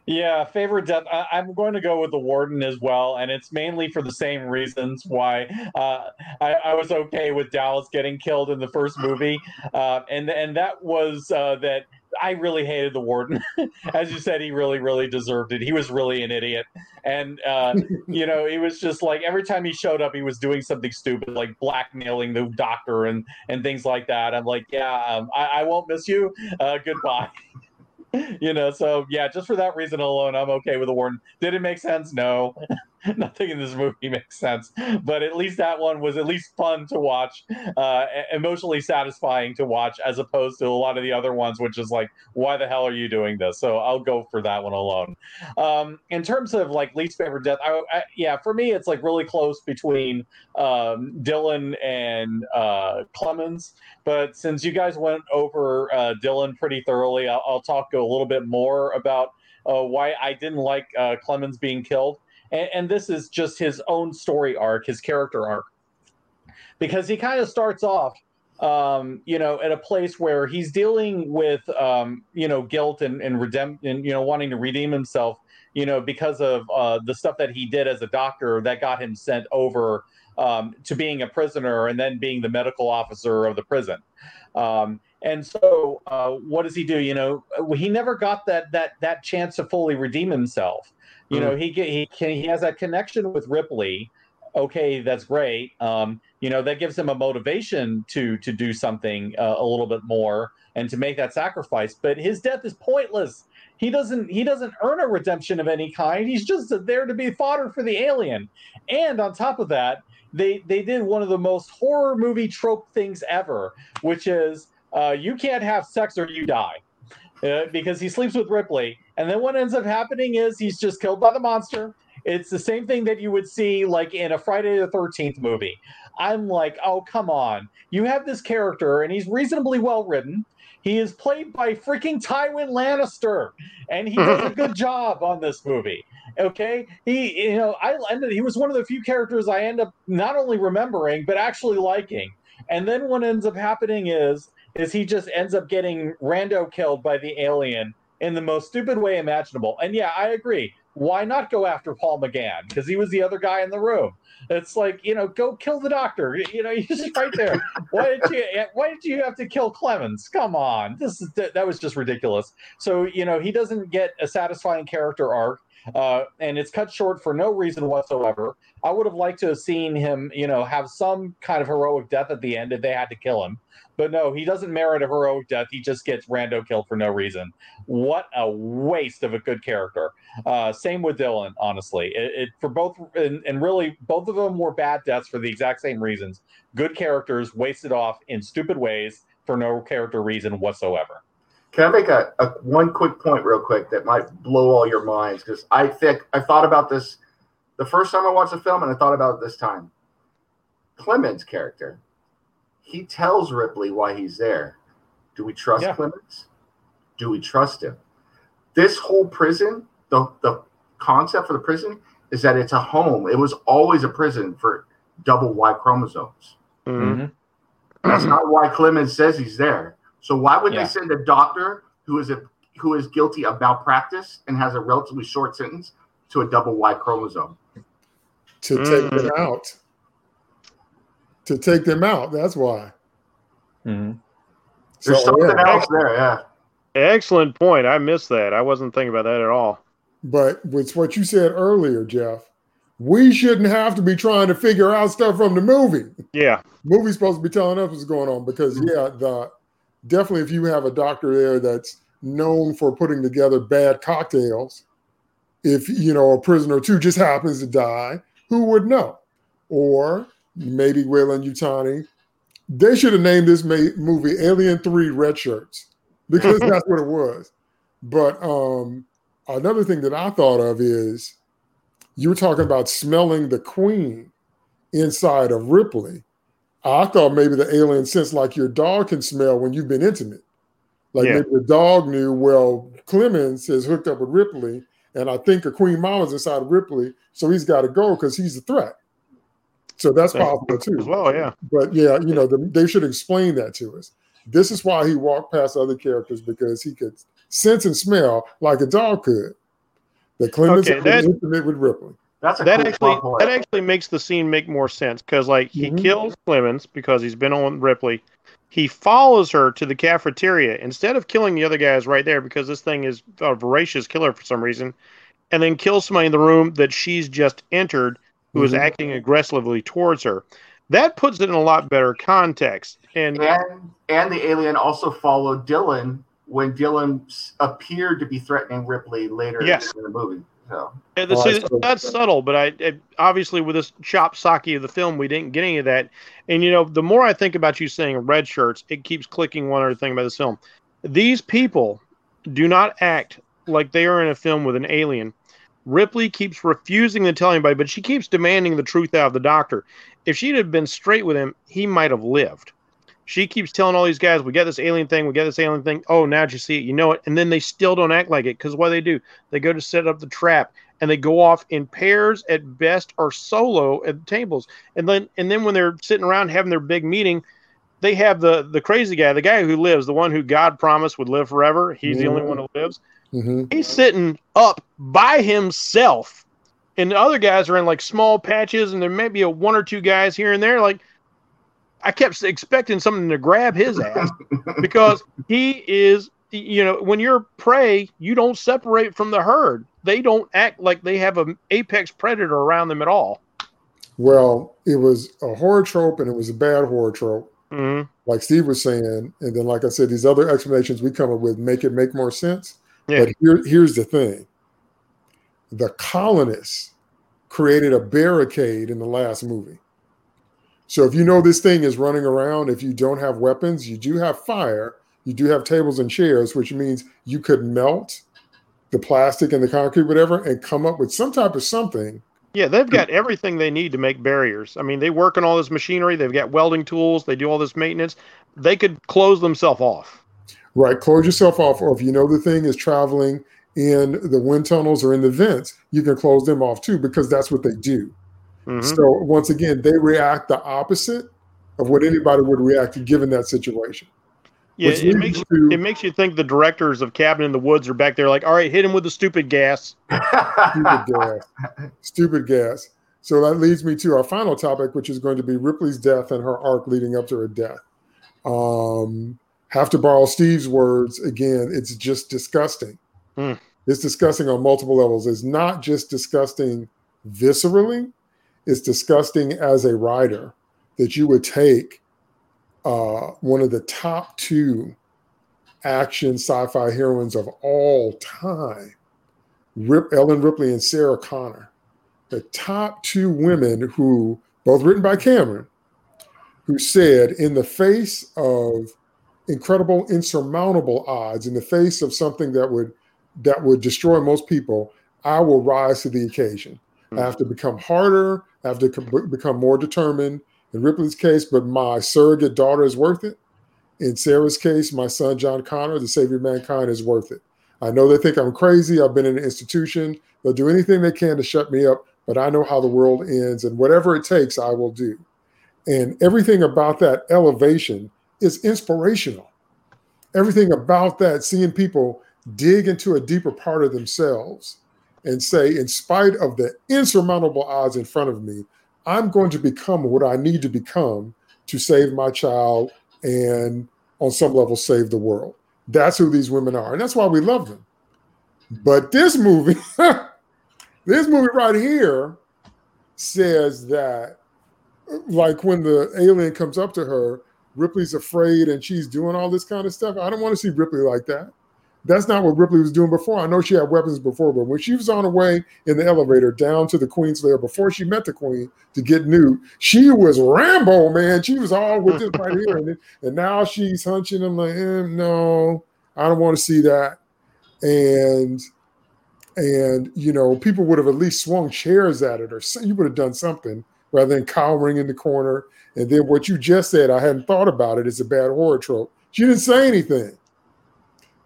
Speaker 4: Yeah, favorite death. I, I'm going to go with the warden as well, and it's mainly for the same reasons why uh, I, I was okay with Dallas getting killed in the first movie, uh, and and that was uh, that I really hated the warden. As you said, he really, really deserved it. He was really an idiot, and uh, you know, he was just like every time he showed up, he was doing something stupid, like blackmailing the doctor and and things like that. I'm like, yeah, um, I, I won't miss you. Uh, goodbye you know so yeah just for that reason alone i'm okay with the warden. Did it make sense? No. Nothing in this movie makes sense. But at least that one was at least fun to watch uh emotionally satisfying to watch as opposed to a lot of the other ones which is like why the hell are you doing this? So i'll go for that one alone. Um in terms of like least favorite death I, I, yeah for me it's like really close between um dillon and uh clemens but since you guys went over uh, Dillon pretty thoroughly, I'll, I'll talk a little bit more about uh, why I didn't like uh, Clemens being killed. And, and this is just his own story arc, his character arc, because he kind of starts off, um, you know, at a place where he's dealing with, um, you know, guilt and and you know, wanting to redeem himself, you know, because of uh, the stuff that he did as a doctor that got him sent over um, to being a prisoner and then being the medical officer of the prison. Um, and so, uh, what does he do? You know, he never got that that that chance to fully redeem himself. You know, he he can he has that connection with Ripley. Okay, that's great. Um, you know, that gives him a motivation to to do something uh, a little bit more and to make that sacrifice. But his death is pointless. He doesn't he doesn't earn a redemption of any kind. He's just there to be fodder for the alien. And on top of that, they they did one of the most horror movie trope things ever, which is uh, you can't have sex or you die. Uh, because he sleeps with Ripley. And then what ends up happening is he's just killed by the monster. It's the same thing that you would see like in a Friday the 13th movie. I'm like, oh, come on. You have this character, and he's reasonably well written. He is played by freaking Tywin Lannister, and he does a good job on this movie. Okay, he, you know, I ended. He was one of the few characters I end up not only remembering but actually liking. And then what ends up happening is, is he just ends up getting rando killed by the alien in the most stupid way imaginable. And yeah, I agree. Why not go after Paul McGann? Because he was the other guy in the room. It's like you know, go kill the doctor. You know, he's right there. Why did you? Eh, why did you have to kill Clemens? Come on, this is that was just ridiculous. So you know, he doesn't get a satisfying character arc. Uh, and it's cut short for no reason whatsoever. I would have liked to have seen him, you know, have some kind of heroic death at the end if they had to kill him. But no, he doesn't merit a heroic death. He just gets rando killed for no reason. What a waste of a good character. Uh, same with Dillon, honestly. It, it for both, and, and really, both of them were bad deaths for the exact same reasons. Good characters wasted off in stupid ways for no character reason whatsoever.
Speaker 3: Can I make a, a one quick point real quick that might blow all your minds? Because I think I thought about this the first time I watched the film, and I thought about it this time. Clemens' character, he tells Ripley why he's there. Do we trust
Speaker 4: Yeah.
Speaker 3: Clemens? Do we trust him? This whole prison, the the concept for the prison is that it's a home. It was always a prison for double Y chromosomes.
Speaker 5: Mhm.
Speaker 3: That's not why Clemens says he's there. So why would
Speaker 4: Yeah.
Speaker 3: they send a doctor who is a who is guilty of malpractice and has a relatively short sentence to a double Y chromosome?
Speaker 1: to take
Speaker 5: Mm.
Speaker 1: them out. To take them out. That's why.
Speaker 4: Mhm.
Speaker 3: There's
Speaker 1: So,
Speaker 3: something
Speaker 1: yeah.
Speaker 3: else there, yeah.
Speaker 5: Excellent point. I missed that. I wasn't thinking about that at all.
Speaker 1: But with what you said earlier, Jeff, we shouldn't have to be trying to figure out stuff from the movie.
Speaker 5: Yeah.
Speaker 1: Movie's supposed to be telling us what's going on because yeah, the definitely if you have a doctor there that's known for putting together bad cocktails, if you know a prisoner or two just happens to die, who would know? Or maybe Weyland-Yutani, they should have named this ma- movie Alien Three Red Shirts because that's what it was. But um, another thing that I thought of is you were talking about smelling the queen inside of Ripley. I thought maybe the alien sense like your dog can smell when you've been intimate. Like
Speaker 5: Yeah.
Speaker 1: maybe the dog knew, well, Clemens is hooked up with Ripley, and I think a queen mama's inside of Ripley, so he's got to go because he's a threat. So that's possible too.
Speaker 5: As well, yeah.
Speaker 1: But yeah, you know, the, they should explain that to us. This is why he walked past other characters because he could sense and smell like a dog could. That Clemens
Speaker 5: Okay, that-
Speaker 1: intimate with Ripley.
Speaker 3: That's a
Speaker 5: That
Speaker 3: cool
Speaker 5: actually
Speaker 3: plot point.
Speaker 5: that actually makes the scene make more sense because like he
Speaker 1: Mhm.
Speaker 5: kills Clemens because he's been on Ripley. He follows her to the cafeteria instead of killing the other guys right there because this thing is a voracious killer for some reason, and then kills somebody in the room that she's just entered who is
Speaker 1: Mhm.
Speaker 5: acting aggressively towards her. That puts it in a lot better context. And
Speaker 3: and and the alien also followed Dillon when Dillon appeared to be threatening Ripley later
Speaker 5: Yes.
Speaker 3: in the movie. So
Speaker 5: Yeah, the- see,
Speaker 1: I see.
Speaker 5: that's subtle, but I it, obviously with this chop sake of the film, we didn't get any of that. And you know, the more I think about you saying red shirts, it keeps clicking one other thing about this film. These people do not act like they are in a film with an alien. Ripley keeps refusing to tell anybody, but she keeps demanding the truth out of the doctor. If she'd have been straight with him, he might have lived. She keeps telling all these guys, "We got this alien thing. We got this alien thing. Oh, now you see it, you know it." And then they still don't act like it because what they do? They go to set up the trap and they go off in pairs at best or solo at the tables. And then and then when they're sitting around having their big meeting, they have the the crazy guy, the guy who lives, the one who God promised would live forever. He's the only one who lives.
Speaker 1: hmm
Speaker 5: He's sitting up by himself. And the other guys are in like small patches, and there may be a one or two guys here and there. Like I kept expecting something to grab his ass because he is you know when you're prey you don't separate from the herd they don't act like they have an apex predator around them at all
Speaker 1: Well, it was a horror trope and it was a bad horror trope,
Speaker 5: mm-hmm.
Speaker 1: like Steve was saying. And then, like I said, these other explanations we come up with make it make more sense.
Speaker 5: Yeah.
Speaker 1: But here, here's the thing the colonists created a barricade in the last movie. So if you know this thing is running around, if you don't have weapons, you do have fire, you do have tables and chairs, which means you could melt the plastic and the concrete, whatever, and come up with some type of something.
Speaker 5: Yeah, they've got everything they need to make barriers. I mean, they work on all this machinery. They've got welding tools. They do all this maintenance. They could close themselves off.
Speaker 1: Right, close yourself off, or if you know the thing is traveling in the wind tunnels or in the vents, you can close them off too because that's what they do.
Speaker 5: Mhm.
Speaker 1: So once again, they react the opposite of what anybody would react given that situation.
Speaker 5: Yeah, it makes
Speaker 1: to-
Speaker 5: it makes you think the directors of Cabin in the Woods are back there, like, all right, hit him with the stupid gas.
Speaker 1: stupid gas. Stupid gas. So that leads me to our final topic, which is going to be Ripley's death and her arc leading up to her death. Um, have to borrow Steve's words again. It's just disgusting.
Speaker 5: Hmm.
Speaker 1: It's disgusting on multiple levels. It's not just disgusting viscerally. It's disgusting as a writer that you would take uh, one of the top two action sci-fi heroines of all time Rip, Ellen Ripley and Sarah Connor, the top two women who, both written by Cameron, who said, in the face of incredible, insurmountable odds, in the face of something that would that would destroy most people, I will rise to the occasion. I have to become harder. I have to co- become more determined. In Ripley's case, but my surrogate daughter is worth it. In Sarah's case, my son John Connor, the savior of mankind, is worth it. I know they think I'm crazy. I've been in an institution. They'll do anything they can to shut me up, but I know how the world ends, and whatever it takes, I will do. And everything about that elevation is inspirational. Everything about that, seeing people dig into a deeper part of themselves and say, in spite of the insurmountable odds in front of me, I'm going to become what I need to become to save my child and, on some level, save the world. That's who these women are. And that's why we love them. But this movie, this movie right here says that, like when the alien comes up to her, Ripley's afraid and she's doing all this kind of stuff. I don't want to see Ripley like that. That's not what Ripley was doing before. I know she had weapons before, but when she was on her way in the elevator down to the Queen's lair before she met the Queen to get Newt, she was Rambo, man. She was all with this right here. And, and now she's hunching. I'm like, eh, no, I don't want to see that. And and you know, people would have at least swung chairs at it, or you would have done something rather than cowering in the corner. And then what you just said, I hadn't thought about it. It's a bad horror trope. She didn't say anything.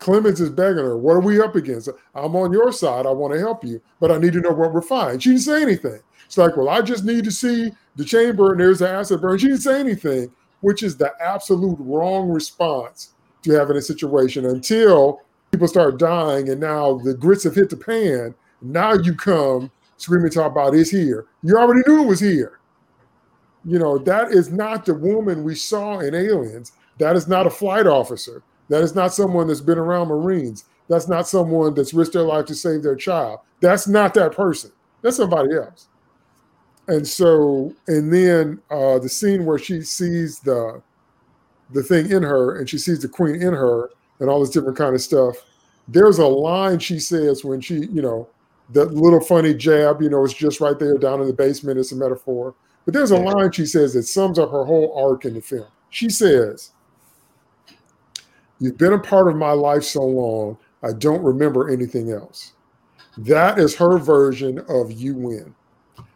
Speaker 1: Clemens is begging her, What are we up against? I'm on your side. I want to help you, but I need to know what we're fighting. She didn't say anything. It's like, Well, I just need to see the chamber and there's the acid burn. She didn't say anything, which is the absolute wrong response to having a situation until people start dying and now the grits have hit the pan. Now you come screaming, talk about it's here. You already knew it was here. You know, that is not the woman we saw in Aliens. That is not a flight officer. That is not someone that's been around Marines. That's not someone that's risked their life to save their child. That's not that person. That's somebody else. And so, and then uh, the scene where she sees the the thing in her, and she sees the queen in her, and all this different kind of stuff. There's a line she says when she, you know, that little funny jab, you know, it's just right there down in the basement. It's a metaphor. But there's a line she says that sums up her whole arc in the film. She says, You've been a part of my life so long, I don't remember anything else. That is her version of you win.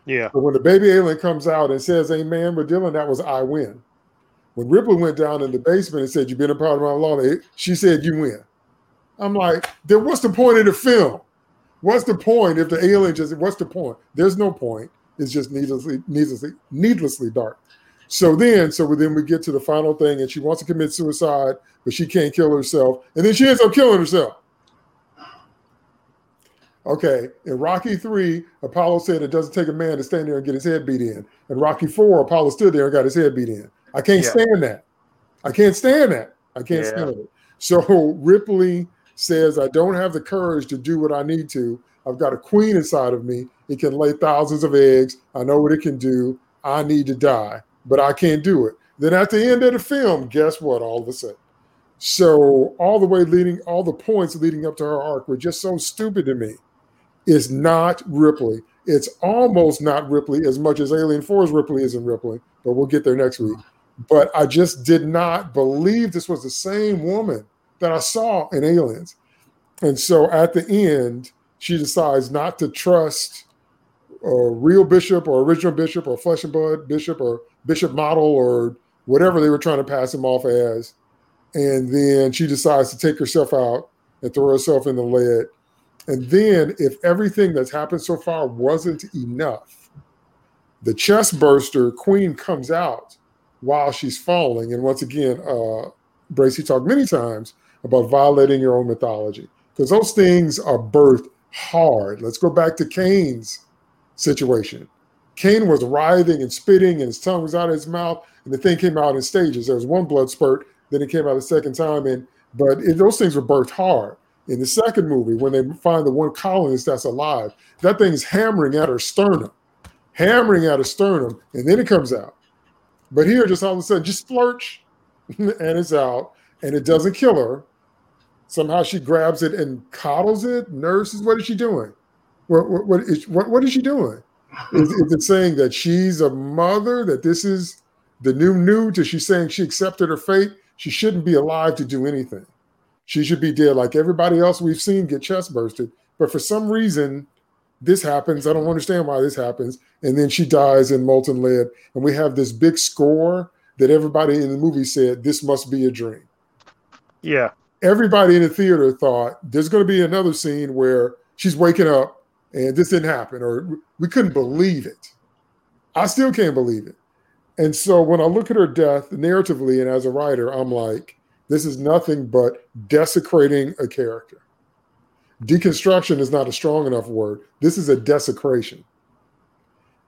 Speaker 5: Yeah.
Speaker 1: But when the baby alien comes out and says, Amen, we're dealing, that was I win. When Ripley went down in the basement and said, You've been a part of my life, she said, You win. I'm like, then what's the point of the film? What's the point if the alien just what's the point? There's no point. It's just needlessly, needlessly, needlessly dark. So then, so then we get to the final thing, and she wants to commit suicide, but she can't kill herself, and then she ends up killing herself. Okay, in Rocky three, Apollo said it doesn't take a man to stand there and get his head beat in. In Rocky four, Apollo stood there and got his head beat in. I can't
Speaker 3: Yeah.
Speaker 1: stand that. I can't stand that. I can't
Speaker 3: Yeah.
Speaker 1: stand it. So Ripley says, I don't have the courage to do what I need to. I've got a queen inside of me. It can lay thousands of eggs. I know what it can do. I need to die, but I can't do it. Then at the end of the film, guess what? All of a sudden. So all the way leading, all the points leading up to her arc were just so stupid to me. It's not Ripley. it's almost not Ripley as much as Alien 4's Ripley isn't Ripley, but we'll get there next week. But I just did not believe this was the same woman that I saw in Aliens. And so at the end, she decides not to trust a real bishop or original bishop or flesh and blood bishop or bishop model or whatever they were trying to pass him off as. And then she decides to take herself out and throw herself in the lead. And then, if everything that's happened so far wasn't enough, the chest burster queen comes out while she's falling. And once again, uh, Bracey talked many times about violating your own mythology because those things are birthed hard. Let's go back to Kane's situation. Kane was writhing and spitting, and his tongue was out of his mouth, and the thing came out in stages. There was one blood spurt, then it came out a second time, and but it, those things were birthed hard. In the second movie, when they find the one colonist that's alive, that thing's hammering at her sternum, hammering at her sternum, and then it comes out. But here, just all of a sudden, just splurch, and it's out, and it doesn't kill her. Somehow she grabs it and coddles it, nurses. What is she doing? What what what is, what, what is she doing? Is, is it saying that she's a mother? That this is the new new? Is she saying she accepted her fate? She shouldn't be alive to do anything. She should be dead, like everybody else we've seen get chest bursted. But for some reason, this happens. I don't understand why this happens. And then she dies in molten lead, and we have this big score that everybody in the movie said this must be a dream
Speaker 5: Yeah.
Speaker 1: everybody in the theater thought there's going to be another scene where she's waking up and this didn't happen, or we couldn't believe it. I still can't believe it. And so when I look at her death narratively and as a writer, I'm like, this is nothing but desecrating a character. Deconstruction is not a strong enough word. This is a desecration.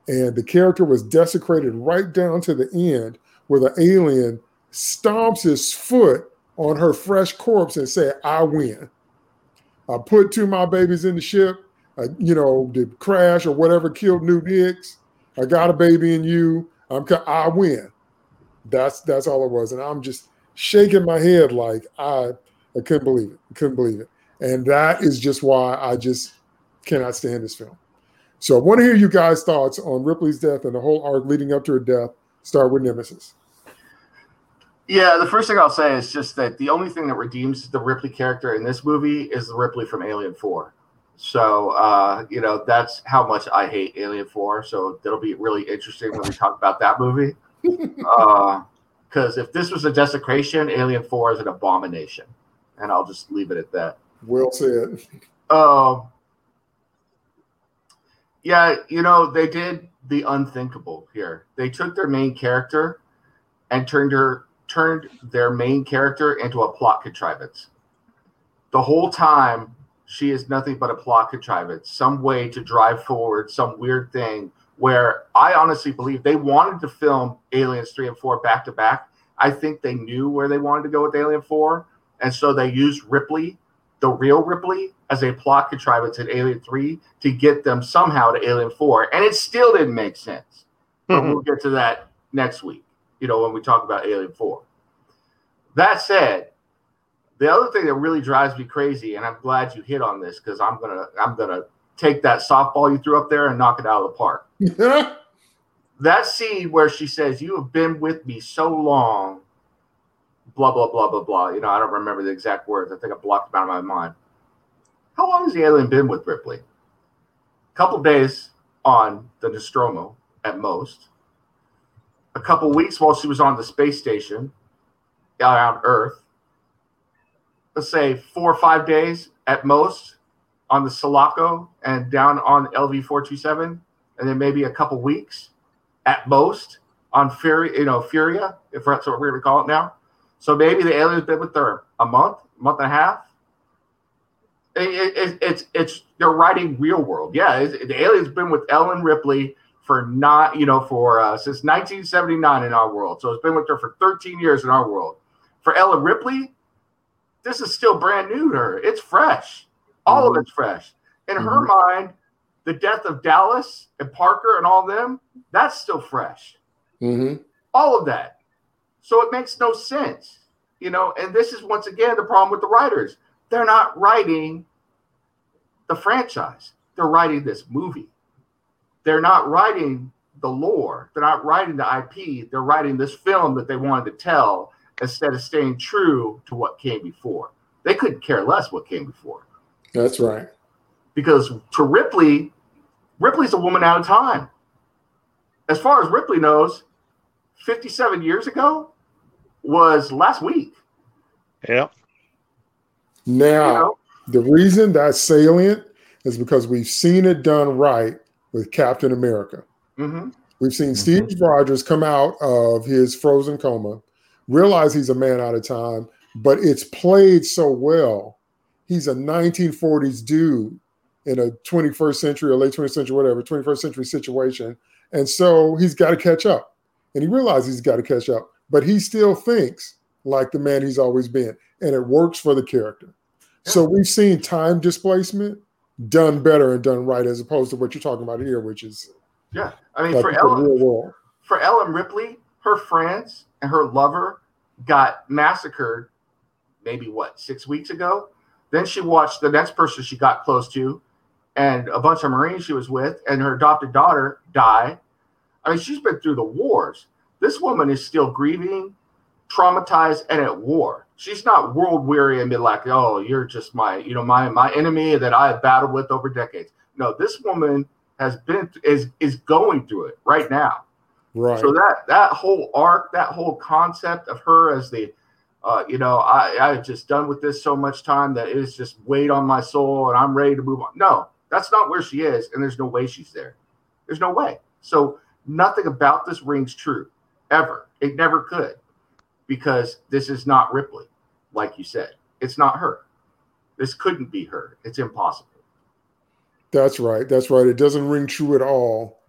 Speaker 1: And the character was desecrated right down to the end where the alien stomps his foot on her fresh corpse and said, I win. I put two of my babies in the ship. You know, the crash or whatever killed Newt Hicks. I got a baby in you. I'm I win. That's that's all it was. And I'm just shaking my head like I I couldn't believe it. Couldn't believe it. And that is just why I just cannot stand this film. So I want to hear you guys' thoughts on Ripley's death and the whole arc leading up to her death. Start with Nemesis.
Speaker 3: Yeah, the first thing I'll say is just that the only thing that redeems the Ripley character in this movie is the Ripley from Alien 4. So, uh, you know, that's how much I hate Alien 4. So that'll be really interesting when we talk about that movie. Because if this was a desecration, Alien 4 is an abomination. And I'll just leave it at that.
Speaker 1: Well said.
Speaker 3: Um, yeah, you know, they did the unthinkable here. They took their main character and turned her turned their main character into a plot contrivance. The whole time she is nothing but a plot contrivance, some way to drive forward some weird thing where I honestly believe they wanted to film Aliens 3 and 4 back to back. I think they knew where they wanted to go with Alien 4. And so they used Ripley, the real Ripley, as a plot contrivance in Alien 3 to get them somehow to Alien 4. And it still didn't make sense. But mm-hmm. we'll get to that next week, you know, when we talk about Alien 4. That said, the other thing that really drives me crazy, and I'm glad you hit on this because I'm gonna I'm gonna take that softball you threw up there and knock it out of the park. That scene where she says, "You have been with me so long," blah blah blah blah blah. You know, I don't remember the exact words. I think I blocked them out of my mind. How long has the alien been with Ripley? A couple days on the Nostromo at most. A couple weeks while she was on the space station around Earth. Let's say four or five days at most on the Sulaco and down on LV four two seven, and then maybe a couple weeks at most on Fury, you know, Furya, if that's what we're gonna call it now. So maybe the alien's been with her a month, month and a half. It- it- it- it's it's they're writing real world. Yeah, the alien's been with Ellen Ripley for not you know for uh, since 1979 in our world. So it's been with her for 13 years in our world. For Ellen Ripley, this is still brand new to her. It's fresh. All of
Speaker 1: Mhm.
Speaker 3: it's fresh. In her mind, the death of Dallas and Parker and all them, that's still fresh.
Speaker 1: hmm
Speaker 3: All of that. So it makes no sense. You know, and this is once again the problem with the writers. They're not writing the franchise. They're writing this movie. they're not writing the lore, they're not writing the IP, they're writing this film that they wanted to tell instead of staying true to what came before. They couldn't care less what came before
Speaker 1: That's right.
Speaker 3: because to Ripley, Ripley's a woman out of time. As far as Ripley knows, 57 years ago was last week.
Speaker 5: Yeah.
Speaker 1: Now,
Speaker 3: You know?
Speaker 1: the reason that's salient is because we've seen it done right with Captain America.
Speaker 3: hmm
Speaker 1: We've seen Steve Rogers come out of his frozen coma, realize he's a man out of time, but it's played so well. He's a 1940s dude in a 21st century or late 20th century, whatever, 21st century situation. And so he's got to catch up. And he realizes he's got to catch up, but he still thinks like the man he's always been. And it works for the character. So we've seen time displacement done better and done right as opposed to what you're talking about here, which is
Speaker 3: Yeah. I mean,
Speaker 1: like
Speaker 3: for Ellen, for Ellen Ripley, her friends and her lover got massacred maybe what, six weeks ago? Then she watched the next person she got close to and a bunch of Marines she was with and her adopted daughter die. I mean, she's been through the wars. This woman is still grieving, traumatized, and at war. She's not world weary and be like, oh, you're just my, you know, my my enemy that I have battled with over decades. No, this woman has been is is going through it right now.
Speaker 1: Right.
Speaker 3: So that that whole arc, that whole concept of her as the, uh, you know, I I've just done with this so much time that it's just weighed on my soul and I'm ready to move on. No, that's not where she is, and there's no way she's there. There's no way. So nothing about this rings true, ever. It never could, because this is not Ripley, like you said. It's not her. This couldn't be her. It's impossible.
Speaker 1: That's right. That's right. It doesn't ring true at all.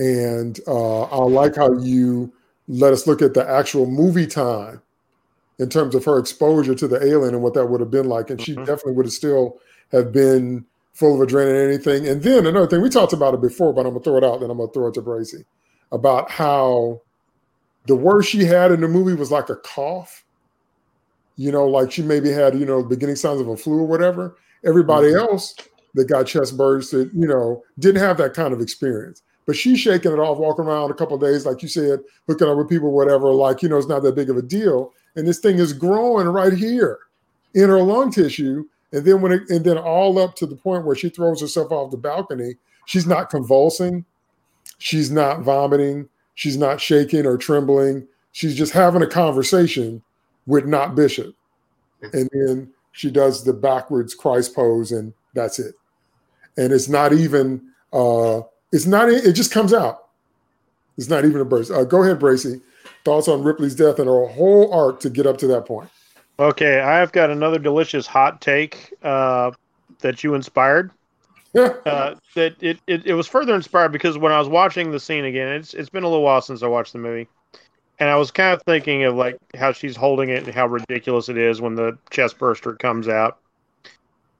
Speaker 1: And uh, I like how you let us look at the actual movie time in terms of her exposure to the alien and what that would have been like. And she
Speaker 5: Mhm.
Speaker 1: definitely would have still have been full of adrenaline and anything. And then another thing, we talked about it before, but I'm gonna throw it out, then I'm gonna throw it to Bracey about how the worst she had in the movie was like a cough. You know, like she maybe had, you know, beginning signs of a flu or whatever. Everybody else that got chest bursts that, you know, didn't have that kind of experience. But she's shaking it off, walking around a couple days, like you said, hooking up with people, whatever, like, you know, it's not that big of a deal. And this thing is growing right here in her lung tissue. And then when it, and then all up to the point where she throws herself off the balcony, she's not convulsing, she's not vomiting, she's not shaking or trembling. She's just having a conversation with not Bishop. And then she does the backwards Christ pose, and that's it. And it's not even uh it's not it just comes out. It's not even a burst. Uh, go ahead, Bracey. Thoughts on Ripley's death and her whole arc to get up to that point.
Speaker 5: Okay, I've got another delicious hot take uh, that you inspired. Uh, that it, it, it was further inspired because when I was watching the scene again, it's it's been a little while since I watched the movie, and I was kind of thinking of like how she's holding it and how ridiculous it is when the chest burster comes out,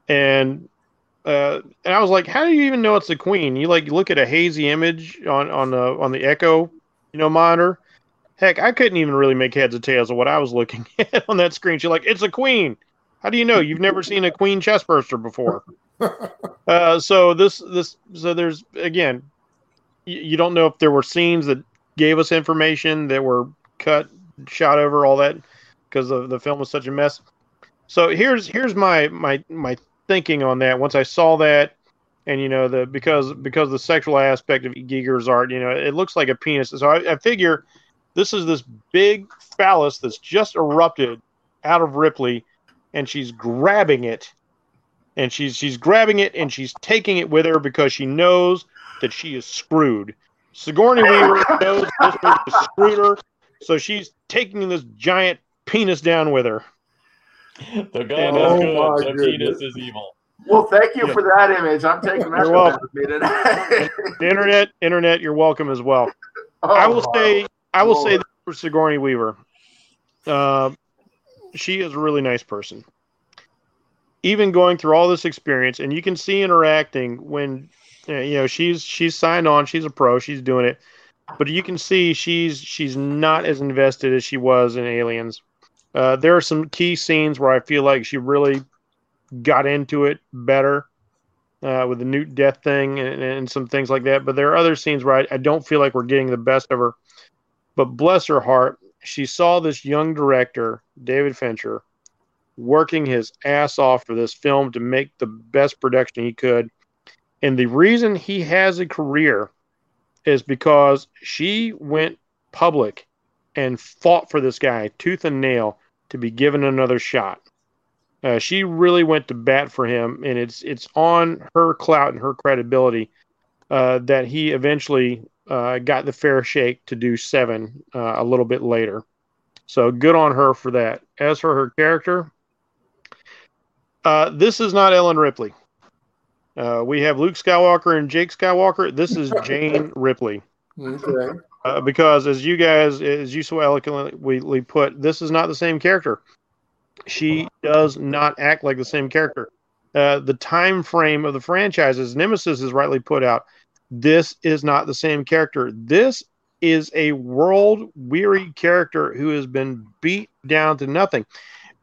Speaker 5: and uh, and I was like, how do you even know it's the queen? You like look at a hazy image on on the on the Echo, you know, monitor. Heck, I couldn't even really make heads or tails of what I was looking at on that screen. She's like, it's a queen. How do you know? You've never seen a queen chest burster before. Uh, so this this so there's again, you, you don't know if there were scenes that gave us information that were cut, shot over, all that because the the film was such a mess. So here's here's my my my thinking on that. Once I saw that, and you know the because because the sexual aspect of Giger's art, you know, it looks like a penis. So I, I figure this is this big phallus that's just erupted out of Ripley, and she's grabbing it and she's she's grabbing it and she's taking it with her because she knows that she is screwed. Sigourney Weaver knows this has screwed her, so she's taking this giant penis down with her.
Speaker 4: The gun
Speaker 5: Oh
Speaker 4: is good.
Speaker 1: my
Speaker 4: The penis
Speaker 1: goodness.
Speaker 4: is evil.
Speaker 3: Well, thank you
Speaker 5: Yeah.
Speaker 3: for that image. I'm taking that
Speaker 5: welcome.
Speaker 3: with me today.
Speaker 5: The internet, internet, you're welcome as well.
Speaker 3: Oh,
Speaker 5: I will say, I will say
Speaker 3: Lord.
Speaker 5: this for Sigourney Weaver. Uh, she is a really nice person. Even going through all this experience, and you can see in her acting when uh, you know she's she's signed on, she's a pro, she's doing it, but you can see she's she's not as invested as she was in Aliens. Uh, there are some key scenes where I feel like she really got into it better uh, with the Newt death thing and, and some things like that. But there are other scenes where I, I don't feel like we're getting the best of her. But bless her heart, she saw this young director, David Fincher, working his ass off for this film to make the best production he could. And the reason he has a career is because she went public and fought for this guy tooth and nail to be given another shot. Uh, she really went to bat for him, and it's it's on her clout and her credibility uh, that he eventually uh, got the fair shake to do seven uh, a little bit later. So good on her for that. As for her character, uh, this is not Ellen Ripley. Uh, we have Luke Skywalker and Jake Skywalker. This is Jane Ripley.
Speaker 1: Okay.
Speaker 5: Uh, because as you guys, as you so eloquently put, this is not the same character. She does not act like the same character. Uh, the time frame of the franchises, Nemesis is rightly put out. This is not the same character. This is a world weary character who has been beat down to nothing.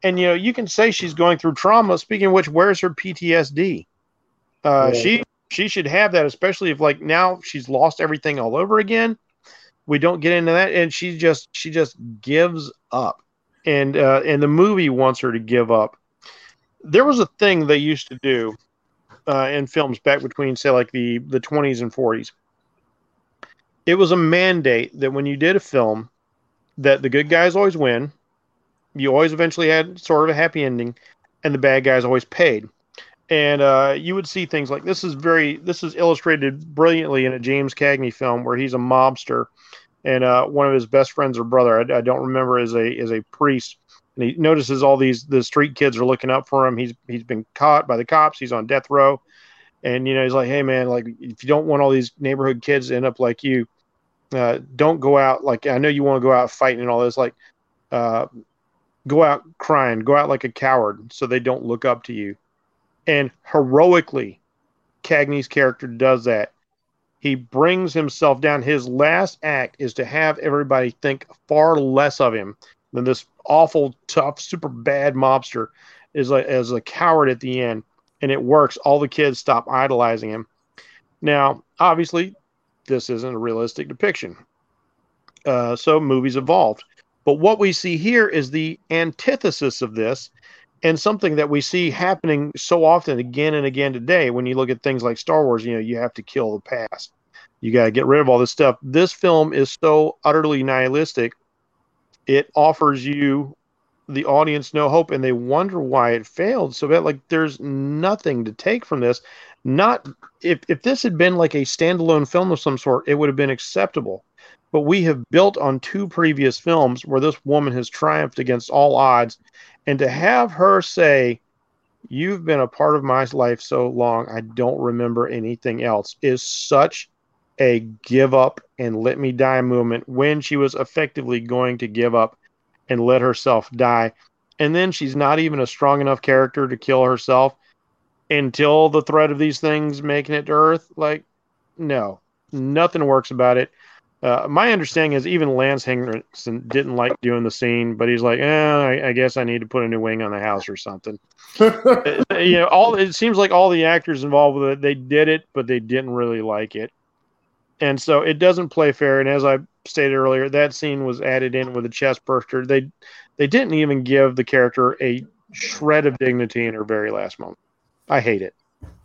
Speaker 5: And you know, you can say she's going through trauma. Speaking of which, where's her PTSD? Uh,
Speaker 1: Yeah.
Speaker 5: She she should have that, especially if like now she's lost everything all over again. We don't get into that, and she just she just gives up, and uh, and the movie wants her to give up. There was a thing they used to do uh, in films back between say like the the twenties and forties. It was a mandate that when you did a film, that the good guys always win. You always eventually had sort of a happy ending, and the bad guys always paid and uh, you would see things like this is very this is illustrated brilliantly in a James Cagney film where he's a mobster, and uh, one of his best friends or brother I, I don't remember is a is a priest, and he notices all these the street kids are looking up for him. He's he's been caught by the cops. He's on death row, and you know he's like, hey man, like if you don't want all these neighborhood kids to end up like you, uh, don't go out like I know you want to go out fighting and all this like. Uh, go out crying, go out like a coward so they don't look up to you and heroically Cagney's character does that. He brings himself down. His last act is to have everybody think far less of him than this awful, tough, super bad mobster is a, as a coward at the end. And it works. All the kids stop idolizing him. Now, obviously, this isn't a realistic depiction. Uh, so movies evolved. But what we see here is the antithesis of this and something that we see happening so often again and again today when you look at things like Star Wars, you know, you have to kill the past. You got to get rid of all this stuff. This film is so utterly nihilistic. It offers you the audience no hope and they wonder why it failed so bad like there's nothing to take from this not if if this had been like a standalone film of some sort it would have been acceptable but we have built on two previous films where this woman has triumphed against all odds and to have her say you've been a part of my life so long i don't remember anything else is such a give up and let me die moment when she was effectively going to give up and let herself die. And then she's not even a strong enough character to kill herself until the threat of these things making it to earth. Like no nothing works about it uh, my understanding is even Lance Henriksen didn't like doing the scene, but he's like, eh, I, I guess I need to put a new wing on the house or something. Uh, you know, all it seems like all the actors involved with it, they did it, but they didn't really like it, and so it doesn't play fair. And as I stated earlier, that scene was added in with a chest burster. They they didn't even give the character a shred of dignity in her very last moment. I hate it.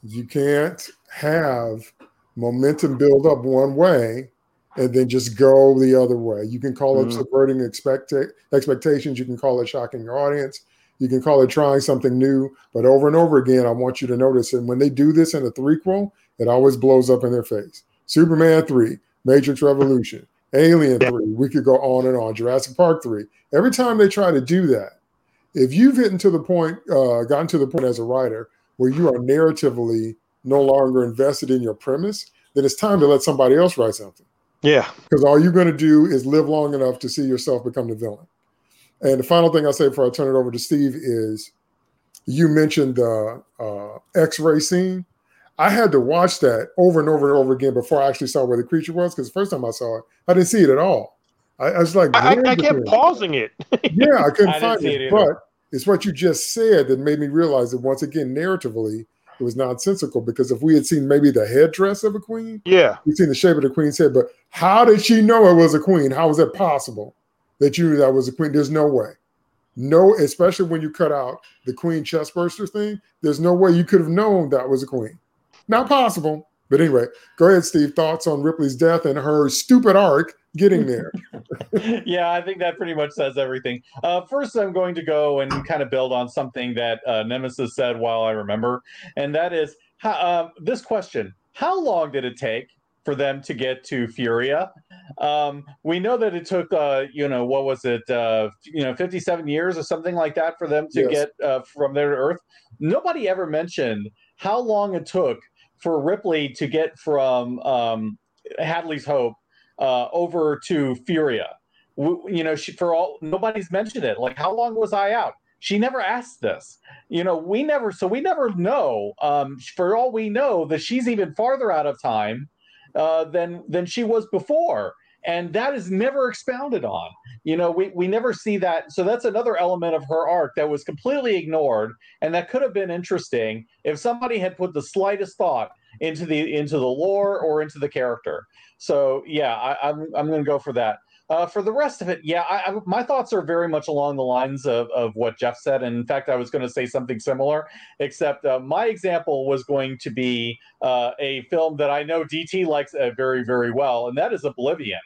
Speaker 1: you can't have momentum build up one way and then just go the other way. You can call it
Speaker 5: Mhm.
Speaker 1: subverting expect- expectations. You can call it shocking your audience. You can call it trying something new. But over and over again, I want you to notice. And when they do this in a threequel, it always blows up in their face. Superman 3, Matrix Revolution, Alien
Speaker 5: Yeah.
Speaker 1: 3, we could go on and on, Jurassic Park 3. Every time they try to do that, if you've gotten to the point, uh, gotten to the point as a writer where you are narratively no longer invested in your premise, then it's time to let somebody else write something.
Speaker 5: Yeah.
Speaker 1: Because all you're going to do is live long enough to see yourself become the villain. And the final thing I'll say before I turn it over to Steve is you mentioned the uh, X ray scene. I had to watch that over and over and over again before I actually saw where the creature was. Because the first time I saw it, I didn't see it at all. I, I was like,
Speaker 5: I, I-
Speaker 1: "Where's
Speaker 5: I
Speaker 1: the
Speaker 5: kept
Speaker 1: thing?"
Speaker 5: pausing it.
Speaker 1: yeah, I couldn't
Speaker 4: I
Speaker 1: find
Speaker 4: see
Speaker 1: it.
Speaker 4: it
Speaker 1: but it's what you just said that made me realize that once again, narratively, it was nonsensical because if we had seen maybe the headdress of a queen,
Speaker 5: Yeah.
Speaker 1: we've seen the shape of the queen's head, but how did she know it was a queen? How was it possible that you knew that was a queen? There's no way. No, especially when you cut out the queen chest burster thing, there's no way you could have known that was a queen. Not possible. But anyway, go ahead, Steve. Thoughts on Ripley's death and her stupid arc getting there.
Speaker 4: yeah, I think that pretty much says everything. Uh, first, I'm going to go and kind of build on something that uh, Nemesis said while I remember, and that is how, um, this question: How long did it take for them to get to Furya? Um, we know that it took, uh, you know, what was it, uh, you know, 57 years or something like that for them to
Speaker 1: Yes.
Speaker 4: get uh, from there to Earth. Nobody ever mentioned how long it took for Ripley to get from um, Hadley's Hope uh, over to Furya. You know, she, for all nobody's mentioned it. Like, how long was I out? She never asked this. You know, we never. So we never know. Um, for all we know, that she's even farther out of time uh, than than she was before, and that is never expounded on. You know, we we never see that. So that's another element of her arc that was completely ignored, and that could have been interesting if somebody had put the slightest thought into the into the lore or into the character. So yeah, I, I'm I'm going to go for that. Uh, for the rest of it, yeah, I, I, my thoughts are very much along the lines of, of what Jeff said. And in fact, I was going to say something similar, except uh, my example was going to be uh, a film that I know DT likes uh, very, very well, and that is Oblivion.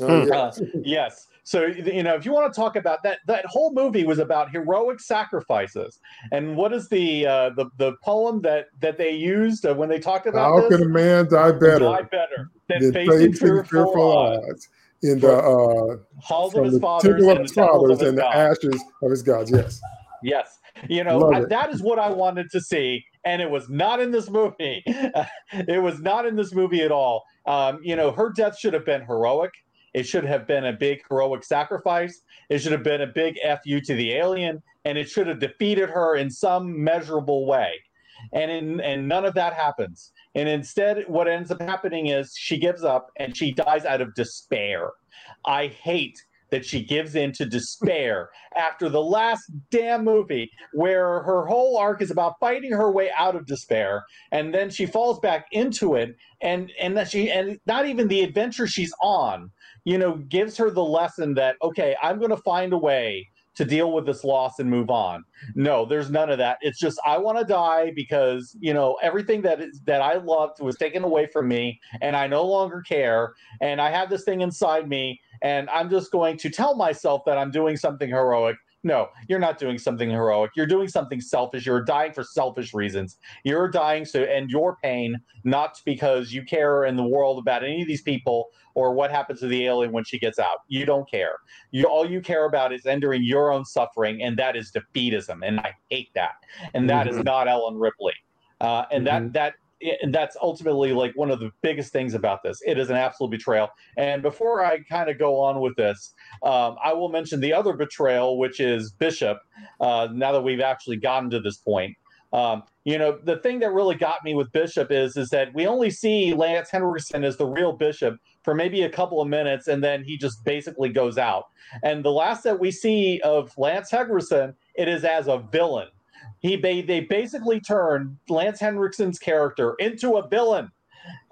Speaker 1: Oh, yeah.
Speaker 4: Uh, yes. So you know, if you want to talk about that, that whole movie was about heroic sacrifices. And what is the uh, the the poem that that they used uh, when they talked about
Speaker 1: How
Speaker 4: this?
Speaker 1: can a man die better
Speaker 4: Die better than
Speaker 1: than
Speaker 4: facing
Speaker 1: facing
Speaker 4: fearful
Speaker 1: fearful
Speaker 4: odds.
Speaker 1: odds in the uh,
Speaker 4: Halls of his fathers
Speaker 1: temple of
Speaker 4: and
Speaker 1: his
Speaker 4: the
Speaker 1: fathers
Speaker 4: of his
Speaker 1: and the ashes of his gods? Yes.
Speaker 4: Yes. You know, I, that is what I wanted to see. And it was not in this movie. it was not in this movie at all. Um, you know, her death should have been heroic. It should have been a big heroic sacrifice. It should have been a big FU to the alien. And it should have defeated her in some measurable way. And in, and none of that happens. And instead, what ends up happening is she gives up and she dies out of despair. I hate that she gives in to despair after the last damn movie where her whole arc is about fighting her way out of despair and then she falls back into it and and that she and not even the adventure she's on you know gives her the lesson that okay i'm going to find a way to deal with this loss and move on no there's none of that it's just i want to die because you know everything that is that i loved was taken away from me and i no longer care and i have this thing inside me and I'm just going to tell myself that I'm doing something heroic. No, you're not doing something heroic. You're doing something selfish. You're dying for selfish reasons. You're dying to end your pain, not because you care in the world about any of these people or what happens to the alien when she gets out. You don't care. You all you care about is ending your own suffering, and that is defeatism. And I hate that. And that is
Speaker 1: Mhm.
Speaker 4: not Ellen Ripley. Uh, and
Speaker 1: Mhm.
Speaker 4: that that and that's ultimately like one of the biggest things about this. It is an absolute betrayal. And before I kind of go on with this, um, I will mention the other betrayal, which is Bishop. Uh, now that we've actually gotten to this point, um, you know, the thing that really got me with Bishop is is that we only see Lance Henriksen as the real Bishop for maybe a couple of minutes, and then he just basically goes out. And the last that we see of Lance Henriksen, it is as a villain. He ba- they basically turned Lance Henriksen's character into a villain.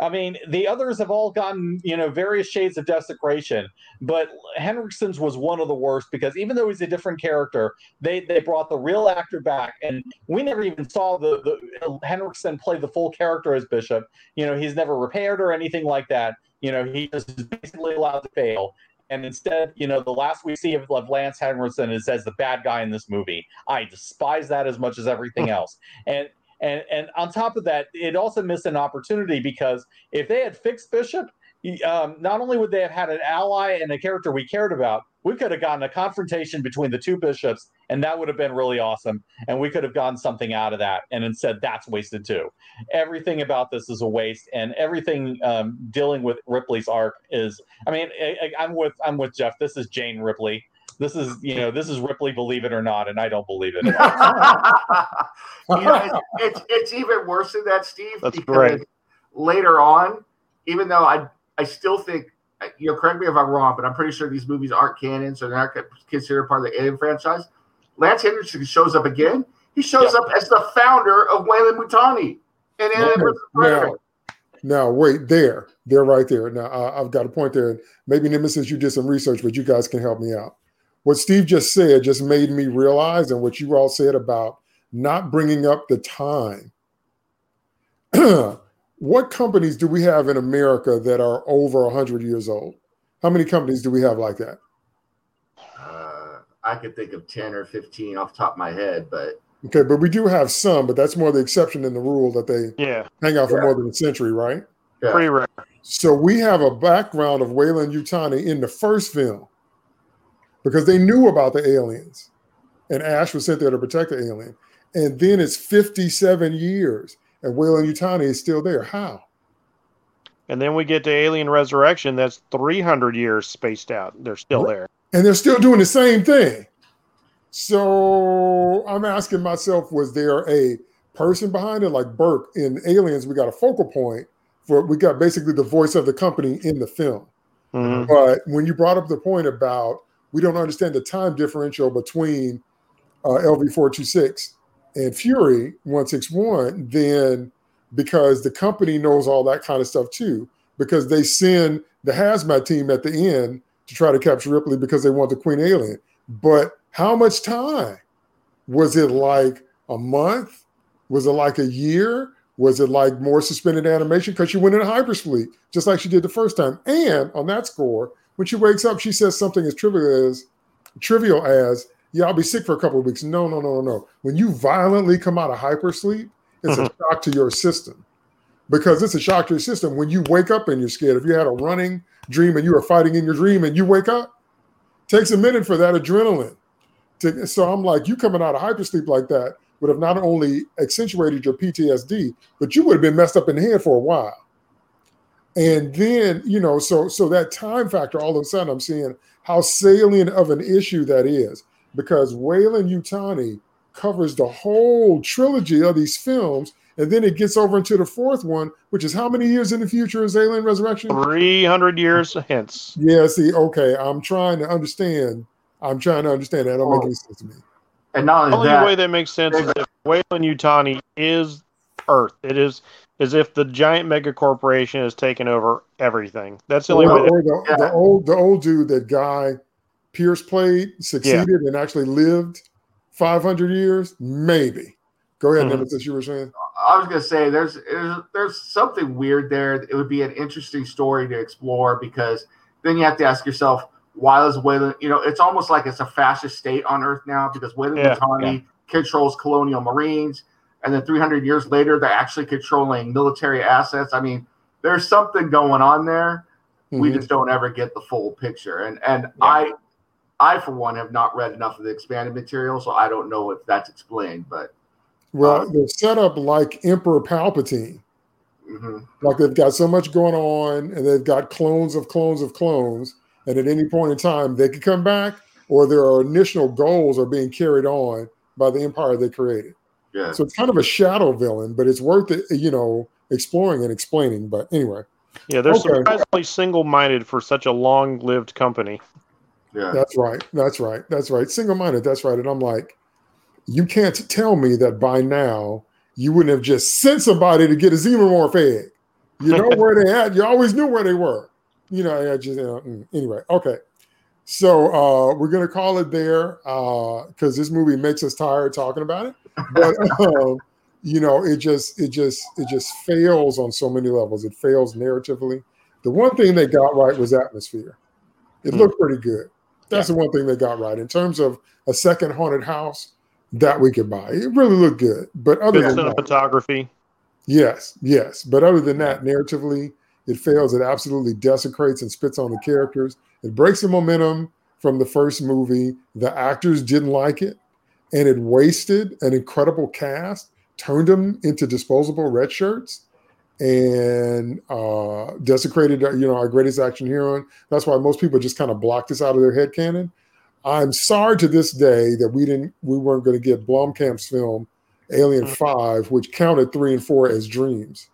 Speaker 4: I mean, the others have all gotten, you know, various shades of desecration, but Henriksen's was one of the worst because even though he's a different character, they they brought the real actor back, and we never even saw the the Henriksen play the full character as Bishop. You know, he's never repaired or anything like that. You know, he just is basically allowed to fail. And instead, you know, the last we see of, of Lance Henriksen is as the bad guy in this movie. I despise that as much as everything else. And and and on top of that, it also missed an opportunity because if they had fixed Bishop, um, not only would they have had an ally and a character we cared about, we could have gotten a confrontation between the two bishops, and that would have been really awesome. And we could have gotten something out of that. And instead, that's wasted too. Everything about this is a waste, and everything um, dealing with Ripley's arc is. I mean, I, I- I'm with I'm with Jeff. This is Jane Ripley. This is you know this is Ripley, believe it or not, and I don't believe it.
Speaker 3: you know, it's, it's it's even worse than that, Steve.
Speaker 5: That's great.
Speaker 3: Later on, even though I I still think you know, correct me if I'm wrong, but I'm pretty sure these movies aren't canon, so they're not considered part of the Alien franchise. Lance Henriksen shows up again. He shows up as the founder of Weyland-Yutani and Alien
Speaker 1: Okay. Now, now wait there. They're right there. Now I, I've got a point there. Maybe Nemesis, you did some research, but you guys can help me out. What Steve just said just made me realize, and what you all said about not bringing up the time. what companies do we have in America that are over 100 years old? How many companies do we have like that?
Speaker 3: Uh, I could think of 10 or 15 off the top of my head, but
Speaker 1: Okay, but we do have some, but that's more the exception than the rule that they
Speaker 5: Yeah,
Speaker 1: hang out for
Speaker 3: Yeah.
Speaker 1: more than a century, right?
Speaker 3: yeah.
Speaker 5: pretty rare.
Speaker 1: So we have a background of Weyland-Yutani in the first film because they knew about the aliens, and Ash was sent there to protect the alien. And then it's 57 years, and Weyland-Yutani is still there. How?
Speaker 5: And then we get to Alien Resurrection. That's 300 years spaced out. They're still
Speaker 1: Right.
Speaker 5: there.
Speaker 1: And they're still doing the same thing. So I'm asking myself, was there a person behind it? Like Burke in Aliens, we got a focal point for we got basically the voice of the company in the film.
Speaker 5: Mhm.
Speaker 1: But when you brought up the point about we don't understand the time differential between uh, LV 426 and Fury 161, then because the company knows all that kind of stuff too, because they send the hazmat team at the end to try to capture Ripley because they want the Queen Alien. But how much time? Was it like a month? Was it like a year? Was it like more suspended animation? Because she went in hypersleep, just like she did the first time. And on that score, when she wakes up, she says something as trivial as trivial as, yeah, I'll be sick for a couple of weeks. No, no, no, no, no. When you violently come out of hypersleep, it's a mm-hmm. shock to your system. Because it's a shock to your system. When you wake up and you're scared, if you had a running dream and you were fighting in your dream and you wake up, takes a minute for that adrenaline. To, so I'm like, you coming out of hypersleep like that would have not only accentuated your PTSD, but you would have been messed up in the head for a while. And then, you know, so so that time factor, all of a sudden I'm seeing how salient of an issue that is because Weyland-Yutani covers the whole trilogy of these films, and then it gets over into the fourth one, which is how many years in the future is Alien Resurrection?
Speaker 5: 300 years hence.
Speaker 1: Yeah, see, okay, I'm trying to understand. I'm trying to understand. That don't make any sense to me.
Speaker 3: And not
Speaker 5: The
Speaker 3: only
Speaker 5: only
Speaker 3: that,
Speaker 5: way that makes sense is if Weyland-Yutani is Earth. It is as if the giant mega corporation has taken over everything. That's the only
Speaker 1: Or,
Speaker 5: way. That,
Speaker 1: or the,
Speaker 3: yeah.
Speaker 1: the old the old dude that guy Pierce played succeeded and actually lived 500 years, maybe. Go ahead,
Speaker 5: Mhm.
Speaker 1: Nemesis. You were saying.
Speaker 3: I was gonna say there's, there's there's something weird there. It would be an interesting story to explore because then you have to ask yourself, why is Weyland? You know, it's almost like it's a fascist state on Earth now because Weyland
Speaker 5: Yeah,
Speaker 3: Yutani controls colonial marines, and then 300 years later they're actually controlling military assets. I mean, there's something going on there. We
Speaker 1: Mhm.
Speaker 3: just don't ever get the full picture. And and I, I for one have not read enough of the expanded material, so I don't know if that's explained. But
Speaker 1: Well,
Speaker 3: Uh,
Speaker 1: they're set up like Emperor Palpatine.
Speaker 3: mhm.
Speaker 1: Like they've got so much going on, and they've got clones of clones of clones. And at any point in time, they could come back, or their initial goals are being carried on by the empire they created.
Speaker 3: yeah.
Speaker 1: So it's kind of a shadow villain, but it's worth it, you know, exploring and explaining. But anyway,
Speaker 5: yeah, they're
Speaker 1: Okay.
Speaker 5: surprisingly single-minded for such a long-lived company.
Speaker 3: Yeah.
Speaker 1: that's right. That's right. That's right. Single minded. That's right. And I'm like, you can't tell me that by now you wouldn't have just sent somebody to get a xenomorph egg. You know where they at. You always knew where they were. You know, I just, you know, mm, anyway. Okay. So uh, we're going to call it there because this movie makes us tired talking about it. But, um, you know, it just, it just, it just fails on so many levels. It fails narratively. The one thing they got right was atmosphere. It
Speaker 5: Hmm.
Speaker 1: looked pretty good. That's the one thing they got right. In terms of a second haunted house, that we could buy. It really looked good. But other
Speaker 5: Good
Speaker 1: than that,
Speaker 5: cinematography.
Speaker 1: yes, yes. But other than that, narratively, it fails. It absolutely desecrates and spits on the characters. It breaks the momentum from the first movie. The actors didn't like it, and it wasted an incredible cast, turned them into disposable red shirts, and uh, desecrated, uh, you know, our greatest action hero. That's why most people just kind of blocked this out of their head canon. I'm sorry to this day that we didn't, we weren't going to get Blomkamp's film Alien
Speaker 5: Mhm.
Speaker 1: Five, which counted three and four as dreams.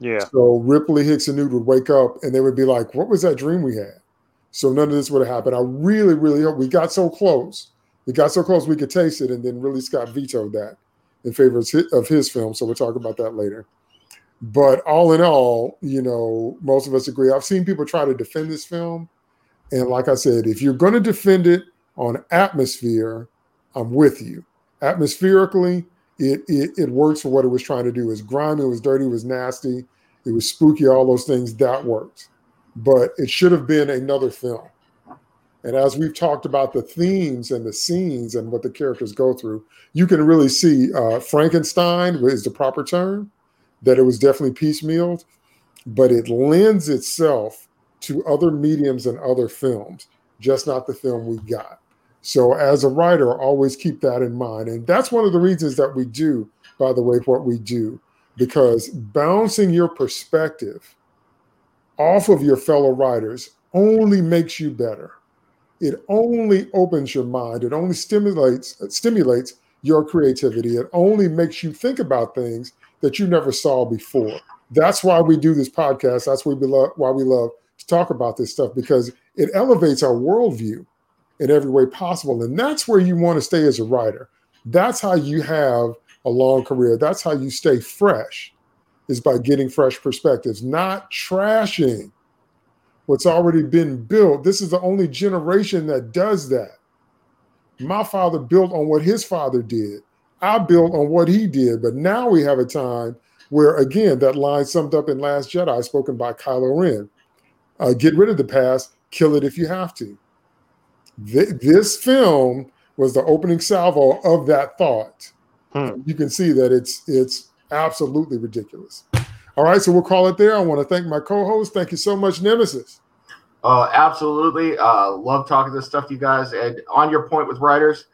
Speaker 5: Yeah.
Speaker 1: So Ripley Hicks and Newt would wake up and they would be like, "What was that dream we had?" So none of this would have happened. I really, really hope we got so close. We got so close we could taste it, and then really Scott vetoed that. in favor of his film. So we'll talk about that later. But all in all, you know, most of us agree. I've seen people try to defend this film. And like I said, if you're going to defend it on atmosphere, I'm with you. Atmospherically, it, it it works for what it was trying to do. It was grimy, it was dirty, it was nasty, it was spooky, all those things that worked. But it should have been another film. And as we've talked about the themes and the scenes and what the characters go through, you can really see uh, Frankenstein is the proper term, that it was definitely piecemealed, but it lends itself to other mediums and other films, just not the film we got. So, as a writer, always keep that in mind. And that's one of the reasons that we do, by the way, what we do, because bouncing your perspective off of your fellow writers only makes you better. It only opens your mind. It only stimulates stimulates your creativity. It only makes you think about things that you never saw before. That's why we do this podcast. That's why we love why we love to talk about this stuff because it elevates our worldview in every way possible. And that's where you want to stay as a writer. That's how you have a long career. That's how you stay fresh, is by getting fresh perspectives, not trashing what's already been built. This is the only generation that does that. My father built on what his father did. I built on what he did. But now we have a time where, again, that line summed up in Last Jedi, spoken by Kylo Ren uh, get rid of the past, kill it if you have to. Th- this film was the opening salvo of that thought. Hmm. You can see that it's it's absolutely ridiculous. All right, so we'll call it there. I want to thank my co-host. Thank you so much, Nemesis.
Speaker 3: Uh, absolutely. Uh, love talking this stuff to you guys. And on your point with writers,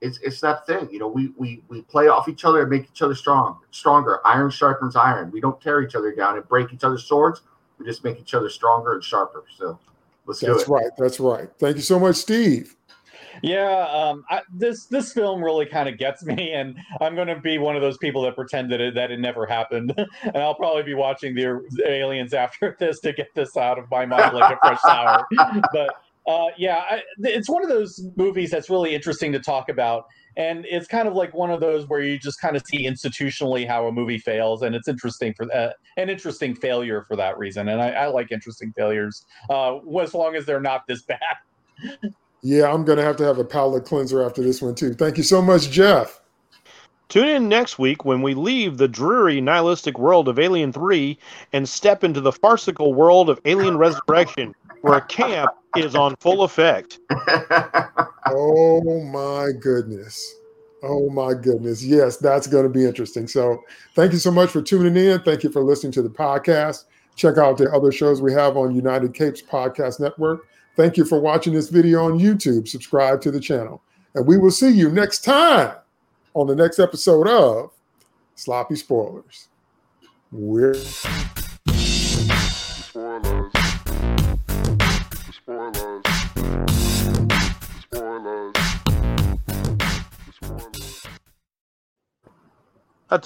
Speaker 3: it's it's that thing. You know, we we we play off each other and make each other strong, stronger. Iron sharpens iron. We don't tear each other down and break each other's swords. We just make each other stronger and sharper. So let's
Speaker 1: That's
Speaker 3: do it.
Speaker 1: That's right. That's right. Thank you so much, Steve.
Speaker 4: Yeah, um, I, this this film really kind of gets me, and I'm going to be one of those people that pretend that it, that it never happened, and I'll probably be watching the, the aliens after this to get this out of my mind like a fresh sour. But uh, yeah, I, it's one of those movies that's really interesting to talk about, and it's kind of like one of those where you just kind of see institutionally how a movie fails, and it's interesting for that, an interesting failure for that reason. And I, I like interesting failures, uh, as long as they're not this bad.
Speaker 1: Yeah, I'm going to have to have a palate cleanser after this one, too. Thank you so much, Jeff.
Speaker 5: Tune in next week when we leave the dreary nihilistic world of Alien 3 and step into the farcical world of Alien Resurrection, where a camp is on full effect.
Speaker 1: oh, my goodness. Oh, my goodness. Yes, that's going to be interesting. So, thank you so much for tuning in. Thank you for listening to the podcast. Check out the other shows we have on Undercover Capes Podcast Network. Thank you for watching this video on YouTube. Subscribe to the channel. And we will see you next time on the next episode of Sloppy Spoilers. We're.